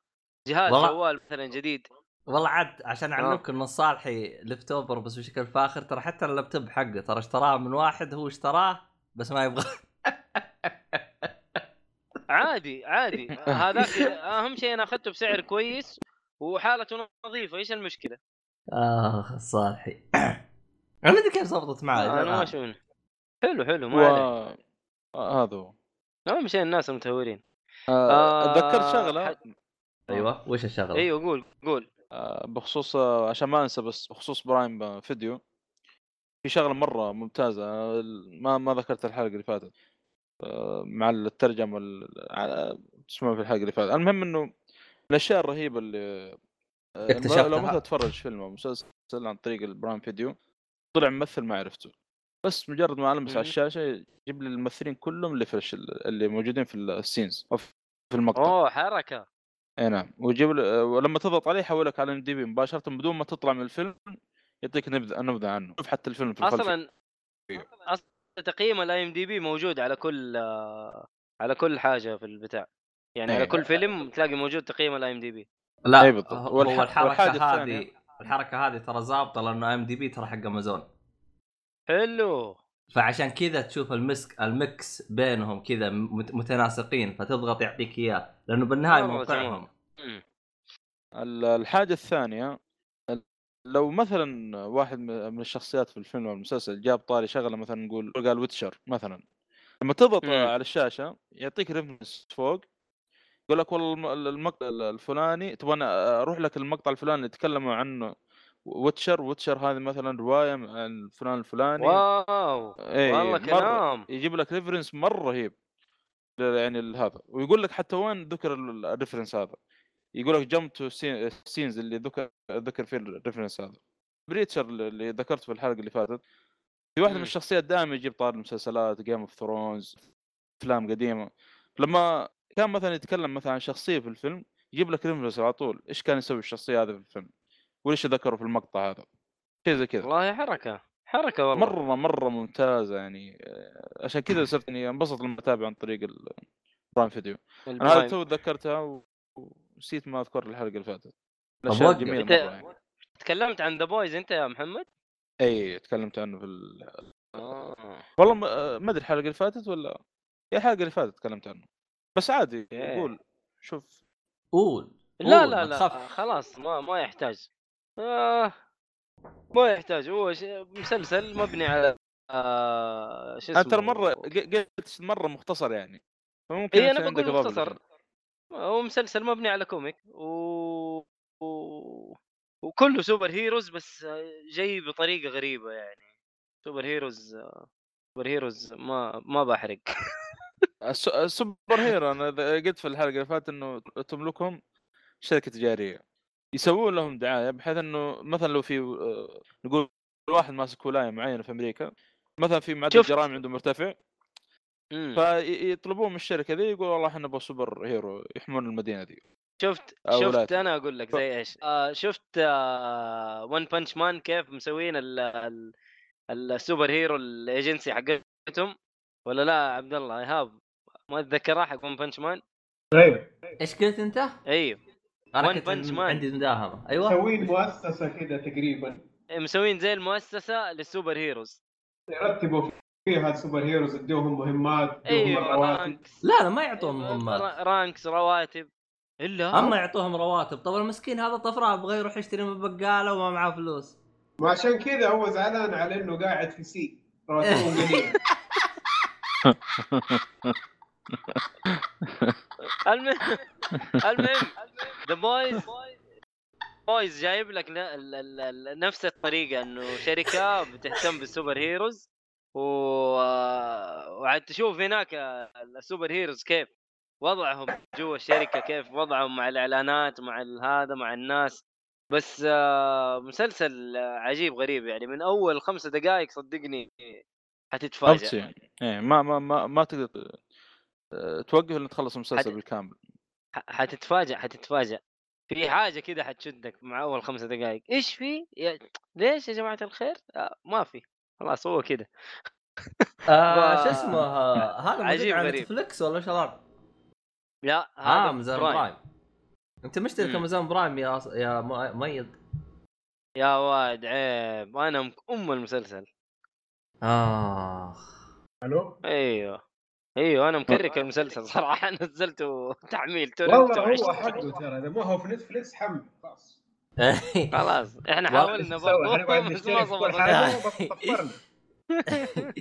Speaker 6: جهاز جوال مثلا جديد
Speaker 3: والله عاد عشان
Speaker 6: آه.
Speaker 3: اعلمك ان الصالحي لفت اوفر بس بشكل فاخر ترى حتى اللابتوب حقه ترى اشتراه من واحد هو اشتراه بس ما يبغى
Speaker 6: عادي عادي هذاك أهم شيء أنا أخذته بسعر كويس وحالته نظيفة إيش المشكلة؟
Speaker 3: اخ الصالحي أنا ما أدري كيف ضبطت معي
Speaker 6: أنا ما
Speaker 3: آه.
Speaker 6: أشوف حلو حلو
Speaker 2: و...
Speaker 6: ما عليه.
Speaker 2: آه، هذا هو.
Speaker 6: اهم شيء الناس المتهورين.
Speaker 2: آه،
Speaker 6: آه،
Speaker 2: اتذكرت شغله
Speaker 6: ح-
Speaker 3: أيوه وش الشغلة؟
Speaker 6: أيوه قول قول.
Speaker 2: آه، بخصوص آه، عشان ما أنسى بس بخصوص Prime آه، فيديو في شغلة مرة ممتازة آه، ما ما ذكرت الحلقة اللي فاتت. آه، مع الترجمة وال- على- تسمعوا في الحلقة اللي فاتت. المهم إنه الأشياء الرهيبة اللي آه،
Speaker 3: اكتشفتها؟
Speaker 2: لو مثلا تتفرج فيلم أو مسلسل عن طريق ال Prime Video طلع ممثل ما عرفته. بس مجرد ما ألمس على. الشاشة يجيب لي الممثلين كلهم اللي في اللي موجودين في ال scenes أو في المقطع.
Speaker 6: أوه حركة.
Speaker 2: أي نعم. ويجيب ل- ولما تضغط عليه يحولك على IMDb مباشرة بدون ما تطلع من الفيلم يعطيك نبذه نبذة عنه. شوف حتى الفيلم في
Speaker 6: أصلا أصلا تقييم ال IMDb موجود على كل على كل حاجة في البتاع. يعني على
Speaker 2: إيه.
Speaker 6: كل فيلم تلاقي موجود تقييم ال IMDb
Speaker 3: لا
Speaker 2: أي بالضبط.
Speaker 3: هو
Speaker 2: والح-
Speaker 3: هذه الحركة هذه ترى ظابطه لأنه IMDb ترى حق امازون
Speaker 6: حلو.
Speaker 3: فعشان كذا تشوف المكس ال mix بينهم كذا مت- متناسقين فتضغط يعطيك إياه لأنه
Speaker 6: بالنهاية
Speaker 3: موقعهم.
Speaker 2: الحاجة الثانية ال- لو مثلا واحد من الشخصيات في الفيلم أو المسلسل جاب طاري شغلة مثلا نقول قال Witcher مثلا لما تضغط
Speaker 6: مم.
Speaker 2: على الشاشة يعطيك reference فوق يقول لك والله الم- المقطع الفلاني تبغى أروح لك المقطع الفلاني اللي تكلموا عنه Witcher Witcher هذه مثلا رواية عن فلان الفلاني.
Speaker 6: واو!
Speaker 2: إيه،
Speaker 6: والله. كلام.
Speaker 2: يجيب لك reference مرة رهيب يعني هذا ويقول لك حتى وين ذكر ال- ال reference هذا؟ يقول لك jump to scene اللي ذكر ذكر فيه ال reference هذا. Preacher اللي ذكرته في الحلقة اللي فاتت. في واحدة من. الشخصيات دائما يجيب طاري المسلسلات Game of Thrones أفلام قديمة. لما كان مثلا يتكلم مثلا عن شخصية في الفيلم يجيب لك reference على طول. إيش كان يسوي الشخصية هذا في الفيلم؟ وليش ذكره في المقطع هذا؟ شيء زي كذا.
Speaker 6: والله حركة حركة والله.
Speaker 2: مرة مرة ممتازة يعني. آه، عشان كذا صرت إني انبسط لما أتابع عن طريق ال Prime Video أنا
Speaker 6: هذا.
Speaker 2: تو تذكرتها و- ونسيت ما أذكر الحلقة اللي فاتت. الأشياء
Speaker 6: أنت
Speaker 2: مرة يعني.
Speaker 6: تكلمت عن The Boys أنت يا محمد؟
Speaker 2: إي تكلمت عنه في ال...
Speaker 6: آه.
Speaker 2: والله ما ما أدري الحلقة اللي فاتت ولا يا الحلقة اللي فاتت تكلمت عنه. بس عادي
Speaker 6: أوكي.
Speaker 2: قول شوف.
Speaker 3: قول.
Speaker 6: لا لا لا. خلاص ما ما يحتاج. آه ما يحتاج. هو مسلسل مبني على آه شو اسمه
Speaker 2: ترى مرة قلت مرة مختصر يعني فممكن أنت أنا
Speaker 6: بقول مختصر. هو مسلسل مبني على comic و... و... وكله superheroes بس جاي بطريقة غريبة يعني. سوبر هيروز سوبر هيروز ما ما بحرق.
Speaker 2: الس- ال superhero أنا قلت في الحلقة اللي فاتت إنه تملكهم شركة تجاريه يسوون لهم دعاية بحيث إنه مثلا لو في آه، نقول واحد ماسك ولاية معينة في أمريكا مثلا في معدل. الجرائم عنده مرتفع
Speaker 6: مم.
Speaker 2: فيطلبون من الشركة ذي يقول والله إحنا نبغى superhero يحمون المدينة دي
Speaker 6: شفت شفت. أنا أقول لك زي إيش آه شفت آه One Punch Man كيف مسوين ال- ال- ال superhero ال agency حقتهم ولا لا عبد الله إيهاب ما تذكرها حق One Punch Man
Speaker 1: أيوه
Speaker 3: إيش قلت
Speaker 6: أنت؟
Speaker 3: إيوه
Speaker 6: أنا
Speaker 3: كنت
Speaker 6: Punch Man.
Speaker 3: عندي مداهمه أيوه.
Speaker 1: مسوين مؤسسة كذا تقريبا.
Speaker 6: مسوين زي المؤسسة لل superheroes.
Speaker 1: يرتبوا فيها ال superheroes يدوهم مهمات يدوهم أيوه
Speaker 6: ranks.
Speaker 3: لا لا ما يعطوهم
Speaker 6: أيوة،
Speaker 3: مهمات.
Speaker 6: را- ranks رواتب. إلا؟
Speaker 3: اما يعطوهم رواتب. طب المسكين هذا طفران يبغى يروح يشتري من بقالة وما معاه فلوس.
Speaker 1: وعشان كذا هو زعلان على إنه قاعد في C. رواتبهم قليله
Speaker 6: المهم المهم The Boys Boys جايب لك نفس الطريقة إنه شركة بتهتم بال superheroes و... وعاد تشوف هناك ال superheroes كيف وضعهم جوا الشركة كيف وضعهم مع الإعلانات مع هذا مع الناس بس مسلسل عجيب غريب يعني من أول خمسة دقائق صدقني حتتفاجئ
Speaker 2: أبسي. إيه ما ما ما, ما تقدر توقف لين تخلص المسلسل
Speaker 6: حد-
Speaker 2: بالكامل.
Speaker 6: حتتفاجئ حتتفاجئ في حاجة كده حتشدك مع أول خمسة دقائق إيش في؟ يا... ليش يا جماعة الخير؟ آه ما في. خلاص هو كده.
Speaker 3: آه شو اسمه آه، هذا
Speaker 6: عجيب
Speaker 3: على
Speaker 6: غريب.
Speaker 3: نتفلكس ولا شباب؟
Speaker 6: لا
Speaker 3: آه
Speaker 6: هذا
Speaker 3: امازون
Speaker 6: برايم.
Speaker 3: برايم أنت مشترك. امازون برايم يا يا م- ميد؟
Speaker 6: يا واد عيب. أنا ام المسلسل.
Speaker 3: آخ.
Speaker 1: ألو
Speaker 6: أيوه. إيوه أنا مكرك المسلسل صراحة نزلته تحميل
Speaker 1: والله. هو حقه ترى إذا ما هو في نتفلكس حمل خلاص.
Speaker 6: خلاص
Speaker 3: إحنا
Speaker 6: حاولنا؟ برضه بس ما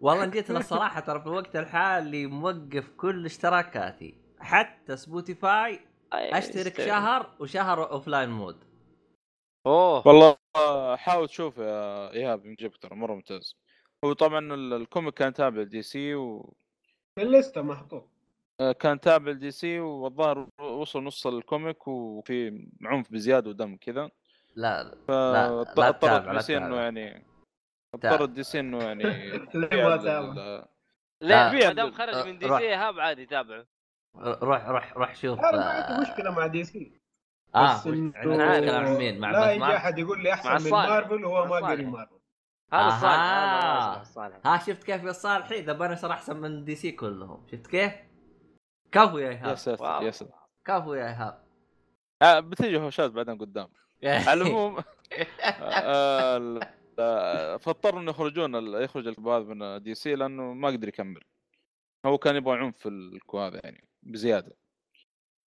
Speaker 3: والله جيت الصراحة ترى في الوقت الحالي موقف كل اشتراكاتي. حتى Spotify أشترك شهر وشهر offline mode
Speaker 6: أوه.
Speaker 2: والله حاول تشوف يا إيهاب يعجبك ترى مرة ممتاز. هو طبعا ال- ال comic كان تابع DC وكان
Speaker 1: في الليستة محطوط
Speaker 2: تابع DC والظاهر وصل نص ال comic وفي عنف بزيادة ودم كذا
Speaker 3: لا لا
Speaker 2: فاضطرت
Speaker 3: لا تتابع، لا
Speaker 2: DC
Speaker 3: إنه.
Speaker 2: يعني
Speaker 3: تابع.
Speaker 2: اضطرت دي سي إنه يعني
Speaker 1: لا ما تابع
Speaker 6: ما دام خرج من دي. سي ايهاب عادي تابعه
Speaker 3: روح روح روح شوف
Speaker 1: أنا ما
Speaker 3: آه،
Speaker 1: عندي مشكلة مع دي سي آه
Speaker 3: عندك مشكله مع مين؟ مع
Speaker 1: لا يجي؟ أحد يقول لي أحسن من. مارفل وهو ما قري. مارفل
Speaker 6: هذا
Speaker 3: أها.
Speaker 6: الصالح هذا الصالح.
Speaker 3: ها شفت كيف يا صالحي ذا بانشر أحسن من دي سي كلهم. شفت كيف؟ كفو يا
Speaker 2: يا
Speaker 3: ايهاب
Speaker 2: ساتر
Speaker 6: واو.
Speaker 2: يا ساتر
Speaker 3: كفو يا إيهاب.
Speaker 2: آه بتيجي هوشات بعدين قدام. على العموم آه، آه، فاضطروا انه يخرجون يخرج الكتاب هذا من DC لأنه ما قدر يكمل. هو كان يبغى عنف في الكو هذا يعني
Speaker 6: بزيادة.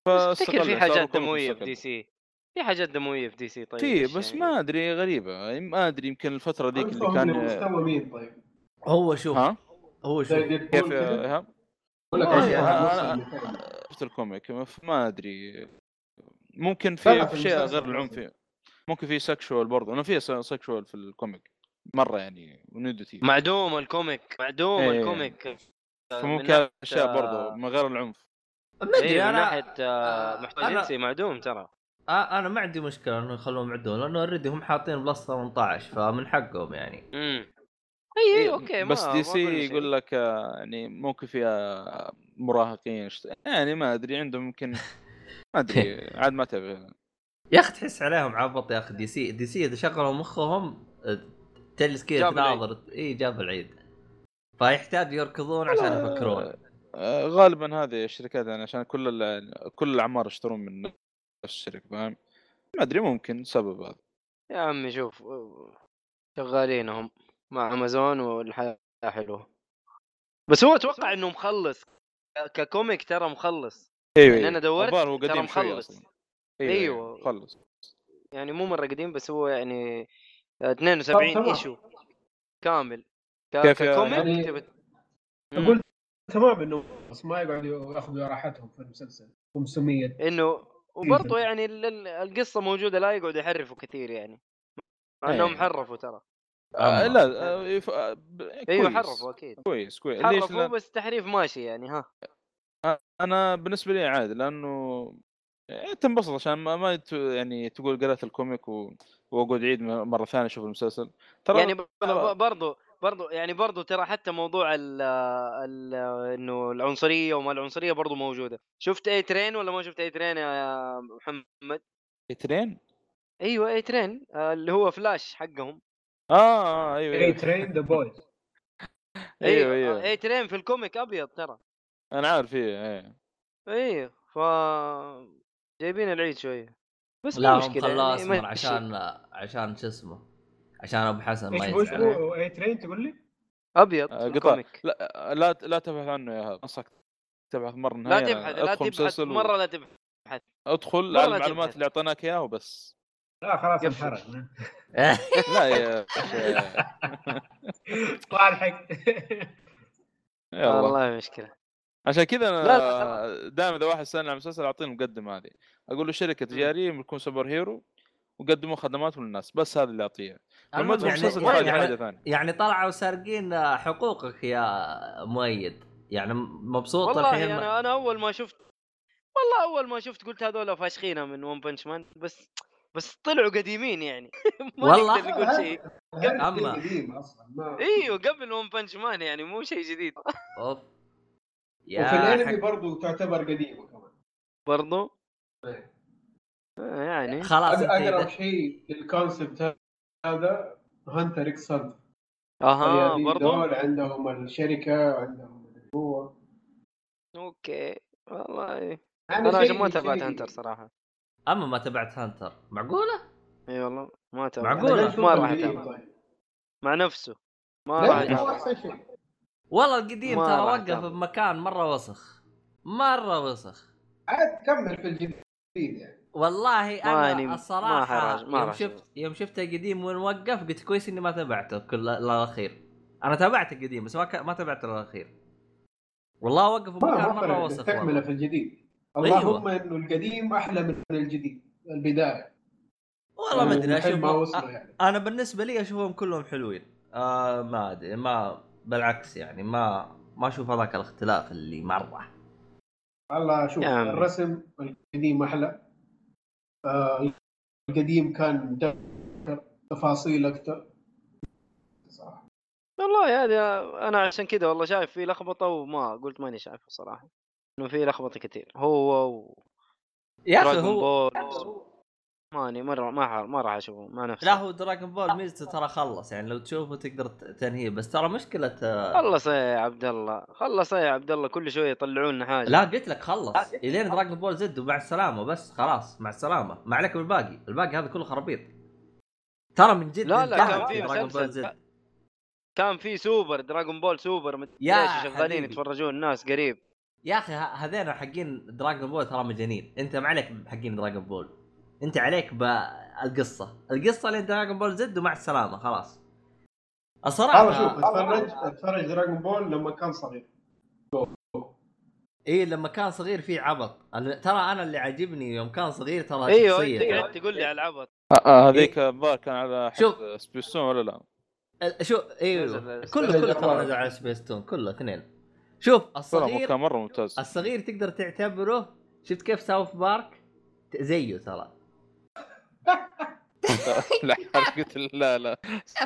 Speaker 2: فاستقل،
Speaker 6: في حاجات دمويه في. DC؟ في حاجات دموية في DC طيب
Speaker 2: في بس
Speaker 6: يعني؟
Speaker 2: ما أدري غريبة. يعني ما أدري يمكن الفترة ذيك اللي كان
Speaker 1: من مستوى مين طيب؟
Speaker 3: هو شوف
Speaker 2: ها؟
Speaker 3: هو شوف.
Speaker 2: كيف ايهاب؟
Speaker 1: واحد
Speaker 2: أنا-
Speaker 1: وصل لفين؟
Speaker 2: شفت ال comic ما أدري. ممكن في شيء غير العنف ممكن في sexual برضه أنا في sexual في ال comic. مرة يعني و nudity
Speaker 6: معدوم ال comic معدوم
Speaker 2: إيه.
Speaker 6: ال comic. من
Speaker 2: فممكن اشياء
Speaker 6: آه،
Speaker 2: برضه من غير العنف.
Speaker 3: ما
Speaker 6: إيه
Speaker 3: ادري
Speaker 6: من
Speaker 3: أنا
Speaker 6: ناحية آه،
Speaker 3: آه،
Speaker 6: محتوى جنسي معدوم ترى.
Speaker 3: آه أنا ما عندي مشكلة إنه يخلوهم معدوم لأنه already هم حاطين plus 18 فمن حقهم يعني.
Speaker 6: امم إي إي أوكي ما
Speaker 2: بس
Speaker 6: DC.
Speaker 2: يقول لك يعني ممكن فيها مراهقين يعني ما أدري عندهم يمكن ما أدري عاد ما تبع
Speaker 3: يا أخي تحس عليهم عبط يا أخي دي سي دي سي إذا شغلوا مخهم تجلس كذا. تناظر إي جاب العيد. فيحتاج يركضون عشان يفكرون.
Speaker 2: غالبا هذه الشركات يعني عشان كل ال- كل الأعمار يشترون من الشركة فاهم؟ ما أدري ممكن سبب هذا.
Speaker 6: يا عمي شوف شغالين هم مع أمازون والحياة حلوة. بس هو أتوقع إنه مخلص. ك comic ترى مخلص.
Speaker 2: أيوه
Speaker 6: يعني أنا دورت،
Speaker 2: الظاهر هو
Speaker 6: ترى
Speaker 2: قديم شوي
Speaker 6: مخلص.
Speaker 2: أصلا.
Speaker 6: أيوه.
Speaker 2: مخلص.
Speaker 6: يعني مو مرة قديم بس هو يعني 72
Speaker 1: تمام.
Speaker 6: issue. كامل.
Speaker 2: كيف ك
Speaker 6: comic
Speaker 1: يعني. أقول تمام إنه بس ما يقعدوا ياخذوا راحتهم في المسلسل. 500
Speaker 6: إنه وبرضه يعني ال- ال- القصة موجودة لا يقعدوا يحرفوا كثير يعني مع إنهم
Speaker 2: إيه.
Speaker 6: حرفوا ترى
Speaker 2: آه
Speaker 3: أما.
Speaker 2: لا آه يف... آه ب-
Speaker 6: أيوه
Speaker 2: كويس.
Speaker 6: حرفوا أكيد
Speaker 2: كويس كويس ليش
Speaker 6: حرفوا
Speaker 2: لأن
Speaker 6: بس تحريف ماشي يعني ها
Speaker 2: أنا بالنسبة لي عادي لأنه إيه، تنبسط عشان ما, ما ت... يعني تقول قرأت الكوميك و... وأقعد عيد مرة ثانية أشوف المسلسل ترى
Speaker 6: يعني ب-
Speaker 2: أنا-
Speaker 6: ب- برضو يعني برضو ترى حتى موضوع ال ال إنه العنصرية وما العنصرية برضو موجودة. شفت أي ترين ولا ما شفت أي ترين يا محمد؟ Train؟ أيوه A-Train. اللي هو فلاش حقهم.
Speaker 2: آه, آه أيوه
Speaker 1: أي
Speaker 2: أيوه.
Speaker 1: Train The Boys
Speaker 2: أيوه أيوه
Speaker 6: أي ترين في الكوميك أبيض ترى.
Speaker 2: أنا عارف إيه إيه
Speaker 6: أيوه ف جايبين العيد شوية. بس
Speaker 3: لا
Speaker 6: مشكله يعني
Speaker 3: اسمر
Speaker 6: مشي.
Speaker 3: عشان عشان شو اسمه؟ عشان أبو حسن ما
Speaker 1: إيش هو إيش
Speaker 3: يزعل.
Speaker 1: هو؟ A-Train تقول لي؟
Speaker 6: أبيض
Speaker 2: آه، قطع.
Speaker 6: ال comic
Speaker 2: لا لا لا تبحث عنه يا هذا أنصحك تبحث مرة
Speaker 6: لا
Speaker 2: النهايه
Speaker 6: تبحث لا تبحث. مرة لا تبحث. أدخل
Speaker 2: على
Speaker 6: لا
Speaker 2: المعلومات
Speaker 6: تبحث.
Speaker 2: اللي أعطيناك إياها وبس.
Speaker 1: لا خلاص. انحرق.
Speaker 2: لا يا
Speaker 1: لحقت
Speaker 2: يلا.
Speaker 6: والله مشكلة.
Speaker 2: عشان كذا
Speaker 6: لا،
Speaker 2: أنا
Speaker 6: لا،
Speaker 2: دائما إذا واحد سالني عن مسلسل اعطيه المقدمه هذه. أقول له شركة تجاريه بتكون سوبر هيرو وقدموا خدماتهم للناس. بس هذا اللي أعطيه. لما ادخل
Speaker 3: يعني,
Speaker 2: مسلسل
Speaker 6: وين
Speaker 2: حاجة
Speaker 3: يعني,
Speaker 2: حاجة ثانية.
Speaker 3: يعني طلعوا سارقين حقوقك يا مؤيد. يعني مبسوط
Speaker 6: والله
Speaker 3: الحين؟
Speaker 6: يعني أنا أنا أول ما شفت والله أول ما شفت قلت هذول فاشخينه من One Punch Man بس بس طلعوا قديمين يعني. ما
Speaker 3: والله؟
Speaker 6: نقدر نقول شيء
Speaker 3: أما.
Speaker 1: قديم أصلا ما
Speaker 6: إيوه قبل One Punch Man يعني مو شيء جديد.
Speaker 3: أوف.
Speaker 1: وفي
Speaker 3: يا
Speaker 1: الأنمي
Speaker 3: حق...
Speaker 1: برضو تعتبر قديمة كمان.
Speaker 6: برضو؟
Speaker 1: إيه.
Speaker 6: آه، يعني.
Speaker 3: خلاص أقرب
Speaker 1: شيء لل concept هذا Hunter x Hunter.
Speaker 6: أها
Speaker 1: الصيادين
Speaker 6: برضو؟
Speaker 1: دول عندهم الشركة وعندهم القوه
Speaker 6: أوكي والله.
Speaker 1: أنا
Speaker 6: عشان ما تابعت
Speaker 1: شيء-
Speaker 6: Hunter صراحة.
Speaker 3: أما ما تبعت Hunter معقولة؟
Speaker 6: إي والله ما تابعت.
Speaker 3: معقولة؟
Speaker 1: أنا
Speaker 6: ما راح أتابع.
Speaker 1: طيب.
Speaker 6: مع نفسه. ما
Speaker 1: لا
Speaker 6: راح
Speaker 1: هو
Speaker 6: أتابع.
Speaker 1: أحسن شيء.
Speaker 3: والله القديم
Speaker 6: ما
Speaker 3: ترى
Speaker 6: راح
Speaker 3: وقف
Speaker 6: أتابع.
Speaker 3: بمكان مرة وسخ. مرة وسخ.
Speaker 1: عاد كمل في الجديد يعني.
Speaker 3: والله
Speaker 6: أنا ما الصراحة ما
Speaker 3: يوم شفت يوم شفت القديم وين وقف قلت كويس إني ما تابعته كل الأخير. أنا تابعت القديم بس ما ك... ما تابعت الأخير. والله وقف
Speaker 1: ما
Speaker 3: مره وسخ
Speaker 1: تكمله
Speaker 3: والله.
Speaker 1: في الجديد.
Speaker 3: أيوة.
Speaker 1: اللهم إنه القديم أحلى من الجديد البداية.
Speaker 3: والله ما أدري
Speaker 1: أشوف يعني.
Speaker 3: أنا بالنسبة لي أشوفهم كلهم حلوين. آه ما أدري ما بالعكس يعني ما ما أشوف هذاك الاختلاف اللي مرة.
Speaker 1: والله شوف. الرسم القديم أحلى. القديم كان تفاصيل أكثر. صراحة.
Speaker 6: والله هذا أنا عشان كذا والله شايف في لخبطة وما قلت ماني شايفه صراحة. إنه في لخبطة كثير هو و
Speaker 3: يا
Speaker 6: أخي
Speaker 3: هو
Speaker 6: ماني مره ما ما راح أشوفه ما نفسي.
Speaker 3: لا هو دراغون بول ميزته ترى خلص يعني لو تشوفه تقدر تنهيه بس ترى مشكلة آه،
Speaker 6: خلص يا عبد الله خلص يا عبد الله كل شوية يطلعون لنا حاجة.
Speaker 3: لا قلت لك خلص. إلين دراغون بول زد ومع السلامه بس خلاص مع السلامة. ما عليك بالباقي. الباقي هذا كله خرابيط. ترى من جد
Speaker 6: لا لا كان في
Speaker 3: Dragon
Speaker 6: Ball
Speaker 3: Z
Speaker 6: كان في Super Dragon Ball Super مت-
Speaker 3: يا
Speaker 6: شغالين. يتفرجون الناس قريب.
Speaker 3: يا أخي هذين حقين Dragon Ball ترى مجانين. أنت ما عليك بحقين Dragon Ball انت عليك بالقصة. القصة لين Dragon Ball Z ومع السلامة خلاص. الصراحة
Speaker 1: هذا شوف اتفرج أتفرج دراجون بول لما كان صغير.
Speaker 3: إيه لما كان صغير في عبط. ترى أنا اللي عاجبني يوم كان صغير ترى
Speaker 6: أيوه انت
Speaker 3: شخصيته.
Speaker 6: قاعد تقول لي على العبط.
Speaker 2: آه، آه، هذيك الظاهر كان على
Speaker 3: شوف.
Speaker 2: حق سبيستون ولا لا؟
Speaker 3: ال- شو
Speaker 6: أيوه
Speaker 3: كله كله ترى. نزل على سبيس تون كله اثنين. شوف الصغير
Speaker 2: كان مرة ممتاز.
Speaker 3: الصغير تقدر تعتبره شفت كيف ساوث بارك؟ زيه ترى.
Speaker 2: لا قلت لا لا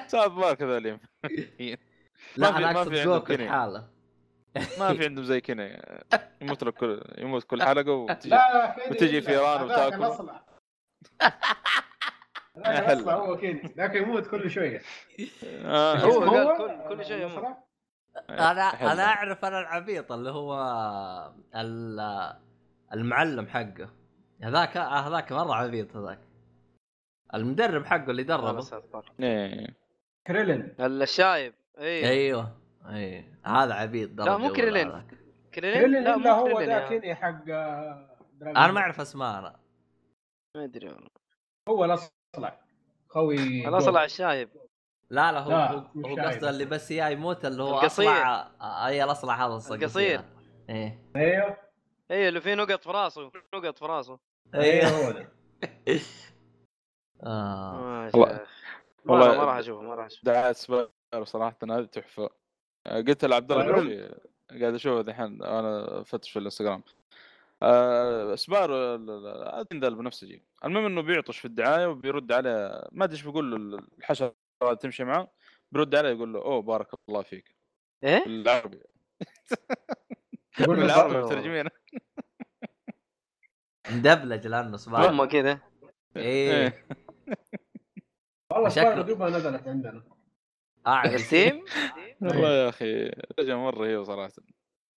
Speaker 2: ساعات بارك هذول
Speaker 3: لا
Speaker 2: في-
Speaker 3: أنا
Speaker 2: ما
Speaker 3: اقصد
Speaker 2: في عندهم
Speaker 3: جوكو
Speaker 2: كيني.
Speaker 3: حاله
Speaker 2: ما في عندهم زي كذا يموت لك كل يموت كل حلقة وتجي
Speaker 1: لا
Speaker 2: وتجي. فيران
Speaker 1: هذاك
Speaker 2: وتاكل.
Speaker 1: الأصلع هو كيني ذاك يموت كل شوية
Speaker 2: آه،
Speaker 6: هو
Speaker 1: اسمه
Speaker 6: قال كل- كل شيء يموت.
Speaker 1: الأصلع؟
Speaker 2: أنا.
Speaker 3: أنا أعرف أنا العبيط اللي هو ال- المعلم حقه هذاك هذاك مرة عبيط هذاك المدرب حقه اللي دربه.
Speaker 2: إيه.
Speaker 1: كريلين.
Speaker 6: الشايب أيوه
Speaker 3: أيوه. اي هذا عبيط درجة
Speaker 6: لا، مو كريلين. كريلين؟ لا مو
Speaker 1: هو
Speaker 6: كريلين
Speaker 1: ذا
Speaker 6: يا-
Speaker 1: كيني حق آه، دراجون.
Speaker 3: أنا ما. أعرف أسماء أنا.
Speaker 6: ما أدري والله.
Speaker 1: هو الأصلع. خوي
Speaker 6: الأصلع الشايب
Speaker 3: لا لا هو
Speaker 1: لا،
Speaker 3: هو. قصده اللي بس يا يموت اللي هو
Speaker 6: القصير.
Speaker 3: أصلع أي الأصلع هذا الصقر
Speaker 6: القصير.
Speaker 3: إيه.
Speaker 1: أيوه
Speaker 6: أيوه اللي فيه نقط في راسه. نقط في راسه.
Speaker 1: أيوه
Speaker 3: إيه
Speaker 1: هو ذا
Speaker 3: آه.
Speaker 6: ما
Speaker 2: والله-
Speaker 6: ما راح أشوفه ما راح أشوفه.
Speaker 2: دعاية سباير صراحة هذه تحفة. آه، قلت لعبد الله
Speaker 1: طيب.
Speaker 2: قاعد أشوفه الحين أنا فتش في الإنستغرام. آه، سباير ادري ذا البنفسجي المهم إنه بيعطش في الدعاية وبيرد عليه ما أدري إيش بيقول له الحشرة تمشي معه بيرد عليه يقول له أوه بارك الله فيك.
Speaker 6: إيه؟
Speaker 2: بالعربي. بالعربي مترجمين.
Speaker 3: مدبلج لأنه صباح
Speaker 6: هم كذا
Speaker 3: إيه.
Speaker 2: إيه.
Speaker 1: والله
Speaker 3: شكله-
Speaker 1: دوبها نزلت عندنا.
Speaker 3: اعرف
Speaker 6: ستيم
Speaker 2: والله يا أخي رجع مرة رهيبه صراحة.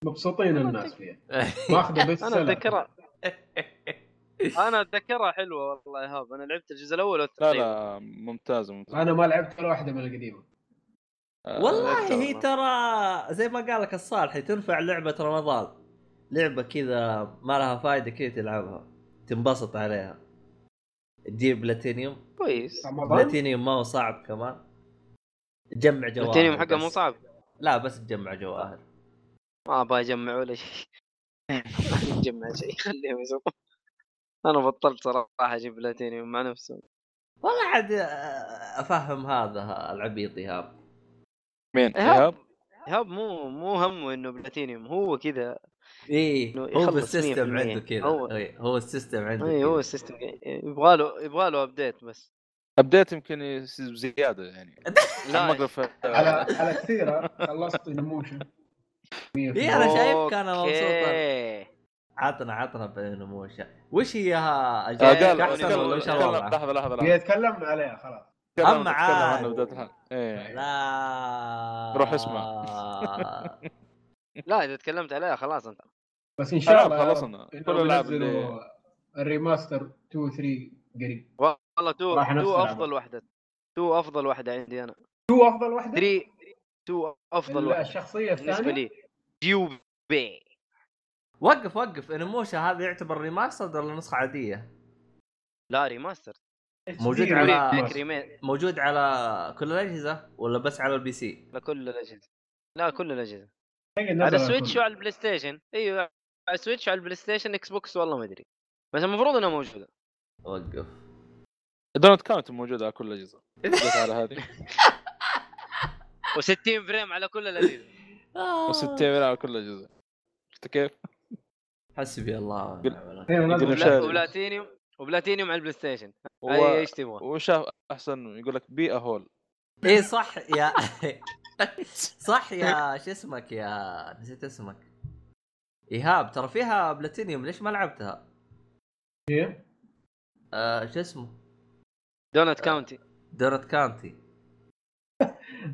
Speaker 1: مبسوطين الناس فيها. ماخذه بس
Speaker 6: أنا أتذكرها. أنا أتذكرها حلوة والله يا هاب. أنا لعبت الجزء الأول
Speaker 2: لا
Speaker 6: والثاني
Speaker 2: لا ممتازه ممتازه
Speaker 1: أنا ما لعبت ولا واحدة من القديمة.
Speaker 2: آه،
Speaker 3: والله هي ترى زي ما قال لك الصالحي تنفع لعبة رمضان. لعبة كذا ما لها فائده كذا تلعبها تنبسط عليها. تجيب بلاتينيوم.
Speaker 6: كويس.
Speaker 3: بلاتينيوم ما هو صعب كمان. تجمع جواهر
Speaker 6: التينيوم حقه مو. صعب؟
Speaker 3: لا بس تجمع جواهر.
Speaker 6: ما أبغى اجمع ولا شيء. ما اجمع شيء خليهم يسوون. أنا بطلت صراحة أجيب بلاتينيوم مع نفسه
Speaker 3: والله عاد آه، أفهم هذا العبيط إيهاب.
Speaker 2: مين.
Speaker 6: إيهاب؟ إيهاب مو مو همه إنه بلاتينيوم هو كذا إيه
Speaker 3: هو
Speaker 6: 100%.
Speaker 3: عنده كذا.
Speaker 6: هو-
Speaker 3: إيه، هو السيستم عنده
Speaker 6: اي هو. السيستم يبغى له يبغى له ابديت بس.
Speaker 2: ابديت يمكن زيادة يعني.
Speaker 6: لا.
Speaker 1: على على كثيره خلصت الموشن
Speaker 3: إيه، أنا شايفك أنا مبسوط. عطنا عطنا بنموشة وش هي ها
Speaker 2: آه، قال
Speaker 3: احسن
Speaker 2: تكلم-
Speaker 3: ولا وش
Speaker 2: تكلم-
Speaker 3: الوضع؟
Speaker 2: لحظه لحظه لحظة.
Speaker 1: هي تكلمنا عليها خلاص.
Speaker 2: تكلم
Speaker 3: عاد.
Speaker 2: إيه.
Speaker 3: لا.
Speaker 2: روح اسمع.
Speaker 6: لا إذا تكلمت عليها خلاص أنت.
Speaker 1: بس إن شاء
Speaker 2: خلاص
Speaker 1: الله
Speaker 2: خلصنا كل الالعاب اللي
Speaker 1: الريماستر 2 3 قريب.
Speaker 6: والله تو
Speaker 1: راح نفس
Speaker 6: تو
Speaker 1: العمل.
Speaker 6: أفضل واحدة. تو أفضل واحدة عندي أنا.
Speaker 1: 2 أفضل واحدة؟
Speaker 6: 3 تو أفضل
Speaker 1: ال-
Speaker 6: واحدة
Speaker 1: الشخصية
Speaker 6: بالنسبة
Speaker 1: الثانية
Speaker 6: لي. جيوبي.
Speaker 3: وقف وقف. انموشا هذا يعتبر ريماستر ولا نسخة عادية؟
Speaker 6: لا remaster.
Speaker 3: موجود على- موجود على كل الأجهزة ولا بس على ال PC؟
Speaker 6: لكل الأجهزة. لا كل
Speaker 1: الأجهزة.
Speaker 6: على ال
Speaker 1: Switch.
Speaker 6: وعلى ال PlayStation أيوه. على ال Switch وعلى ال PlayStation Xbox والله ما أدري. بس المفروض إنها موجودة.
Speaker 3: وقف
Speaker 2: Donut County موجودة على كل الأجهزة. على هذه.
Speaker 6: و60 frame على كل الأجهزة.
Speaker 2: و60 على كل الأجهزة. شفت كيف؟
Speaker 3: حسبي الله.
Speaker 1: على. الكل.
Speaker 6: وبلاتينيوم وبلاتينيوم على البلاي ستيشن. اي إيش تبغى
Speaker 2: وشاف أحسن يقول لك بي هول
Speaker 3: إيه صح يا صح يا شو اسمك يا نسيت اسمك. ايهاب ترى فيها بلاتينيوم ليش ما لعبتها؟
Speaker 1: هي
Speaker 3: آه شو اسمه؟
Speaker 6: دونت كاونتي.
Speaker 3: دورت كانتي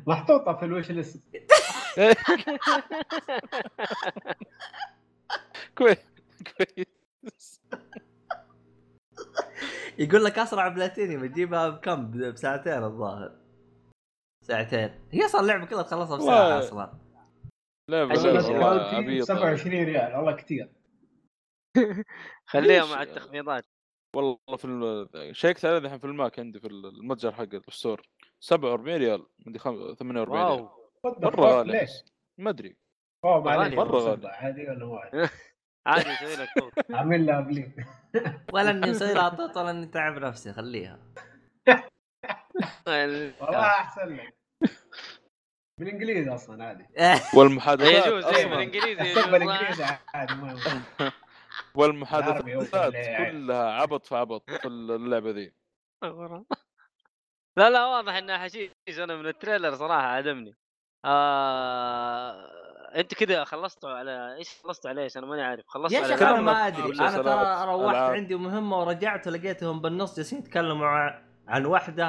Speaker 1: محطوطه في الوش ليست
Speaker 2: كويس. كويس.
Speaker 3: يقول لك أسرع بلاتينيوم تجيبها بكم؟ بساعتين الظاهر. ساعتين. هي أصلا اللعبة كلها تخلصها
Speaker 2: بساعة.
Speaker 6: أصلا.
Speaker 2: لعبة
Speaker 6: بس
Speaker 2: والله
Speaker 1: County
Speaker 2: عبيطة
Speaker 1: 27 ريال والله كثير
Speaker 6: خليها
Speaker 2: ليش؟
Speaker 6: مع التخفيضات
Speaker 2: والله في ال- شيكت عليه الحين في الماك عندي في المتجر حق ال store 47 ريال مدري خم- 48 ريال
Speaker 6: واو
Speaker 1: What the
Speaker 2: مرة
Speaker 1: fuck؟
Speaker 2: غالي؟ بس. ما أدري
Speaker 1: اوه معليش
Speaker 6: غالي.
Speaker 1: عادي ولا مو عادي؟
Speaker 6: عادي يسوي لك صوت
Speaker 1: عامل لها بليد
Speaker 3: ولا إني مسوي لها طوط ولا إني تعب نفسي خليها
Speaker 1: والله أحسن لك بالإنجليزي أصلا عادي.
Speaker 2: والمحادثات
Speaker 6: يجوز
Speaker 2: بالإنجليزي.
Speaker 6: بالانجليزي
Speaker 1: عادي ما
Speaker 2: والمحادثات كلها عبط في عبط في اللعبة ذي.
Speaker 6: لا لا واضح إنها حشيش. أنا من التريلر صراحة عدمني. آه... أنت كذا خلصتوا على إيش خلصتوا عليه إيش؟ أنا ماني عارف. خلصت
Speaker 3: يا
Speaker 6: على
Speaker 3: شيخ
Speaker 2: كلام
Speaker 6: أنا؟
Speaker 3: ما أدري.
Speaker 2: أنا
Speaker 3: ترى روحت. عندي مهمة ورجعت ولقيتهم بالنص جالسين يتكلموا عن وحده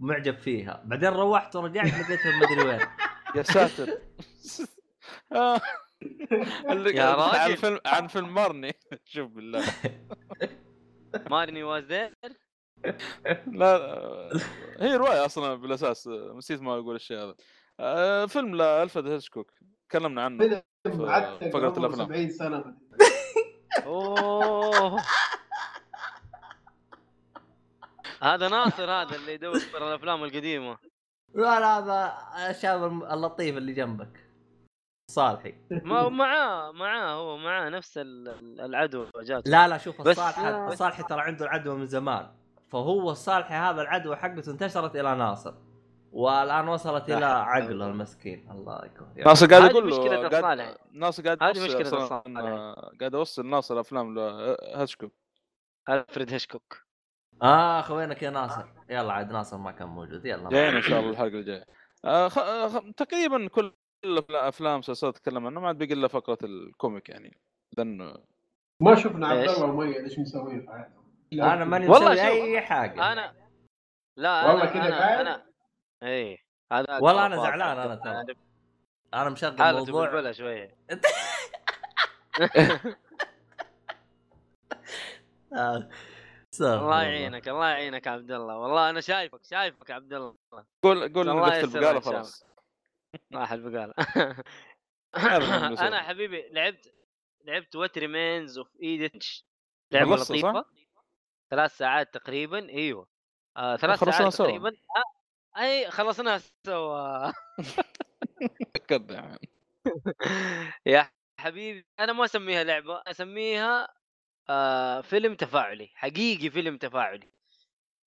Speaker 3: معجب فيها. بعدين روحت ورجعت لقيتهم مدري وين.
Speaker 2: يا ساتر. آه. اللي-
Speaker 6: يا
Speaker 2: عن
Speaker 6: راجل.
Speaker 2: فيلم عن فيلم مارني شوف بالله.
Speaker 6: مارني واز ذير
Speaker 2: لا هي رواية أصلا بالأساس نسيت ما أقول الشيء هذا. آه، فيلم لألفريد هيتشكوك. تكلمنا عنه.
Speaker 1: فيلم عمره
Speaker 2: الأفلام.
Speaker 1: 70 سنة.
Speaker 6: أوه. هذا ناصر هذا اللي يدور الأفلام القديمة.
Speaker 3: لا لا هذا الشاب اللطيف اللي جنبك. صالحي.
Speaker 6: ما معاه معاه هو معاه نفس ال- ال- العدو جاته
Speaker 3: لا لا شوف الصالحي. الصالحي ترى عنده العدوى من زمان. فهو الصالحي هذا العدوى حقته انتشرت إلى ناصر. والآن وصلت
Speaker 6: إلى
Speaker 3: عقله المسكين. الله يكون
Speaker 2: ناصر قاعد يقول له. ناصر قاعد
Speaker 6: هذه
Speaker 2: أصلاً،
Speaker 6: الصالح.
Speaker 2: قاعد أوصل ناصر أفلام هيتشكوك
Speaker 6: ألفريد هيشكوك
Speaker 3: آه خوينك يا ناصر. يلا عاد ناصر ما كان موجود. يلا
Speaker 2: جايين إن شاء الله الحلقة الجاية. آه، خ... آه، خ... تقريبا كل الأفلا- افلام مسلسلات تتكلم عنه ما عاد باقي إلا فقرة الكوميك يعني. لأن
Speaker 1: ما شفنا عبد؟ الله وميت إيش مسوين في حياتهم؟
Speaker 3: أنا ماني
Speaker 6: والله
Speaker 3: مسوي
Speaker 6: شوف،
Speaker 3: أي حاجة.
Speaker 6: أنا لا
Speaker 1: والله
Speaker 6: أنا
Speaker 1: كذا أنا؟
Speaker 6: أنا... اي هذا
Speaker 3: والله أنا
Speaker 6: طرفات.
Speaker 3: زعلان أنا ترى. أنا مشغل
Speaker 6: حالته
Speaker 3: موضوع.
Speaker 6: بالبلة شوية.
Speaker 3: آه.
Speaker 6: الله يعينك الله يعينك يا عبد الله. والله أنا شايفك شايفك يا عبد الله.
Speaker 2: قول قول
Speaker 6: إن شاء
Speaker 2: خلاص.
Speaker 6: راح
Speaker 2: من
Speaker 6: أنا حبيبي لعبت لعبت What Remains of
Speaker 2: خلصت، صح؟
Speaker 6: لطيفة. ثلاث ساعات تقريبا. أيوه. آه ثلاث ساعات. تقريبا. آه أي خلصناها سوا. يا حبيبي أنا ما أسميها لعبة أسميها آه فيلم تفاعلي حقيقي فيلم تفاعلي.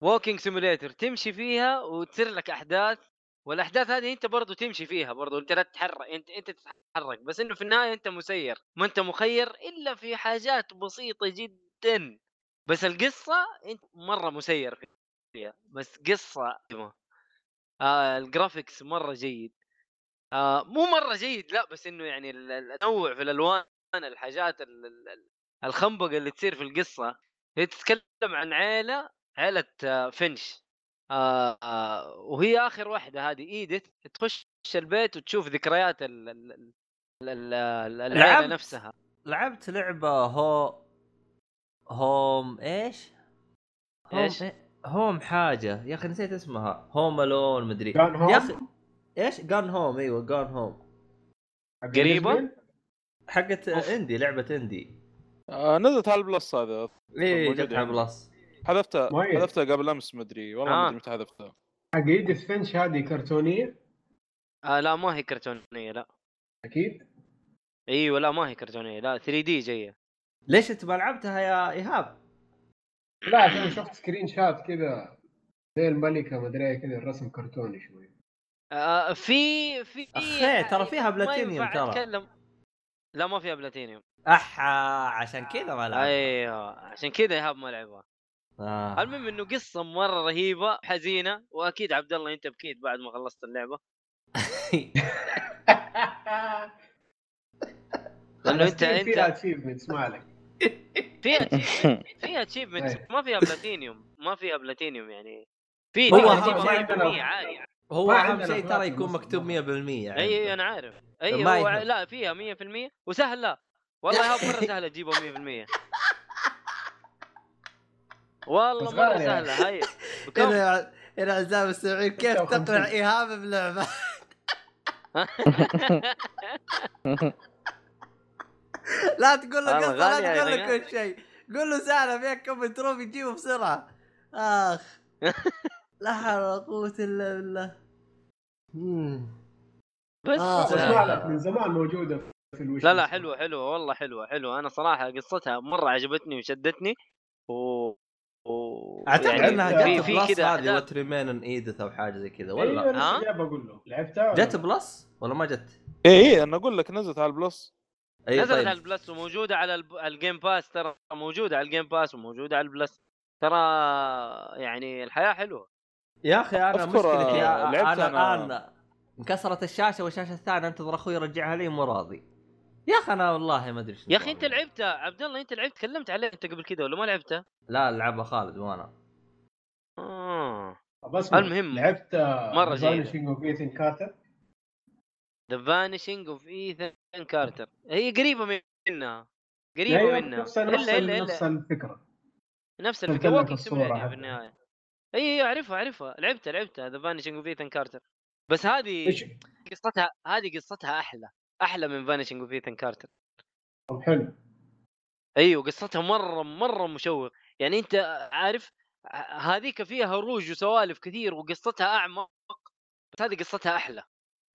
Speaker 6: walking simulator تمشي فيها وتصير لك أحداث والأحداث هذه أنت برضو تمشي فيها برضو أنت لا تتحرك أنت أنت تتحرك بس إنه في النهاية أنت مسير ما أنت مخير إلا في حاجات بسيطة جدا. بس القصة أنت مرة مسير فيها بس قصة آه الجرافيكس مرة جيد. آه مو مرة جيد لا بس إنه يعني ال- ال- التنوع في الألوان الحاجات ال- ال- ال- الخنبقة اللي تصير في القصة هي تتكلم عن عيلة عيلة آه، فينش آه آه وهي آخر واحدة هذه إيديت تخش البيت وتشوف ذكريات ال ال ال ال- ال- العيلة
Speaker 3: لعبت.
Speaker 6: نفسها
Speaker 3: لعبت لعبة هو هوم إيش؟ هوم
Speaker 6: إيش؟
Speaker 3: إيه؟ هوم حاجة يا أخي نسيت اسمها هوم ألون مدري
Speaker 1: Gone Home؟
Speaker 3: يا أخي إيش؟ جان هوم إيوه جان هوم
Speaker 6: قريبة؟
Speaker 3: حقت. إندي لعبة إندي
Speaker 2: آه، نزلت على ال Plus هذا
Speaker 3: إيه
Speaker 2: موجودة
Speaker 3: جت على
Speaker 2: عندي.
Speaker 3: Plus
Speaker 2: حذفتها. حذفتها قبل أمس مدري والله
Speaker 6: آه.
Speaker 2: ما أدري متى حذفتها
Speaker 1: حق Edith Finch هذه كرتونية
Speaker 6: آه لا ما هي كرتونية لا
Speaker 1: أكيد
Speaker 6: إيوه لا ما هي كرتونية لا 3D جاية
Speaker 3: ليش أنت ما لعبتها يا إيهاب؟
Speaker 1: لا عشان شفت screenshot كذا زي الملكة مدري إيه كذا الرسم كرتوني شوي
Speaker 6: آه في في
Speaker 3: ترى فيها
Speaker 6: ما
Speaker 3: بلاتينيوم ترى.
Speaker 6: لا ما فيها بلاتينيوم.
Speaker 3: أحا عشان كذا ما لعبت
Speaker 6: أيوه عشان كذا ايهاب ما لعبها.
Speaker 3: آه.
Speaker 6: المهم إنه قصة مرة رهيبة حزينة وأكيد عبد الله أنت بكيت بعد ما خلصت اللعبة. لأنه انت
Speaker 1: فيها
Speaker 6: أنت
Speaker 1: achievements ما عليك.
Speaker 6: فيها فيها achievement
Speaker 1: أيه.
Speaker 6: ما فيها بلاتينيوم. ما فيها بلاتينيوم يعني. في
Speaker 3: هو
Speaker 6: هو
Speaker 3: أهم
Speaker 1: شيء-
Speaker 6: 100% عادي
Speaker 3: هو
Speaker 1: أهم
Speaker 3: شيء ترى يكون. مكتوب 100% يعني
Speaker 6: إي إي أنا عارف.
Speaker 3: إي
Speaker 6: هو
Speaker 3: يهم.
Speaker 6: لا فيها 100% وسهله والله هاب مرة سهلة تجيبها 100% والله
Speaker 1: مرة.
Speaker 6: سهلة هاي. بكم
Speaker 3: هنا هنا اعزائي المستمعين كيف
Speaker 1: 56.
Speaker 3: تقنع إيهاب بلعبه لا تقول له قصة لا
Speaker 6: يا
Speaker 3: تقول له. كل شيء. قول له سهلة فيك كم trophy تجيبه بسرعة. أخ. لا حول ولا قوة إلا بالله. مم.
Speaker 6: بس
Speaker 3: آه، آه.
Speaker 1: ما لك من زمان موجودة في ال wish
Speaker 6: لا لا حلوة حلوة والله حلوة حلوة أنا صراحة قصتها مرة عجبتني وشدتني و, و...
Speaker 3: أعتقد
Speaker 1: يعني إنها
Speaker 3: جت
Speaker 6: Plus
Speaker 3: هذه. What Remain ان Edith أو حاجة زي كذا
Speaker 1: أيوه
Speaker 3: ولا
Speaker 1: لسه
Speaker 6: ها؟
Speaker 1: بقول له لعبتها
Speaker 3: جت؟ Plus ولا ما جت؟
Speaker 2: اي اي أنا أقول لك نزلت على ال Plus
Speaker 3: اي
Speaker 6: نزلت
Speaker 3: طيب
Speaker 6: على ال Plus وموجودة على الب... ال Game Pass ترى موجودة على ال Game Pass وموجودة على ال Plus ترى يعني الحياة حلوة
Speaker 3: يا أخي
Speaker 2: أنا
Speaker 3: مشكلتي
Speaker 2: آه،
Speaker 3: أنا,
Speaker 2: لعبت
Speaker 3: أنا
Speaker 2: أنا-
Speaker 3: الآن انكسرت الشاشة والشاشة الثانية انتظر أخوي يرجعها لي مو راضي. يا أخي أنا والله ما أدري شنو
Speaker 6: يا أخي
Speaker 3: أنت.
Speaker 6: لعبتها عبد الله أنت لعبت تكلمت عليه انت قبل كذا ولا ما لعبتها؟
Speaker 3: لا لعبها خالد وأنا
Speaker 6: آه.
Speaker 1: بس
Speaker 6: المهم،
Speaker 1: لعبت
Speaker 6: مرة جيدة.
Speaker 1: Vanishing of Ethan Carter
Speaker 6: The Vanishing of Ethan Carter هي قريبة منها قريبة
Speaker 1: أيوة،
Speaker 6: منها
Speaker 1: نفس
Speaker 6: إلا
Speaker 1: نفس الفكرة.
Speaker 6: نفس الفكرة.
Speaker 1: walking.
Speaker 6: في النهاية. إي إي أعرفها أعرفها. لعبتها لعبتها The Vanishing of Ethan Carter بس هذه قصتها هذه قصتها أحلى أحلى من Vanishing of Ethan Carter
Speaker 1: طب حلو.
Speaker 6: أيوه قصتها مرة مرة مشوق. يعني أنت عارف هذيك فيها هروج وسوالف كثير وقصتها أعمق. بس هذه قصتها أحلى.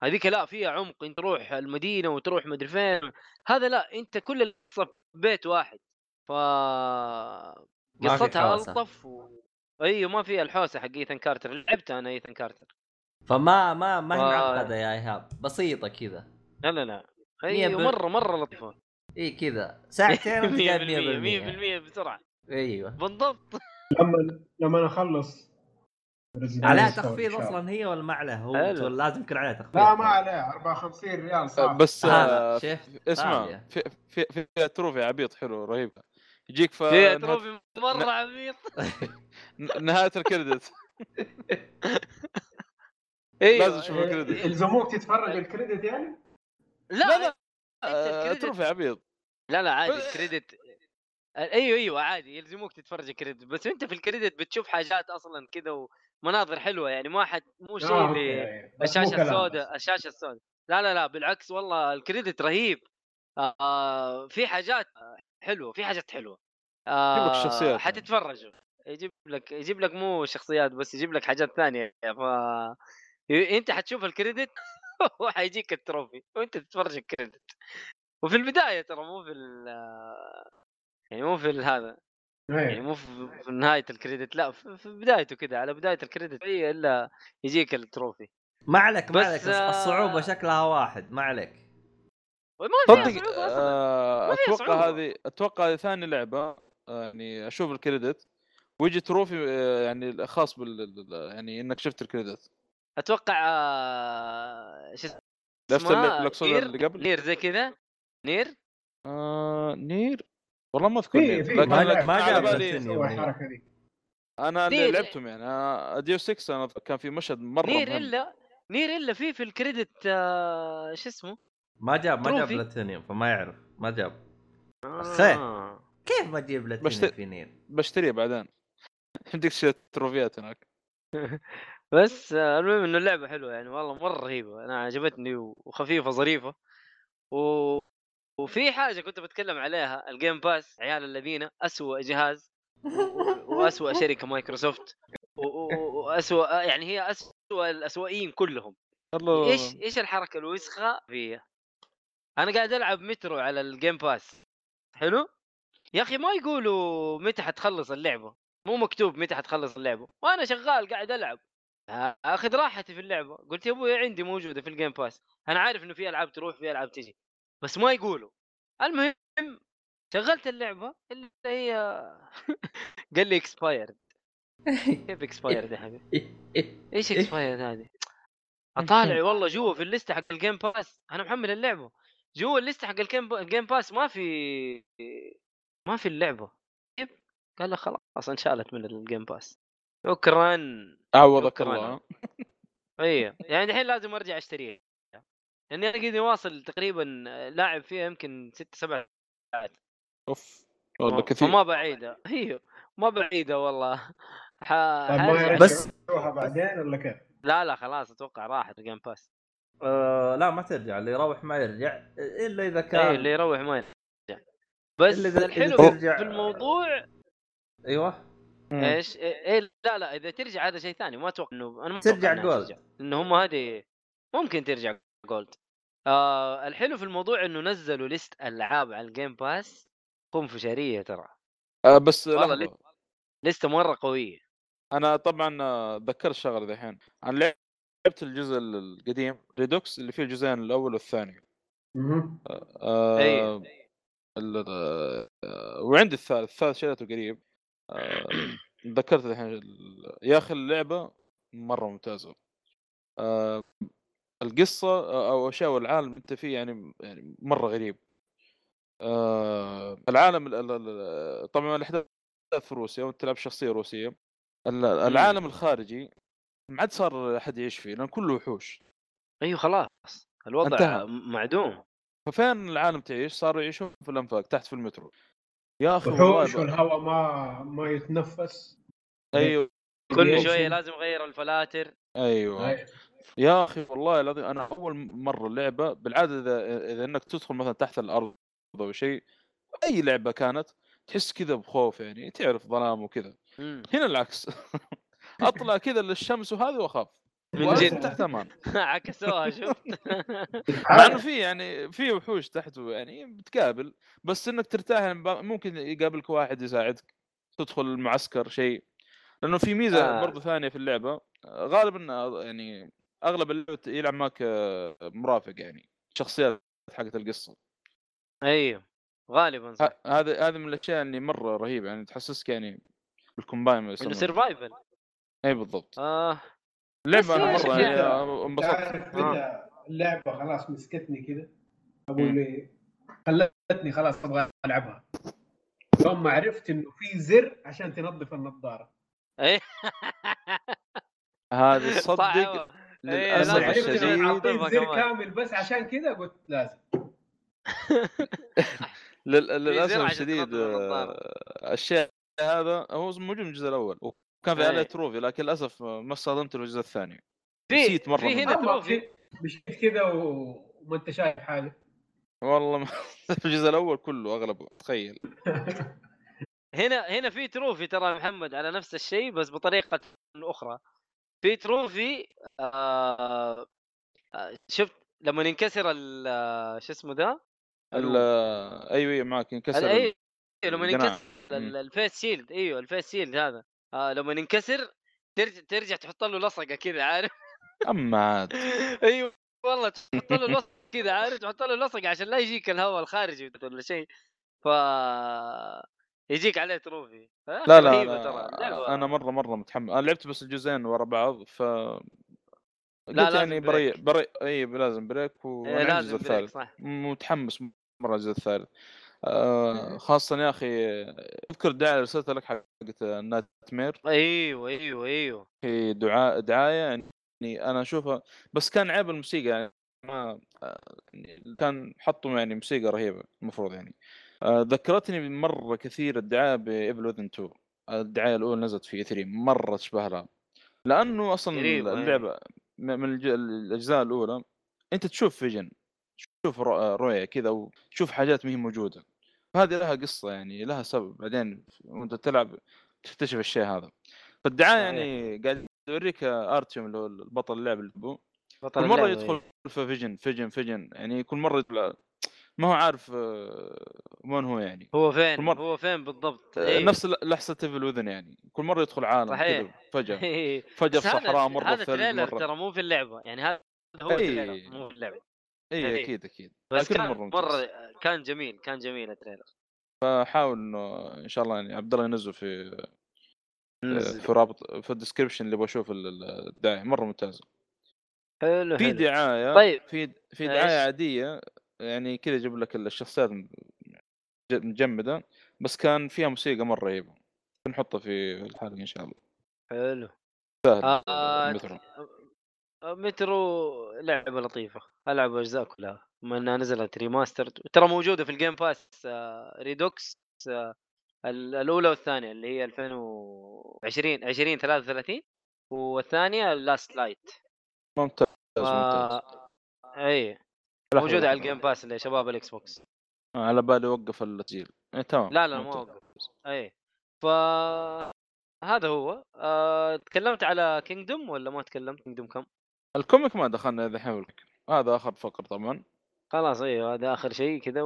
Speaker 6: هذيك لا فيها عمق. أنت تروح المدينة وتروح مدري فين. هذا لا أنت كل القصة في بيت واحد. ف قصتها. ألطف و... أيوه ما فيها الحوسة حق Ethan Carter. لعبتها أنا Ethan Carter.
Speaker 3: فما ما ما هي معقده يا إيهاب. بسيطة كذا.
Speaker 6: لا لا لا.
Speaker 3: مية
Speaker 6: أيوه
Speaker 3: بال-
Speaker 6: مرة مرة لطيفة.
Speaker 3: إي كذا. ساعتين وانت جايب
Speaker 6: 100%
Speaker 3: 100%
Speaker 6: 100% بسرعة.
Speaker 3: أيوه.
Speaker 6: بالضبط.
Speaker 1: لما لما أخلص
Speaker 3: عليها تخفيض. أصلا هي ولا ما عليها هو. ولا لازم يكون عليها تخفيض.
Speaker 1: لا ما عليه. 54 ريال صافي
Speaker 2: بس
Speaker 3: هذا
Speaker 2: آه،
Speaker 3: شفت
Speaker 2: اسمع. في في في trophy عبيط حلو رهيب. يجيك في نهاية-
Speaker 6: trophy مرة عبيط
Speaker 2: ن- نهاية ال
Speaker 6: credit.
Speaker 2: أيوه لازم تشوف ال credit.
Speaker 1: يلزموك تتفرج ال credit يعني؟
Speaker 6: لا
Speaker 2: لا، آه، trophy عبيط.
Speaker 6: لا لا عادي
Speaker 2: بس-
Speaker 6: الكريدت. أيوه أيوه عادي يلزموك تتفرج الكريدت. بس أنت في الكريدت بتشوف حاجات أصلا كذا ومناظر حلوة يعني ما حد مو شيء
Speaker 1: آه،
Speaker 6: اللي.
Speaker 1: بس مو الشاشة
Speaker 6: السوداء. الشاشة السوداء. لا لا لا بالعكس والله الكريدت رهيب. آه في حاجات حلوة في حاجات حلوة. آه
Speaker 2: يجيب لك الشخصيات يعني.
Speaker 6: حتتفرجوا. يجيب لك يجيب لك مو شخصيات بس يجيب لك حاجات ثانية. ف انت حتشوف الكريدت وحيجيك ال trophy وانت تتفرج ال credit. وفي البداية ترى مو في ال- يعني مو في هذا يعني
Speaker 1: إيه.
Speaker 6: مو في, نهاية ال credit لا في, في بدايته كذا على بداية ال credit. هي إلا يجيك ال trophy.
Speaker 3: ما عليك ما عليك
Speaker 6: آه،
Speaker 3: الصعوبه شكلها واحد ما عليك.
Speaker 2: صدق آه،
Speaker 6: أتوقع.
Speaker 2: هذه أتوقع هذه ثاني لعبة آه، يعني أشوف ال credit. ويجي trophy آه، يعني خاص بال يعني إنك شفت ال
Speaker 6: credit. أتوقع شو اسمه؟
Speaker 2: نفس
Speaker 6: Nier
Speaker 2: اللي قبل؟
Speaker 6: Nier زي كذا. Nier؟
Speaker 2: آه Nier؟ والله ما
Speaker 1: أذكر
Speaker 2: Nier
Speaker 1: في.
Speaker 2: لكن
Speaker 3: ما-
Speaker 2: لكن
Speaker 3: ما
Speaker 2: على بالي أنا اللي. لعبتهم يعني ديو 6 أنا كان في مشهد مرة
Speaker 6: Nier
Speaker 2: مهم.
Speaker 6: إلا Nier إلا في في ال credit آه، شو اسمه؟
Speaker 3: ما جاب ما جاب. بلاتينيوم فما يعرف. ما جاب.
Speaker 6: آه.
Speaker 3: كيف ما تجيب
Speaker 2: بشت-
Speaker 3: بلاتينيوم في Nier
Speaker 2: بشتريه بعدين. عندك شيء تروفيات هناك.
Speaker 6: بس آه، المهم إنه اللعبة حلوة يعني والله مرة رهيبة. أنا عجبتني وخفيفة ظريفة. و... وفي حاجة كنت بتكلم عليها ال Game Pass عيال الذين اسوء جهاز. و- واسوء شركة مايكروسوفت. و- و- واسوء يعني هي اسوء الاسوئين كلهم.
Speaker 2: الله.
Speaker 6: إيش إيش الحركة الوسخة؟ فيها أنا قاعد ألعب مترو على ال Game Pass حلو؟ يا أخي ما يقولوا متى حتخلص اللعبة. مو مكتوب متى حتخلص اللعبة. وأنا شغال قاعد ألعب. أخذ راحتي في اللعبة. قلت يا أبوي عندي موجودة في ال Game Pass أنا عارف إنه في ألعاب تروح في ألعاب تجي. بس ما يقولوا. المهم شغلت اللعبة اللي هي قال لي expired كيف expired يا حبيبي؟ إيش expired هذه؟ اطالع والله جوا في الليسته حق ال Game Pass أنا محمل اللعبة. جوا الليسته حق ال Game ال Game Pass ما في ما في اللعبة. قال له خلاص انشالت من ال Game Pass شكرا.
Speaker 2: عوضك. الله.
Speaker 6: أيوه يعني الحين لازم أرجع أشتريها. لاني أنا قاعد واصل تقريبا لاعب فيها يمكن ست سبع ساعات.
Speaker 2: أوف. والله كثير.
Speaker 6: فما بعيدة. أيوه ما بعيدة والله. ح...
Speaker 1: طيب ما
Speaker 3: بس-
Speaker 1: بعدين ولا كيف؟
Speaker 6: لا لا خلاص أتوقع راحت ال Game Pass
Speaker 3: آه لا ما ترجع اللي يروح ما يرجع إلا إذا كان
Speaker 6: اي اللي يروح ما يرجع بس
Speaker 3: إذا-
Speaker 6: الحلو
Speaker 3: ترجع-
Speaker 6: في الموضوع
Speaker 3: أيوه
Speaker 2: مم.
Speaker 6: إيش؟ إيه لا لا إذا ترجع هذا شيء ثاني ما أتوقع إنه أنا ما
Speaker 3: ترجع
Speaker 6: Gold. لأنه هم هذه ممكن ترجع Gold آه الحلو في الموضوع إنه نزلوا list ألعاب على ال Game Pass خنفشاريه ترى
Speaker 2: آه بس
Speaker 6: والله. لسته مرة قوية
Speaker 2: أنا طبعا آه، ذكرت شغله ذحين أنا لعبت الجزء القديم ريدوكس اللي فيه الجزئين الأول والثاني.
Speaker 1: مهم.
Speaker 2: آه
Speaker 6: أي.
Speaker 2: ال- آه، وعندي الثالث الثالث شريته قريب. آه، ذكرت الحين ال- يا أخي اللعبة مرة ممتازة. آه، القصة آه، أو أشياء والعالم أنت فيه يعني يعني مرة غريب. آه، العالم ال- ال- ال- طبعا الأحداث في روسيا وأنت تلعب شخصية روسية. ال- العالم الخارجي ما عاد صار احد يعيش فيه لأن كله وحوش.
Speaker 6: أيوه خلاص. الوضع
Speaker 2: انتهى.
Speaker 6: معدوم.
Speaker 2: ففين العالم تعيش؟ صاروا يعيشون في الأنفاق تحت في المترو. يا أخي
Speaker 1: وحوش والهواء ما ما يتنفس.
Speaker 2: أيوه.
Speaker 6: كل
Speaker 1: يمشي.
Speaker 6: شوية لازم اغير الفلاتر.
Speaker 2: أيوه.
Speaker 1: أي.
Speaker 2: يا أخي والله العظيم أنا أول مرة لعبة بالعادة إذا إذا إنك تدخل مثلا تحت الأرض أو شيء أي لعبة كانت تحس كذا بخوف يعني تعرف ظلام وكذا. هنا العكس. أطلع كذا للشمس وهذه وأخاف.
Speaker 6: من جد.
Speaker 2: تحت أمان.
Speaker 6: عكسوها شفت؟
Speaker 2: مع انه في يعني في وحوش تحته يعني بتقابل بس إنك ترتاح يعني ممكن يقابلك واحد يساعدك تدخل المعسكر شيء. لأنه في ميزة
Speaker 6: آه.
Speaker 2: برضو ثانية في اللعبة غالبا يعني أغلب اللعبة يلعب معك آه، مرافق يعني شخصيات حقت القصة.
Speaker 6: أيوه غالبا صح.
Speaker 2: هذا هذا من الأشياء اللي مرة رهيبة يعني تحسسك يعني بال combine
Speaker 6: ما
Speaker 2: إنه.
Speaker 6: survival
Speaker 2: اي بالضبط.
Speaker 6: آه.
Speaker 2: اللعبه أنا
Speaker 6: مرة
Speaker 2: يعني. انبسطت.
Speaker 1: متى اللعبة خلاص مسكتني كذا أبو
Speaker 2: مم.
Speaker 1: اللي خلتني خلاص أبغى ألعبها. يوم ما عرفت إنه في زر عشان تنظف النظارة.
Speaker 6: إيه؟
Speaker 2: هذه تصدق
Speaker 6: هو. إيه،
Speaker 1: للأسف
Speaker 2: الشديد.
Speaker 1: زر. كامل بس عشان كذا قلت لازم.
Speaker 6: للأسف
Speaker 2: الشديد. آه، الشيء هذا هو موجود من الجزء الأول. وكان في
Speaker 6: أي.
Speaker 2: عليه trophy لكن للأسف ما في الجزء الثاني.
Speaker 6: في
Speaker 2: نسيت مرة
Speaker 6: في. هنا trophy.
Speaker 1: في- مشيت كذا وما انت شايف حاجة.
Speaker 2: والله ما في الجزء الأول كله أغلبه تخيل.
Speaker 6: هنا هنا في trophy ترى محمد على نفس الشيء بس بطريقة أخرى. في trophy آه آه، شفت لما ينكسر ال- آه، شو اسمه ذا؟
Speaker 2: ال- أيوه أيوه معك ينكسر
Speaker 6: أيوه لما. ينكسر ال- ال face shield. أيوه ال face shield هذا. آه لما ينكسر ترجع ترجع تحط له لصقة كذا عارف؟
Speaker 2: أما عاد
Speaker 6: أيوه والله تحط له لصقة كذا عارف؟ تحط له لصقة عشان لا يجيك الهواء الخارجي ولا شيء. ف يجيك عليه trophy. آه،
Speaker 2: لا لا,
Speaker 6: ترى
Speaker 2: لا
Speaker 6: اللعبة.
Speaker 2: أنا مرة مرة متحمس. أنا لعبت بس الجزئين ورا بعض ف
Speaker 6: لازم
Speaker 2: يعني بري
Speaker 6: break.
Speaker 2: بري إي لازم break
Speaker 6: إيه،
Speaker 2: وأنا عندي
Speaker 6: لازم
Speaker 2: break
Speaker 6: صح.
Speaker 2: متحمس مرة الجزء الثالث. آه خاصة يا أخي أذكر الدعاية اللي ارسلتها لك حقت nightmare
Speaker 6: أيوه أيوه أيوه.
Speaker 2: في دعاء دعاية يعني أنا أشوفها بس كان عيب الموسيقى يعني ما آه، يعني كان حطوا يعني موسيقى رهيبة المفروض يعني. آه، ذكرتني مرة كثير الدعاية ب Evil Within 2 الدعاية الأولى نزلت في 3 مرة تشبه لها. لأنه أصلا
Speaker 6: قريب، أي.
Speaker 2: اللعبة م- من الأجزاء الأولى أنت تشوف vision تشوف رؤ- رؤية كذا وتشوف حاجات ما هي موجودة. فهذه لها قصة يعني لها سبب. بعدين وأنت تلعب تكتشف الشيء هذا.
Speaker 6: فالدعاية.
Speaker 2: يعني قاعد يوريك أرتيوم اللي هو البطل اللعبه اللي
Speaker 6: بطل
Speaker 2: كل
Speaker 6: مرة
Speaker 2: يدخل في vision vision vision. يعني كل مرة يطلع ما هو عارف آه، وين هو يعني.
Speaker 6: هو فين؟
Speaker 2: كل مرة-
Speaker 6: هو فين بالضبط؟
Speaker 2: آه،
Speaker 6: أيوه.
Speaker 2: نفس لحظة Evil Within يعني. كل مرة يدخل عالم
Speaker 6: صحيح.
Speaker 2: فجأة.
Speaker 6: إيه. فجأة
Speaker 2: في صحراء مرة
Speaker 6: هذا
Speaker 2: trailer
Speaker 6: ترى مو في اللعبة. يعني هذا هو
Speaker 2: إيه.
Speaker 6: ال trailer مو في اللعبة.
Speaker 2: اي
Speaker 6: إيه.
Speaker 2: أكيد أكيد
Speaker 6: بس كان مرة
Speaker 2: ممتاز.
Speaker 6: كان جميل كان جميل ال trailer
Speaker 2: فحاول إنه إن شاء الله يعني عبد الله ينزل في
Speaker 6: نزل.
Speaker 2: في رابط في ال description اللي بشوف ال- ال- الدعايه مرة ممتازه
Speaker 6: حلو
Speaker 2: في دعاية
Speaker 6: طيب.
Speaker 2: في في
Speaker 6: إيش؟
Speaker 2: دعاية عادية يعني كذا يجيب لك الشخصيات مجمدة بس كان فيها موسيقى مرة رهيبه بنحطها في الحلقة إن شاء الله
Speaker 6: حلو
Speaker 2: سهل
Speaker 6: آه
Speaker 2: مترو
Speaker 6: آه، لعبة لطيفة ألعب أجزاء كلها بما إنها نزلت remaster ترى موجودة في ال Game Pass آه، Redux آه، ال- الأولى والثانية اللي هي 2020 20 33 والثانية Last Light
Speaker 2: ممتاز. ممتاز
Speaker 6: اي
Speaker 2: لحظة،
Speaker 6: موجودة على.
Speaker 2: ال
Speaker 6: Game Pass اللي شباب ال Xbox
Speaker 2: آه، على بالي وقف التسجيل إيه تمام
Speaker 6: لا لا ما. وقف اي ف هذا هو آه... تكلمت على Kingdom ولا ما تكلمت Kingdom Come؟
Speaker 2: ال comic ما دخلنا الحين هذا آخر فقرة طبعا.
Speaker 6: خلاص أيوه هذا آخر شيء كذا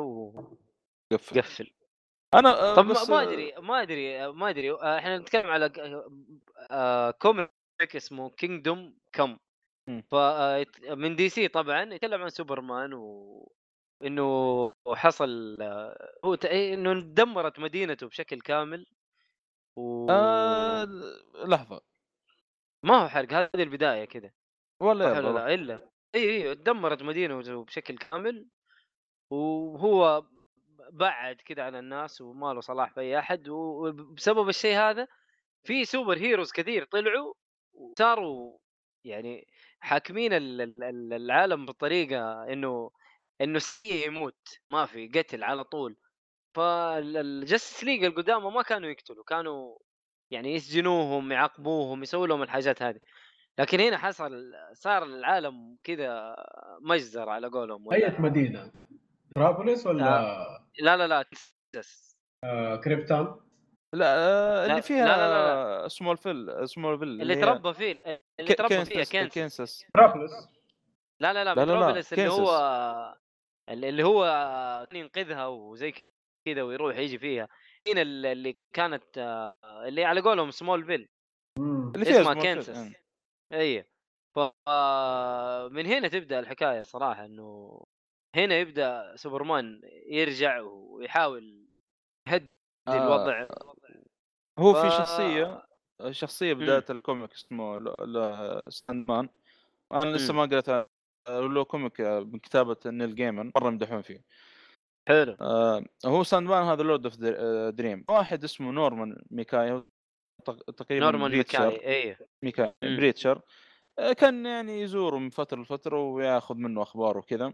Speaker 2: قفل.
Speaker 6: وقفل
Speaker 2: أنا آه،
Speaker 6: طب
Speaker 2: بس
Speaker 6: ما
Speaker 2: آه،
Speaker 6: أدري ما أدري ما أدري آه، إحنا نتكلم على comic اسمه Kingdom
Speaker 2: Come.
Speaker 6: ف من DC طبعا يتكلم عن سوبرمان و إنه حصل هو إيه، إنه دمرت مدينته بشكل كامل و
Speaker 2: آه لحظة.
Speaker 6: ما هو حرق هذه البداية كذا.
Speaker 2: ولا يلا
Speaker 6: لا؟ إلا. اي اي دمرت مدينته بشكل كامل. وهو بعد كذا عن الناس وما له صلاح في اي احد وبسبب الشيء هذا في super heroes كثير طلعوا وصاروا يعني حاكمين ال- ال- ال- العالم بطريقة إنه إنه سيء يموت. ما في قتل على طول. فال Justice League القدامى ما كانوا يقتلوا. كانوا يعني يسجنوهم يعاقبوهم يسووا لهم الحاجات هذه. لكن هنا حصل صار العالم كذا مجزر على قولهم
Speaker 1: اي مدينة. ترابوليس ولا
Speaker 6: لا لا لا تكساس.
Speaker 1: آه كريبتان
Speaker 2: لا آه،
Speaker 6: لا-
Speaker 2: اللي فيها
Speaker 6: لا- لا-
Speaker 2: سمول فيل سمول فيل
Speaker 6: اللي تربى فيه اللي تربى فيها كينساس
Speaker 2: كينساس
Speaker 1: ترابوليس
Speaker 6: لا لا لا
Speaker 2: لا، لا، لا،
Speaker 6: متروبوليس اللي. هو اللي اللي هو كان ينقذها وزي كذا ويروح يجي فيها. هنا اللي كانت آه، اللي على قولهم سمول فيل.
Speaker 2: اللي فيها
Speaker 6: اسمها
Speaker 2: سمول فيل،
Speaker 6: كينساس
Speaker 2: آه.
Speaker 6: اي ف من هنا تبدأ الحكاية صراحة إنه هنا يبدأ سوبرمان يرجع ويحاول يهدي
Speaker 2: آه،
Speaker 6: الوضع.
Speaker 2: هو
Speaker 6: ف-
Speaker 2: في شخصية شخصية بداية ال comic اسمه ل- Sandman أنا لسه. ما قريت له comic آه، من كتابة نيل جيمن مرة يمدحون فيه.
Speaker 6: حلو.
Speaker 2: آه هو Sandman هذا Lord of Dream واحد اسمه نورمان مكاي تقريبا
Speaker 6: نورمان
Speaker 2: preacher.
Speaker 6: مكاي اي مكاي.
Speaker 2: preacher آه، كان يعني يزوره من فترة لفترة وياخذ منه أخبار وكذا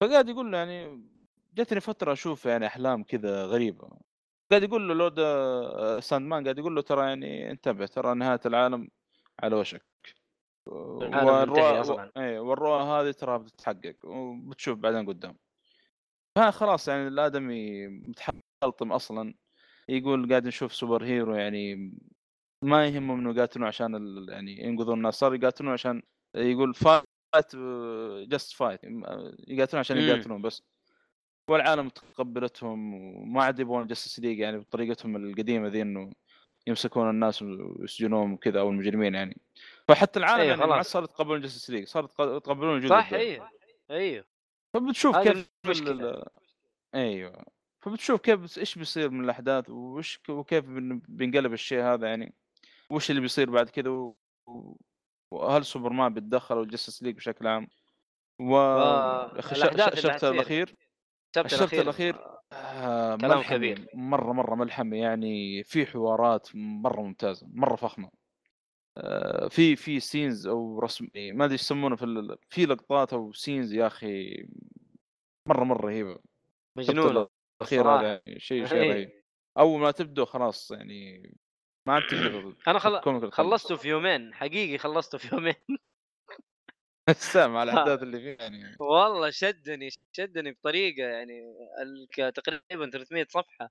Speaker 2: فقاعد يقول له يعني جتني فترة أشوف يعني أحلام كذا غريبة قاعد يقول له لود آه، Sandman قاعد يقول له ترى يعني انتبه ترى نهاية العالم على وشك
Speaker 6: أصلاً.
Speaker 2: اي والرؤى هذه ترى بتتحقق وبتشوف بعدين قدام ها خلاص يعني الآدمي متحلطم أصلا يقول قاعد نشوف super hero يعني ما يهمهم إنه يقاتلون عشان ال... يعني ينقذون الناس صار يقاتلون عشان يقول fight just fight يقاتلون عشان. يقاتلون بس والعالم تقبلتهم وما عاد يبغون Justice League يعني بطريقتهم القديمة ذي إنه يمسكون الناس ويسجنوهم وكذا أو المجرمين يعني فحتى العالم
Speaker 6: إيه،
Speaker 2: يعني ما. صاروا يتقبلون Justice League صاروا يتق- يتقبلون وجود
Speaker 6: صح. أيوه أيوه
Speaker 2: فبتشوف كيف. ال- أيوه فبتشوف كيف إيش بيصير من الأحداث وش وكيف بينقلب الشيء هذا يعني وش اللي بيصير بعد كذا و... وهل سوبرمان بيتدخل أو Justice League بشكل عام و أخي، الش-
Speaker 6: الأحداث اللي
Speaker 2: ال chapter
Speaker 6: حتصير.
Speaker 2: الأخير
Speaker 6: ال
Speaker 2: chapter
Speaker 6: ال
Speaker 2: chapter الأخير آه
Speaker 6: كلام كبير.
Speaker 2: مرة مرة ملحمي يعني في حوارات مرة ممتازة مرة فخمة آه، في في scenes أو رسم إيه، ما أدري يسمونه في ال- في لقطات أو scenes يا أخي مرة مرة
Speaker 6: رهيبة
Speaker 2: مجنونة
Speaker 6: الأخير.
Speaker 2: هذا يعني شيء شيء
Speaker 6: إيه.
Speaker 2: رهيب أول ما تبدو خلاص يعني ما عاد تقدر
Speaker 6: أنا خل... خلصته في يومين حقيقي خلصته في يومين.
Speaker 2: سامع الأحداث اللي فيه يعني.
Speaker 6: والله شدني شدني بطريقة يعني تقريبا 300 صفحة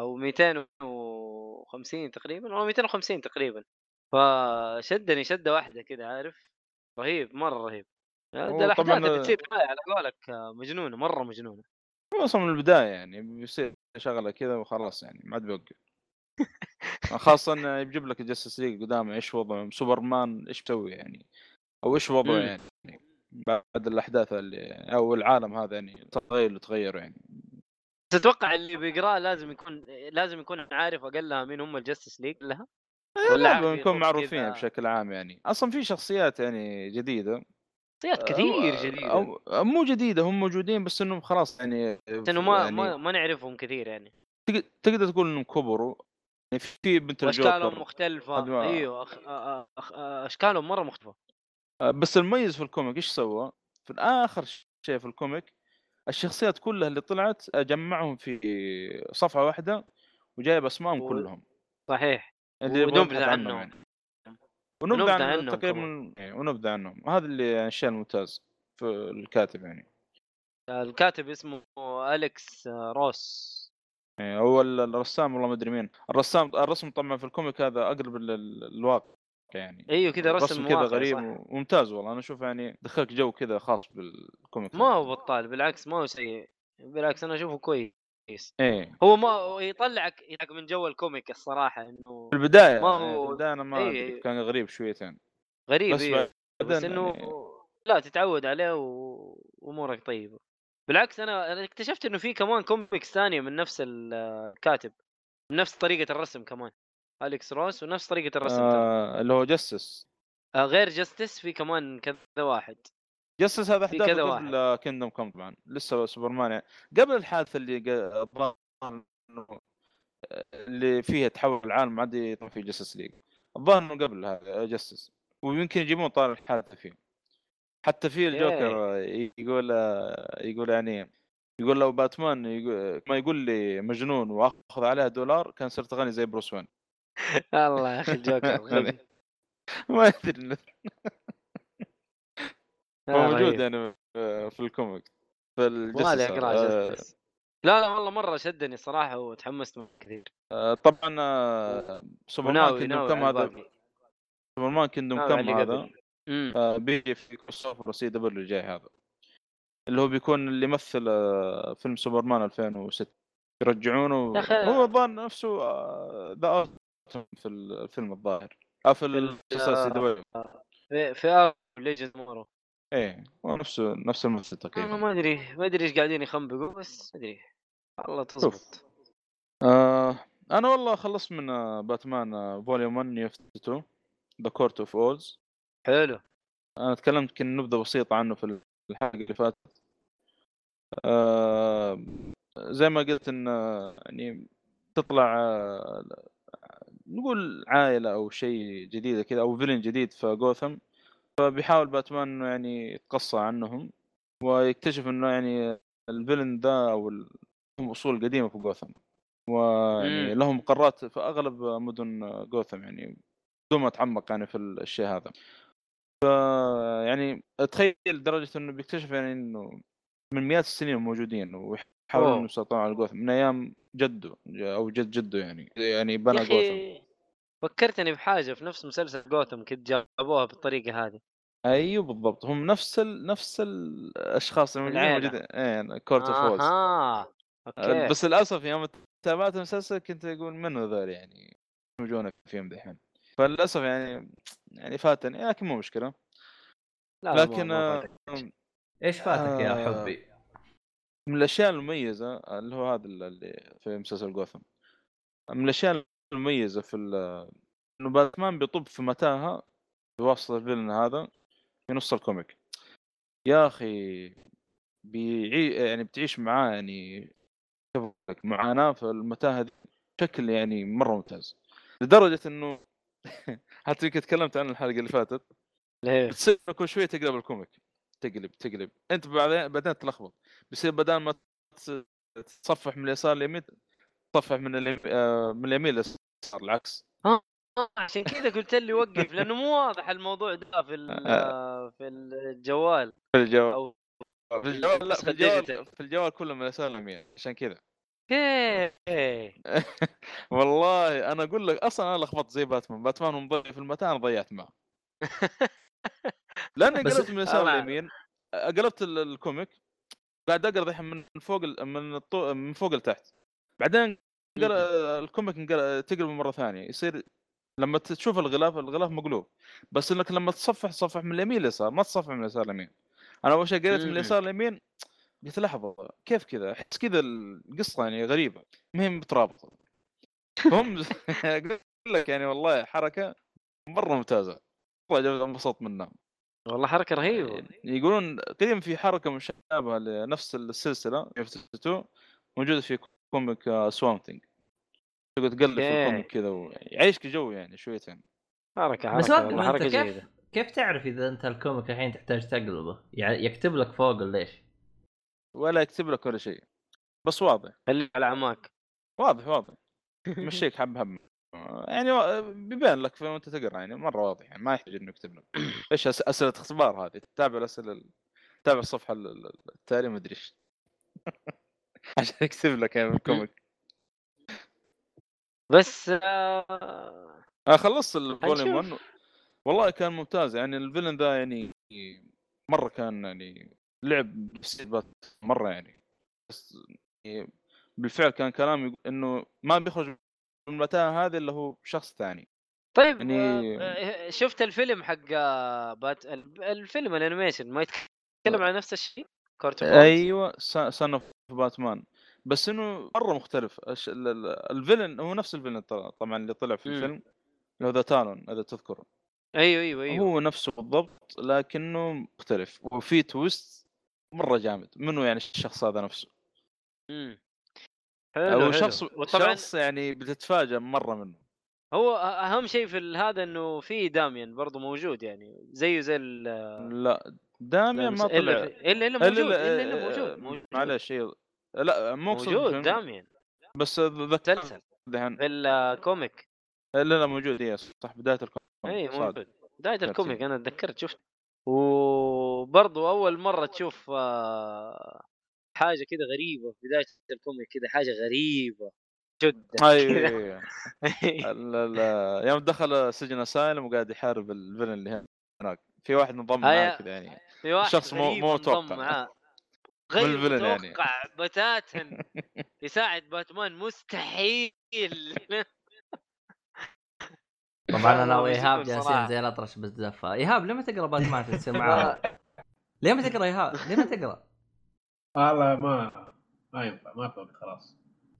Speaker 6: أو 250 تقريبا أو 250 تقريبا. فشدني شدة واحدة كذا عارف؟ رهيب مرة رهيب.
Speaker 2: هو الأحداث
Speaker 6: اللي تصير على قولك آه، مجنونة مرة مجنونة.
Speaker 2: هو أصلا من البداية يعني بيصير شغلة كذا وخلاص يعني ما عاد بيوقف. خاصة إنه يجيب لك ال Justice League قدامه إيش وضعه؟ سوبرمان إيش مسوي يعني؟ أو إيش وضعه
Speaker 6: مم.
Speaker 2: يعني؟ بعد الأحداث اللي أو العالم هذا يعني تغير تغيره يعني.
Speaker 6: بس أتوقع اللي بيقراه لازم يكون لازم يكون عارف اقلها مين هم ال Justice League لها؟ ولا عارف
Speaker 2: لا نكون معروفين؟ بشكل عام يعني. أصلا في شخصيات يعني جديدة.
Speaker 6: شخصيات كثير جديدة.
Speaker 2: أو مو جديدة هم موجودين بس إنهم خلاص يعني
Speaker 6: إنه ما
Speaker 2: يعني
Speaker 6: ما, نعرفهم كثير يعني.
Speaker 2: تق- تقدر تقول إنهم كبروا. في بنت
Speaker 6: وأشكالهم
Speaker 2: الجوكر مختلفة.
Speaker 6: إيوه أخ... أخ... أشكالهم مرة مختلفة.
Speaker 2: آه، بس المميز في ال comic إيش سوى؟ في اخر شيء في ال comic الشخصيات كلها اللي طلعت جمعهم في صفحة واحدة وجايب أسمائهم
Speaker 6: و-
Speaker 2: كلهم.
Speaker 6: صحيح.
Speaker 2: اللي يبغى
Speaker 6: ونبذ
Speaker 2: يبحث
Speaker 6: عنهم.
Speaker 2: يعني. ونبذ
Speaker 6: ونبذ
Speaker 2: عنهم
Speaker 6: عنهم
Speaker 2: تقريبا إيه، ونبذ عنهم. هذا اللي الشيء الممتاز في الكاتب يعني.
Speaker 6: الكاتب اسمه أليكس روس.
Speaker 2: إيه، هو ال- الرسام والله ما أدري مين. الرسام الرسم طبعا في ال comic هذا أقرب لل- للواقع يعني.
Speaker 6: إيوه كذا رسم
Speaker 2: كذا غريب. وممتاز والله. أنا أشوف يعني دخلك جو كذا خاص بال comic.
Speaker 6: ما هو بطال بالعكس ما هو سيء. بالعكس أنا أشوفه كويس.
Speaker 2: إيه.
Speaker 6: هو ما هو يطلعك يطلعك من جو ال comic الصراحة إنه
Speaker 2: في البداية
Speaker 6: ما
Speaker 2: إيه،
Speaker 6: هو-
Speaker 2: في البداية أنا ما
Speaker 6: إيه، إيه.
Speaker 2: كان غريب شويتين.
Speaker 6: غريب
Speaker 2: بس
Speaker 6: إيه. بس إنه
Speaker 2: يعني
Speaker 6: لا تتعود عليه و- وأمورك طيبة. بالعكس أنا اكتشفت إنه في كمان كوميكس ثانية من نفس ال- الكاتب من نفس طريقة الرسم كمان اليكس روس ونفس طريقة الرسم
Speaker 2: آه اللي هو جسس
Speaker 6: آه غير Justice في كمان كذا واحد.
Speaker 2: جسس هذا
Speaker 6: في
Speaker 2: أحداثه
Speaker 6: كذا
Speaker 2: قبل Kingdom Come طبعا لسه سوبرمان يعني. قبل الحادثه اللي اللي فيها تحول العالم عاد يطلع في Justice League الظاهر إنه قبل هذا جسس ويمكن يجيبون طاري الحادثة فيه. حتى في الجوكر يقول يقول يعني يقول لو باتمان يقول ما يقول لي مجنون وأخذ عليها دولار كان صرت غني زي بروس وين.
Speaker 6: الله يا أخي الجوكر غبي
Speaker 2: ما أدري
Speaker 6: آه،
Speaker 2: موجود. يعني في ال comic في
Speaker 6: اقرا
Speaker 2: آه،
Speaker 6: لا لا والله مرة شدني صراحة وتحمست كثير.
Speaker 2: آه، طبعا سوبرمان Kingdom
Speaker 6: Come
Speaker 2: هذا. سوبرمان
Speaker 6: Kingdom Come
Speaker 2: هذا؟ آه، بيجي في crossover CW الجاي هذا. اللي هو بيكون اللي يمثل آه، فيلم سوبرمان 2006 يرجعونه هو الظاهر نفسه آه، ذا في الفيلم الظاهر. في المسلسل CW
Speaker 6: في Legends of Tomorrow.
Speaker 2: إيه هو نفسه نفس الممثل
Speaker 6: أنا
Speaker 2: تقريبا
Speaker 6: ما أدري ما أدري إيش قاعدين يخنبقوا بس أدري. والله تزبط.
Speaker 2: آه أنا والله خلصت من باتمان volume 1 New 52 The Court of Owls
Speaker 6: حلو.
Speaker 2: أنا تكلمت يمكن نبذة بسيطة عنه في الحلقة اللي فاتت. آه زي ما قلت إن يعني تطلع آه، نقول عائلة أو شيء جديده كذا أو فيلن جديد في جوثم فبيحاول باتمان إنه يعني يتقصى عنهم ويكتشف إنه يعني الفيلن ذا أو لهم أصول قديمة في جوثم ويعني. لهم قارات في أغلب مدن جوثم يعني بدون ما اتعمق يعني في الشيء هذا. يعني تخيل لدرجه إنه بيكتشف يعني إنه من مئات السنين موجودين ويحاولون
Speaker 6: أوه.
Speaker 2: انه يسيطرون على جوثم من أيام جده أو جد جده يعني يعني بنى جوثم.
Speaker 6: فكرتني بحاجة في نفس مسلسل جوثم كنت جابوها بالطريقة هذه.
Speaker 2: أيوه بالضبط هم نفس ال... نفس الأشخاص اللي موجودين. موجودين إيه Court of
Speaker 6: أها okay.
Speaker 2: بس للأسف يوم تابعت المسلسل كنت أقول من هذول يعني يمزحون فيهم دحين؟ فللأسف يعني يعني فاتني لكن مو مشكلة
Speaker 6: لا
Speaker 2: لكن آه،.
Speaker 3: إيش فاتك يا
Speaker 2: آه.
Speaker 3: حبي؟
Speaker 2: من الأشياء المميزة اللي هو هذا اللي في مسلسل جوثم من الأشياء المميزة في إنه باتمان بيطب في متاهة بواسطة الفيلن هذا في نص الكوميك يا أخي بيعي يعني بتعيش معاه يعني معاناة في المتاهة دي بشكل يعني مرة ممتاز لدرجة إنه حتى يمكن تكلمت عن الحلقة اللي فاتت.
Speaker 6: ليه
Speaker 2: بتصير كل شوية تقلب الكوميك. تقلب تقلب. أنت بعدين بعدين تلخبط. بيصير بدل ما تصفح من اليسار لليمين تصفح من اليمين آه، من اليمين لليسار العكس.
Speaker 6: آه، عشان كذا قلت لي وقف لأنه مو واضح الموضوع ده في ال- في الجوال.
Speaker 2: في الجوال. في الجوال لا في الجوال. في الجوال كله من اليسار لليمين عشان كذا. والله أنا أقول لك أصلا أنا لخبطت زي باتمان باتمان مضيع في المتاهه أنا ضيعت معه.
Speaker 3: لأني
Speaker 2: قلبت من اليسار
Speaker 6: أنا-
Speaker 2: لليمين قلبت ال- ال comic قاعد أقرأ الحين من فوق من الطو... من فوق لتحت. بعدين. ال comic تقلب مرة ثانية يصير لما تشوف الغلاف الغلاف مقلوب. بس إنك لما تصفح تصفح من اليمين لليسار ما تصفح من اليسار لليمين أنا أول شيء قريت من. اليسار لليمين قلت لحظة كيف كذا؟ أحس كذا القصة يعني غريبة ما هي مترابطة. فهم أقول لك يعني والله حركة مرة ممتازة. والله انبسطت منها
Speaker 6: والله حركة رهيبة.
Speaker 2: يقولون قديم في حركة مشابهة لنفس السلسلة في 2 موجودة في comic Swamp Thing تقعد تقلب في.
Speaker 6: ال
Speaker 2: comic كذا ويعيشك جو يعني شويتين
Speaker 6: حركة
Speaker 3: بس
Speaker 6: حركة
Speaker 3: انت
Speaker 6: حركة
Speaker 3: كيف
Speaker 6: جيدة.
Speaker 3: كيف تعرف إذا أنت ال comic الحين تحتاج تقلبه؟ يعني يكتب لك فوق ولا إيش؟
Speaker 2: ولا يكتب لك ولا شيء. بس واضح.
Speaker 6: خليك على عماك
Speaker 2: واضح. واضح مشيك حب حب. يعني بيبان لك في وانت تقرأ يعني مرة واضح يعني ما يحتاج إنه يكتب لك. إيش أسئلة اختبار هذه؟ تتابع الأسئلة ال- تتابع الصفحة ال- ال- التالية ما أدري إيش. عشان يكتب لك يعني ال comic.
Speaker 6: بس آه،
Speaker 2: خلصت ال volume
Speaker 6: هنشوف.
Speaker 2: 1 والله كان ممتاز يعني ال villain ذا يعني مرة كان يعني لعب بسايبات مرة يعني. بس يعني بالفعل كان كلام يقول إنه ما بيخرج من المتاهه هذه إلا هو شخص ثاني.
Speaker 6: طيب
Speaker 2: يعني-
Speaker 6: آه، شفت الفيلم حق آه، بات ال- الفيلم ال animation ما يتكلم عن نفس الشيء؟ كارتون
Speaker 2: أيوه Son of Batman بس إنه مرة مختلف. ال villain هو نفس ال villain طبعا اللي طلع في. الفيلم اللي هو ذا تالون إذا تذكره.
Speaker 6: أيوه أيوه أيوه.
Speaker 2: هو نفسه بالضبط لكنه مختلف. وفي twist مرة جامد منه يعني الشخص هذا نفسه
Speaker 6: مم.
Speaker 2: هو شخص.
Speaker 6: وطبعا
Speaker 2: شخص يعني بتتفاجئ مرة منه
Speaker 6: هو أهم شيء في هذا إنه في داميان برضه موجود يعني زيه زي ال
Speaker 2: لا داميان ما طلع
Speaker 6: الا
Speaker 2: إلا
Speaker 6: موجود الا الا موجود موجود
Speaker 2: معلش. لا مو
Speaker 6: موجود داميان
Speaker 2: بس ذكرت دحين
Speaker 6: في ال comic
Speaker 2: لا لا موجود إي صح بداية ال
Speaker 6: comic
Speaker 2: إي.
Speaker 6: موجود بداية.
Speaker 2: ال
Speaker 6: comic أنا تذكرت شفت وبرضو أول مرة تشوف آه، حاجة كذا غريبة في بداية ال comic كذا حاجة غريبة جدا
Speaker 2: أيوه
Speaker 6: كذا.
Speaker 2: أيوه ال- ال- يوم دخل سجن asylum وقاعد يحارب ال villain اللي هناك في واحد منضم. معاه كذا يعني
Speaker 6: في واحد
Speaker 2: شخص مو-
Speaker 6: غريب
Speaker 2: مو متوقع.
Speaker 6: معاه غير
Speaker 2: يعني.
Speaker 6: متوقع بتاتا يساعد باتمان مستحيل
Speaker 3: طبعا أنا
Speaker 6: وإيهاب
Speaker 3: جالسين. زي الأطرش بالزفة إيهاب ليه ما تقرأ باتمان تصير معانا؟ ليه ما تقرأ ايهاب؟ ليه ما تقرأ؟
Speaker 1: والله ما ما ينفع ما وقت خلاص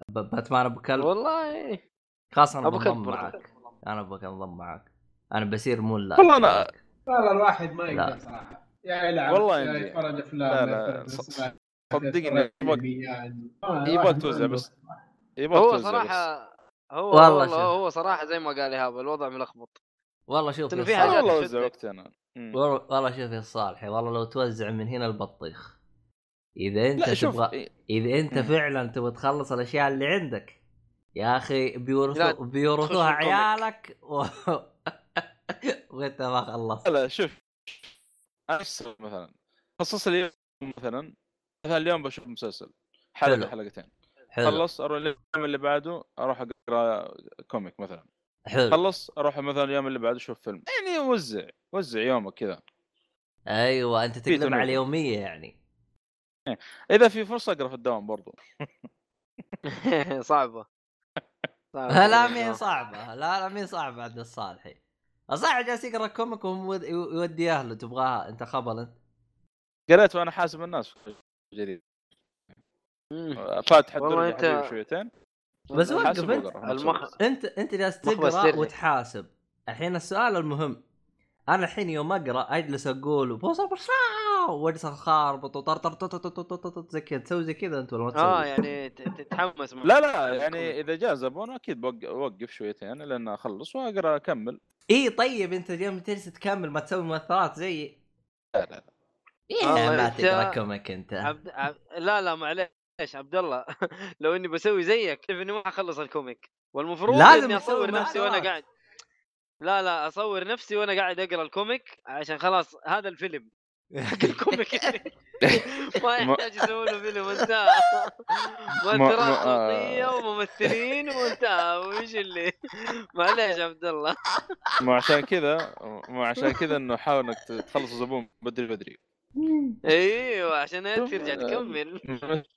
Speaker 3: ب- باتمان أبو كلب
Speaker 6: والله
Speaker 3: خلاص
Speaker 6: أنا
Speaker 3: بنضم. معك أنا أبغى انضم معك أنا بسير مولا
Speaker 2: والله أنا-
Speaker 1: والله الواحد ما
Speaker 3: لا.
Speaker 1: يقدر صراحة يا يلعب
Speaker 2: والله
Speaker 1: يا
Speaker 2: عندي.
Speaker 1: يتفرج أفلام
Speaker 2: لا،
Speaker 1: يا
Speaker 2: لا، صدقني يبغى
Speaker 1: ما
Speaker 2: توزع بس. يبغى
Speaker 6: هو. صراحة هو
Speaker 3: والله شوف.
Speaker 6: هو صراحة زي ما قال إيهاب الوضع ملخبط
Speaker 3: والله شوف يا
Speaker 6: في
Speaker 3: صالح-
Speaker 6: حاجات
Speaker 2: والله. وزع.
Speaker 3: والله شوف يا صالحي والله لو توزع من هنا البطيخ
Speaker 2: إذا أنت
Speaker 3: تبغى إذا
Speaker 2: أنت.
Speaker 3: فعلا تبغى تخلص الأشياء اللي عندك يا أخي
Speaker 6: لا،
Speaker 3: بيورثوا بيورثوها. عيالك و... وأنت ما خلصت
Speaker 2: لا شوف أنا مثلا خصص لي يوم مثلا مثلا اليوم بشوف مسلسل حلقة
Speaker 3: حلو.
Speaker 2: حلقتين
Speaker 3: حلو
Speaker 2: خلص أروح اليوم اللي بعده أروح أقرأ كوميك مثلا
Speaker 3: حلو.
Speaker 2: خلص أروح مثلا اليوم اللي بعده أشوف فيلم. يعني وزع وزع يومك كذا. أيوه
Speaker 3: أنت
Speaker 2: تنوع.
Speaker 3: على اليوميه يعني.
Speaker 2: إذا في فرصة أقرأ في الدوام برضو.
Speaker 6: صعبة. صعبة
Speaker 3: لا
Speaker 6: كذا
Speaker 3: مين
Speaker 6: النظام.
Speaker 3: صعبة. لا لا مين صعبة عند الصالحي الصالح جالس يقرأ كوميك وهو يودي أهله. تبغاها أنت خبل أنت؟
Speaker 2: قريت وأنا حاسب الناس. في الجريده
Speaker 6: مم.
Speaker 2: فاتح
Speaker 6: والله
Speaker 2: الدرج
Speaker 6: أنت-
Speaker 2: حبيبي شويتين.
Speaker 3: بس وقف انت
Speaker 6: المخ...
Speaker 3: انت انت جالس
Speaker 6: تقرأ
Speaker 3: وتحاسب الحين السؤال المهم. أنا الحين يوم أقرأ أجلس أقول بوصل وأجلس أخربط وطرطر زي كذا تسوي زي كذا أنت ولا ما تسوي؟
Speaker 6: آه يعني تتحمس
Speaker 2: لا لا يعني إذا جاء زبون أكيد بوقف شويتين يعني لأن أخلص وأقرأ
Speaker 3: أكمل. إي طيب أنت اليوم تجلس تكمل ما تسوي مؤثرات زيي
Speaker 2: لا لا لا.
Speaker 3: إيه
Speaker 6: آه،
Speaker 3: ما
Speaker 6: طيب،
Speaker 3: تقرأ comic أنت.
Speaker 6: عبد... عبد... لا لا معليش. عبد الله؟ لو إني بسوي زيك كيف إني ما أخلص ال comic. والمفروض
Speaker 3: لازم إني
Speaker 6: أصور نفسي
Speaker 3: وأنا.
Speaker 6: قاعد. لا لا أصور نفسي وأنا قاعد أقرأ ال comic عشان خلاص هذا الفيلم. حق ال comic ما يحتاج يسوي له فيلم انتهى مؤثرات. صوتيه وممثلين وانتهى وش اللي؟ معليش عبد الله.
Speaker 2: مو عشان كذا مو عشان كذا إنه حاول إنك تخلص الزبون بدري بدري.
Speaker 6: أيوه عشان ترجع تكمل.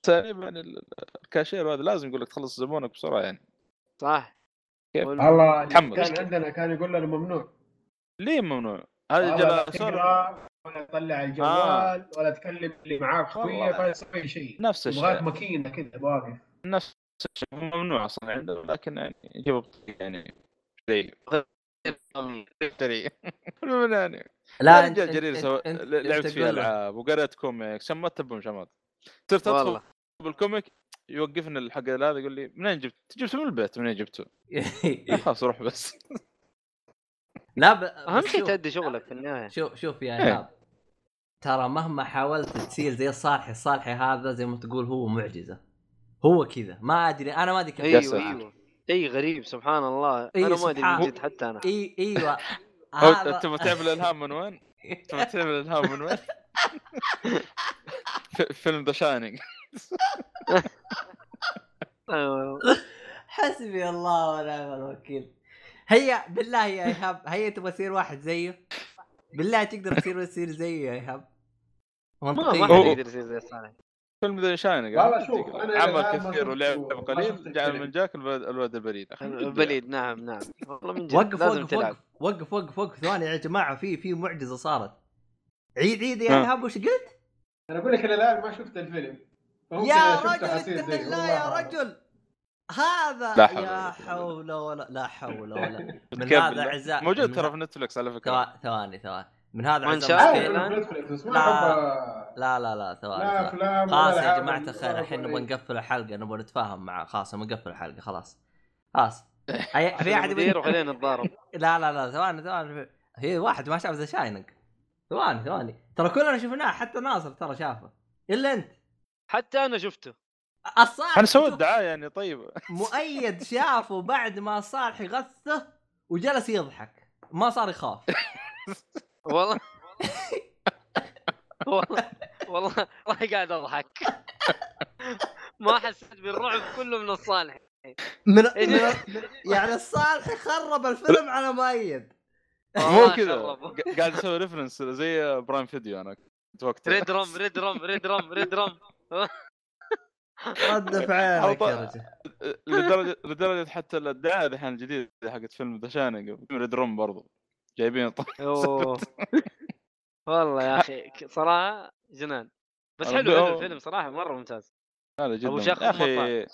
Speaker 2: اساليب يعني ال- الكاشير هذا لازم يقول لك تخلص زبونك بسرعة يعني.
Speaker 6: صح.
Speaker 2: كيف؟
Speaker 6: وال-
Speaker 1: والله. كان عندنا كان يقول لنا ممنوع
Speaker 2: ليه ممنوع؟ جلسة
Speaker 1: تقرأ ولا تطلع الجوال ولا تكلم اللي معاك. خويك ولا تسوي اي شيء.
Speaker 2: نفس الشيء.
Speaker 1: ماكينة كذا واقف
Speaker 2: نفس الشيء. ممنوع أصلا عنده لكن يعني يجيبه بطريقه يعني. زي يعني
Speaker 3: لا
Speaker 2: لا إنت جرير سو... لعبت فيه
Speaker 3: تقول له.
Speaker 2: ألعاب وقريت كوميكس عشان ما تبون شمات صرت ادخل
Speaker 6: بال
Speaker 2: comic يوقفني الحق هذا يقول لي منين جبت؟ جبته من البيت منين جبته؟ خلاص روح بس.
Speaker 3: لا ب... أهم
Speaker 6: شيء تأدي شغلك في النهاية.
Speaker 3: شوف شوف يا
Speaker 2: إيه.
Speaker 3: ايهاب ترى مهما حاولت تصير زي الصالحي الصالحي هذا زي ما تقول هو معجزة. هو كذا. ما أدري أنا ما أدري كيف
Speaker 2: أيوه.
Speaker 6: أيوه. اي غريب سبحان الله.
Speaker 3: إي
Speaker 6: أنا ما
Speaker 3: أدري
Speaker 6: من جد حتى أنا.
Speaker 3: اي إيوه.
Speaker 2: تبغى تعرف الالهام من وين؟ تبغى تعرف الالهام من وين؟ في- فيلم The Shining
Speaker 6: أيوة.
Speaker 3: حسبي الله ونعم الوكيل. هيا بالله يا إيهاب. هيا تبغى تصير واحد زيه؟ بالله تقدر تصير تصير زيه يا إيهاب.
Speaker 6: ما ما حد يقدر يصير زي الصالحي.
Speaker 2: فيلم The Shining
Speaker 1: والله شوف، أنا
Speaker 2: عمل كثير ولعب قليل جعل من جاك الولد البليد
Speaker 6: البليد نعم نعم. والله من جد
Speaker 3: وقف
Speaker 6: لازم
Speaker 3: وقف
Speaker 6: تلعب.
Speaker 3: وقف وقف وقف وقف. ثواني يا جماعة في في معجزة صارت. عيد عيد يا
Speaker 2: ها.
Speaker 3: ايهاب وش قلت؟
Speaker 1: أنا أقول لك أنا الآن ما شفت الفيلم.
Speaker 3: يا رجل
Speaker 1: والله
Speaker 3: يا. رجل. هذا
Speaker 2: لا حول ولا
Speaker 3: يا حول ولا لا حول ولا من هذا؟ اعزائي
Speaker 2: موجود ترى في نتفلكس على فكرة.
Speaker 3: ثوا- ثواني ثواني. من هذا
Speaker 1: بس ما
Speaker 3: لا. لا لا لا ثواني خلاص يا
Speaker 1: ولا
Speaker 3: الخير الحين نبغى. نقفل الحلقة نبغى نتفاهم مع خلاص نقفل الحلقة خلاص. خلاص. في
Speaker 6: أحد
Speaker 3: يبغى
Speaker 6: وخلينا نتضارب
Speaker 3: لا لا لا ثواني ثواني. هي واحد ما شاف The Shining ثواني ثواني. ترى كلنا شفناه حتى ناصر ترى شافه. إلا أنت.
Speaker 6: حتى أنا شفته.
Speaker 3: الصالحي
Speaker 2: أنا سويت دعاية يعني طيب.
Speaker 3: مؤيد شافه بعد ما صالحي غثه وجلس يضحك. ما صار يخاف.
Speaker 6: والله. والله والله والله قاعد أضحك. ما حسيت بالرعب كله من الصالحي
Speaker 3: من, من
Speaker 6: إيه.
Speaker 3: يعني الصالحي خرب الفيلم على مؤيد.
Speaker 2: مو كذا. قاعد أسوي reference زي Prime Video أنا كنت وقتها
Speaker 6: redrum redrum redrum redrum
Speaker 3: رد في عينك يا رجل.
Speaker 2: لدرجه لدرجة حتى الدعايه الحين الجديدة حقت فيلم The Shining redrum برضو. جايبين.
Speaker 6: والله يا أخي صراحة جنان. بس حلو حلو الفيلم صراحة مرة ممتاز.
Speaker 2: هذا جدا. أبو
Speaker 6: أخي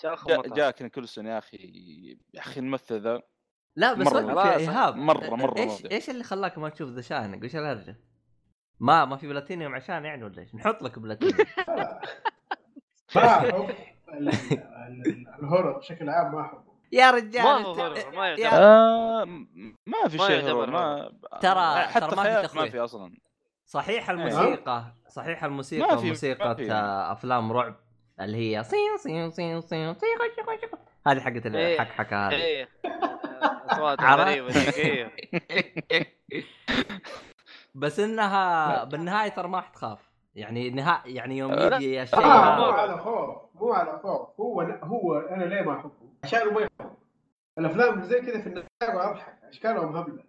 Speaker 2: جاك نيكولسون يا أخي يا أخي الممثل ذا
Speaker 3: لا بس
Speaker 2: مرة.
Speaker 3: يا إيهاب.
Speaker 2: مرة- مرة
Speaker 3: إيش
Speaker 2: واضح.
Speaker 3: إيش اللي خلاك ما تشوف The Shining وش الهرجه؟ ما ما في بلاتينيوم عشان يعني ولا إيش؟ نحط لك بلاتينيوم.
Speaker 1: ال- ال horror بشكل عام ما أحبه.
Speaker 3: يا رجال
Speaker 6: ما هو horror، ما يعتبر.
Speaker 2: آه ما في
Speaker 6: ما
Speaker 2: شيء ما
Speaker 3: ترى-
Speaker 2: حتى
Speaker 3: ترى ما في
Speaker 2: ما. في أصلا
Speaker 3: صحيح
Speaker 2: إيه.
Speaker 3: الموسيقى صحيح الموسيقى
Speaker 2: ما في-
Speaker 3: موسيقى
Speaker 2: في.
Speaker 3: آه، أفلام رعب اللي هي صين صين صين صين صين. هذه حقت
Speaker 6: إيه.
Speaker 3: الحكحكه هذه
Speaker 6: إيه أصوات؟ غريبة
Speaker 3: بس إنها بالنهاية ترى ما حتخاف يعني نها يعني يوم
Speaker 2: لا.
Speaker 3: يجي الشيء
Speaker 1: آه مو
Speaker 3: هذا
Speaker 1: على خوف مو على خوف هو هو أنا ليه ما أحبه؟ عشانه ما يخوف الأفلام زي كذا في النهاية أضحك أشكالهم هبلة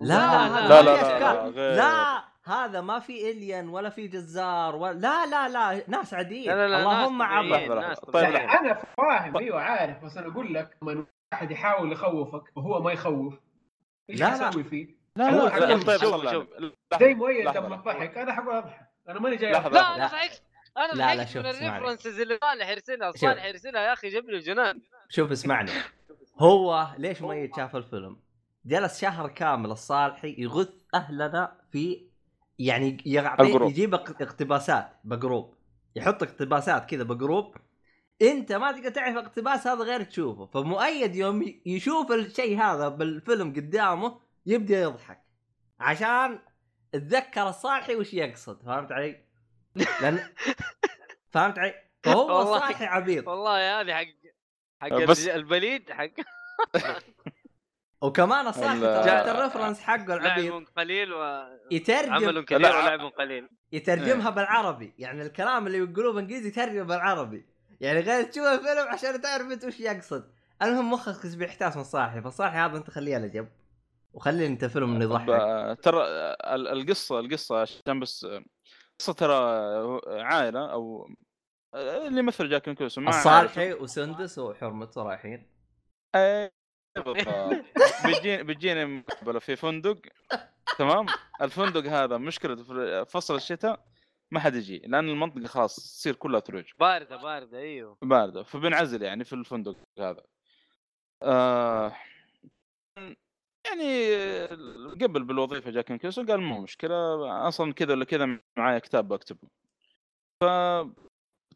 Speaker 3: لا
Speaker 6: لا،
Speaker 2: لا، لا، لا،. لا،.
Speaker 3: لا هذا ما في الين ولا في جزار ولا لا لا لا ناس عاديين
Speaker 6: لا، لا، لا،
Speaker 3: اللهم.
Speaker 6: ناس
Speaker 2: طيب،
Speaker 6: طبيعيين.
Speaker 1: يعني أنا فاهم أيوه عارف بس أنا أقول لك لما واحد يحاول يخوفك وهو ما يخوف إيش
Speaker 3: لا، لا.
Speaker 1: حسوي فيه؟
Speaker 2: لا
Speaker 1: هو
Speaker 2: لا
Speaker 1: حقول
Speaker 2: لا طيب
Speaker 6: شوف،
Speaker 2: خلنا-
Speaker 6: شوف.
Speaker 2: لحظة،
Speaker 1: زي مؤيد
Speaker 2: لحظة،
Speaker 1: لما
Speaker 2: لحظة.
Speaker 1: ضحك أنا حقول أضحك أنا ماني جاي
Speaker 2: لحظة،
Speaker 1: أضحك.
Speaker 6: لا أنا
Speaker 3: لا.
Speaker 6: ضحكت أنا
Speaker 3: لا، لا، شوف،
Speaker 6: من
Speaker 3: اسمعني.
Speaker 6: ال references اللي صالحي يرسلها صالحي يرسلها يا أخي جاب لي الجنان
Speaker 3: شوف اسمعني هو ليش ميت شاف الفيلم؟ جلس شهر كامل الصالحي يغث أهلنا في يعني يعطي. يجيب اق- اقتباسات ب group يحط اقتباسات كذا ب group أنت ما تقدر تعرف الاقتباس هذا غير تشوفه فمؤيد يوم يشوف الشيء هذا بالفيلم قدامه يبدأ يضحك عشان تذكر الصالحي وش يقصد فهمت علي؟ لأن فهمت علي؟ فهو
Speaker 6: والله.
Speaker 3: الصالحي عبيط
Speaker 6: والله هذه حق حق
Speaker 2: بس-
Speaker 6: الج- البليد حق
Speaker 3: وكمان الصالحي
Speaker 2: ال-
Speaker 3: ترى ال reference حقه العبيط
Speaker 6: لعب قليل وعمل
Speaker 3: يترجم
Speaker 6: كبير
Speaker 2: لا.
Speaker 6: ولعب قليل
Speaker 3: يترجمها بالعربي يعني الكلام اللي يقولوه بالإنجليزي يترجم بالعربي يعني غير تشوف الفيلم عشان تعرف انت وش يقصد المهم مخك بيحتاس من صالحي فالصالحي هذا انت خليه على جنب وخلي انت فيلم يضحك.
Speaker 2: آه، ترى آه، ال- القصة القصة عشان بس آه، قصة ترى عائلة أو اللي مثل جاك نيكولسون ما
Speaker 3: الصالحي وسندس وحرمته رايحين.
Speaker 2: أي بالضبط بيجينا بيجينا مقابله في فندق. تمام؟ الفندق هذا مشكلة في فصل الشتاء ما حد يجي لأن المنطقة خلاص تصير كلها ثلوج.
Speaker 6: باردة باردة أيوه.
Speaker 2: باردة فبنعزل يعني في الفندق هذا. آه يعني قبل بالوظيفة جاك نيكلسون قال مو مشكلة أصلا كذا ولا كذا معايا كتاب بكتبه. ف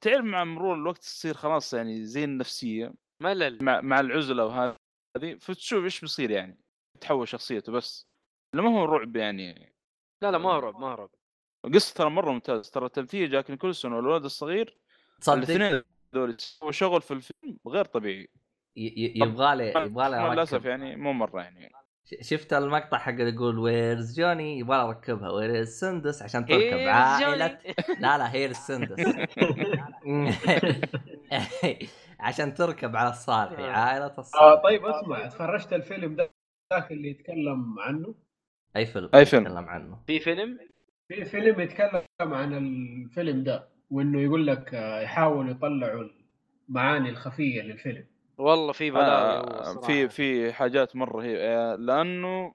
Speaker 2: تعرف مع مرور الوقت تصير خلاص يعني زي النفسيه
Speaker 6: ملل
Speaker 2: مع مع العزلة وهذه فتشوف إيش بيصير يعني تحول شخصيته بس. لما هو رعب يعني.
Speaker 6: لا لا ما هو رعب ما هو رعب.
Speaker 2: قصة ترى مرة ممتاز ترى تمثيل جاك نيكولسون والولد الصغير
Speaker 3: تصدق
Speaker 2: الاثنين دول سووا شغل في الفيلم غير طبيعي.
Speaker 3: يبغى لي يبغى لي للأسف
Speaker 2: يعني مو مرة يعني.
Speaker 3: شفت المقطع حق اللي يقول ويرز جوني يبغى اركبها ويرز سندس عشان تركب. عائله
Speaker 6: جوني.
Speaker 3: لا لا هي السندس عشان تركب على الصالحي عائله
Speaker 1: آه
Speaker 3: الصالحي
Speaker 1: طيب اسمع تفرجت الفيلم ده ذاك اللي يتكلم عنه؟
Speaker 3: أي فيلم
Speaker 2: أي فيلم.
Speaker 3: نتكلم عنه.
Speaker 6: في فيلم؟
Speaker 1: في فيلم يتكلم عن الفيلم ده وإنه يقول لك آه، يحاولوا يطلعوا المعاني الخفية للفيلم.
Speaker 6: والله في بلاوي
Speaker 2: آه. في في حاجات مرة هي آه، لأنه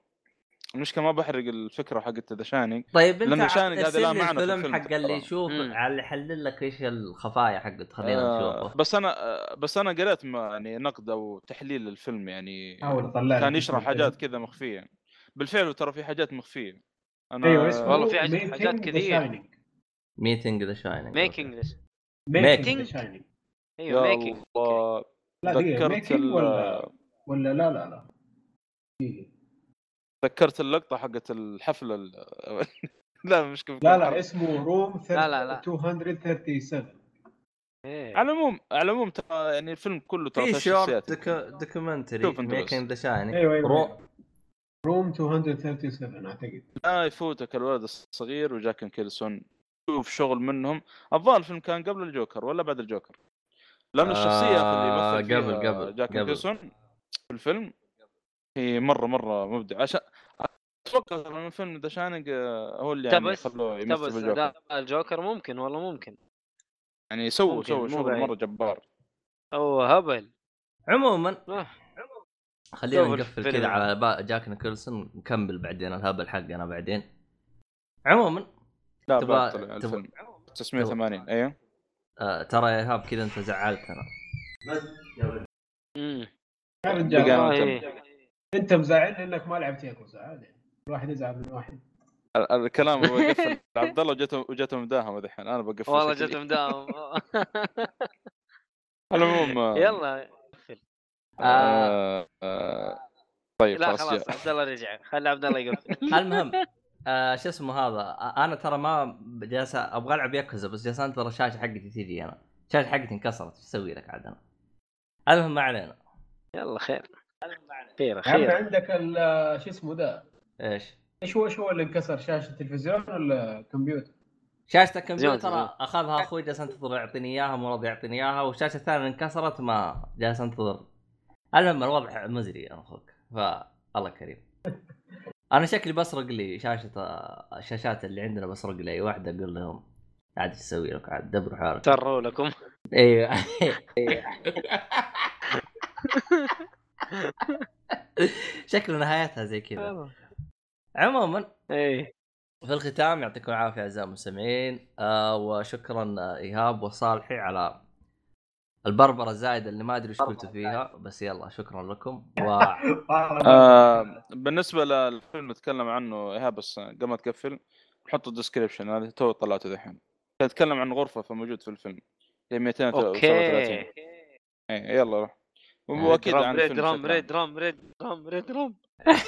Speaker 2: المشكلة ما بحرق الفكرة حقت ذا شاينينج
Speaker 3: طيب أنت
Speaker 2: لأن شانق هذا لا معنى في
Speaker 3: الفيلم حق اللي. يشوف اللي يحلل لك إيش الخفايا حقت خلينا
Speaker 2: آه
Speaker 3: نشوفه
Speaker 2: بس أنا آه بس أنا قريت ما يعني نقد أو تحليل للفيلم يعني كان يشرح حاجات. كذا مخفية بالفعل ترى في حاجات مخفية
Speaker 1: أنا اسمه
Speaker 6: والله في حاجات- كثير.
Speaker 1: Shining.
Speaker 3: Making
Speaker 6: The Shining
Speaker 1: making the Shining.
Speaker 6: أيوه
Speaker 2: making
Speaker 1: لا دقيقة
Speaker 2: ذكرت
Speaker 1: making
Speaker 2: ال-
Speaker 1: ولا ولا لا لا لا دقيقة.
Speaker 2: ذكرت اللقطة حقت الحفلة ال... لا مش كيف
Speaker 1: لا لا اسمه Room
Speaker 6: لا، لا، لا.
Speaker 1: 237
Speaker 6: إيه.
Speaker 2: على العموم على العموم ترى يعني الفيلم كله ترى
Speaker 3: في شورت
Speaker 2: documentary.
Speaker 3: Making The Shining
Speaker 1: أيوه أيوه
Speaker 3: Roo...
Speaker 1: أيوة. Room 237 أعتقد
Speaker 2: لا يفوتك الولد الصغير وجاك نيكلسون شوف شغل منهم الظاهر الفيلم كان قبل الجوكر ولا بعد الجوكر لأنه الشخصية
Speaker 3: آه،
Speaker 2: اللي يمثل
Speaker 3: قبل- قبل-
Speaker 2: جاك
Speaker 3: قبل.
Speaker 2: نيكلسون في الفيلم هي مرة مرة مبدع عشان أتوقع من الفيلم The Shining هو اللي يعني خلوه يمثل بالجوكر
Speaker 6: أداء الجوكر ممكن والله ممكن
Speaker 2: يعني سووا سووا شغل. مرة جبار
Speaker 6: هو هبل
Speaker 3: عموما
Speaker 6: آه.
Speaker 3: خلينا نقفل. كذا على جاك نيكلسون نكمل بعدين الهبل حقنا بعدين عموما
Speaker 2: لا
Speaker 3: تبغى-
Speaker 2: الفيلم 980 أيوه
Speaker 3: آه ترى يا إيهاب كذا أنت زعلتنا
Speaker 6: مم.
Speaker 1: يا رجال أنت مزعلني انك ما لعبت ياكوزا عادي. الواحد يزعل من واحد.
Speaker 2: ال- الكلام هو يقفل عبد الله وجته وجته مداهمه دحين أنا بقفل
Speaker 6: والله
Speaker 2: شكلي.
Speaker 6: جت مداوم
Speaker 2: على العموم آه،
Speaker 6: يلا.
Speaker 3: آه
Speaker 2: آه، آه، طيب
Speaker 6: لا
Speaker 2: خلاص.
Speaker 6: عبد الله رجع. خلي عبد الله يقفل.
Speaker 3: المهم آه شو اسمه هذا؟ آه، أنا ترى ما جالس أبغى ألعب ياكوزا بس جالس أنتظر الشاشة حقتي تجي أنا. الشاشة حقتي انكسرت إيش أسوي لك عاد أنا؟ المهم ما علينا.
Speaker 6: يلا خير. خير خير.
Speaker 1: عندك ال- شو اسمه ده
Speaker 3: إيش؟
Speaker 1: إيش هو إيش هو اللي انكسر شاشة التلفزيون ولا كمبيوتر؟
Speaker 3: شاشة الكمبيوتر. أخذها أخوي جالس انتظر يعطيني إياها مو راضي يعطيني إياها والشاشة الثانية انكسرت ما جالس انتظر المهم الوضع مزري أنا أخوك. فالله كريم. أنا شكلي بسرق لي شاشة الشاشات اللي عندنا بسرق لي اي واحدة أقول لهم عاد إيش أسوي لك؟ عاد دبروا حالك
Speaker 6: سروا لكم.
Speaker 3: أيوه شكله نهايتها زي كذا. عموما
Speaker 6: إيه.
Speaker 3: في الختام يعطيكم العافية أعزائي المستمعين. آه وشكرا إيهاب وصالحي على البربرة الزايدة اللي ما أدري وش قلتوا فيها بس يلا شكرا لكم. و
Speaker 2: آه بالنسبة للفيلم نتكلم عنه إيهاب بس قبل ما تقفل نحط ال description هذا تو طلعته دحين. نتكلم عن غرفة فموجود في الفيلم هي 237
Speaker 6: okay.
Speaker 2: اي يلا روح. وأكيد عن
Speaker 6: ريد
Speaker 2: الفيلم
Speaker 6: رام
Speaker 2: بشكل عام.
Speaker 6: ريد رام ريد رام ريد رام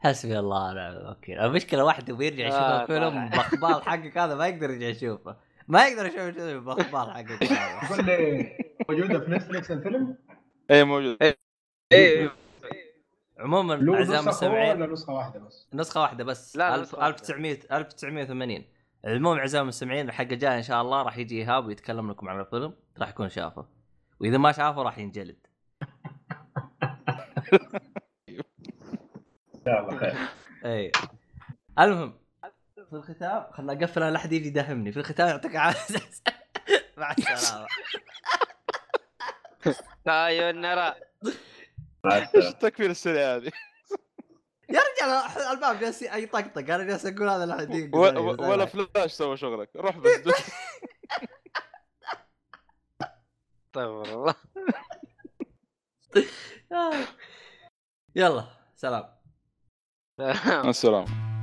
Speaker 3: حسبي الله ونعم الوكيل. المشكلة واحدة بيرجع يشوف
Speaker 6: آه،
Speaker 3: الفيلم. بأخبار حقك هذا ما يقدر يرجع يشوفه. ما يقدر يشوف الفيلم باخبار حقك
Speaker 1: لي موجوده في نتفلكس الفيلم؟
Speaker 2: اي موجود.
Speaker 6: إيه
Speaker 3: عموما
Speaker 1: له
Speaker 3: أعزائي
Speaker 1: نسخة هو
Speaker 3: المستمعين
Speaker 1: نسخة واحدة بس؟
Speaker 3: نسخة واحدة بس.
Speaker 6: لا،
Speaker 3: ألف-
Speaker 6: نسخة واحدة.
Speaker 3: 1900 1980 المهم أعزائي المستمعين الحلقة الجايه إن شاء الله راح يجي إيهاب ويتكلم لكم عن الفيلم راح يكون شافه. وإذا ما شافه راح ينجلد.
Speaker 1: إن شاء الله خير.
Speaker 3: اي المهم في الختام خلنا أقفل أنا لا احد يجي يداهمني. في الختام يعطيك العافية. مع
Speaker 6: السلامة. نرى.
Speaker 1: مع إيش
Speaker 2: التكفير السريع هذه؟
Speaker 3: يا رجال الباب جالس يطقطق أنا جالس أقول هذا لا يقدر
Speaker 2: ولا, فلاش سوى شغلك. روح بس.
Speaker 6: طيب والله.
Speaker 3: يلا سلام.
Speaker 2: مع السلامة.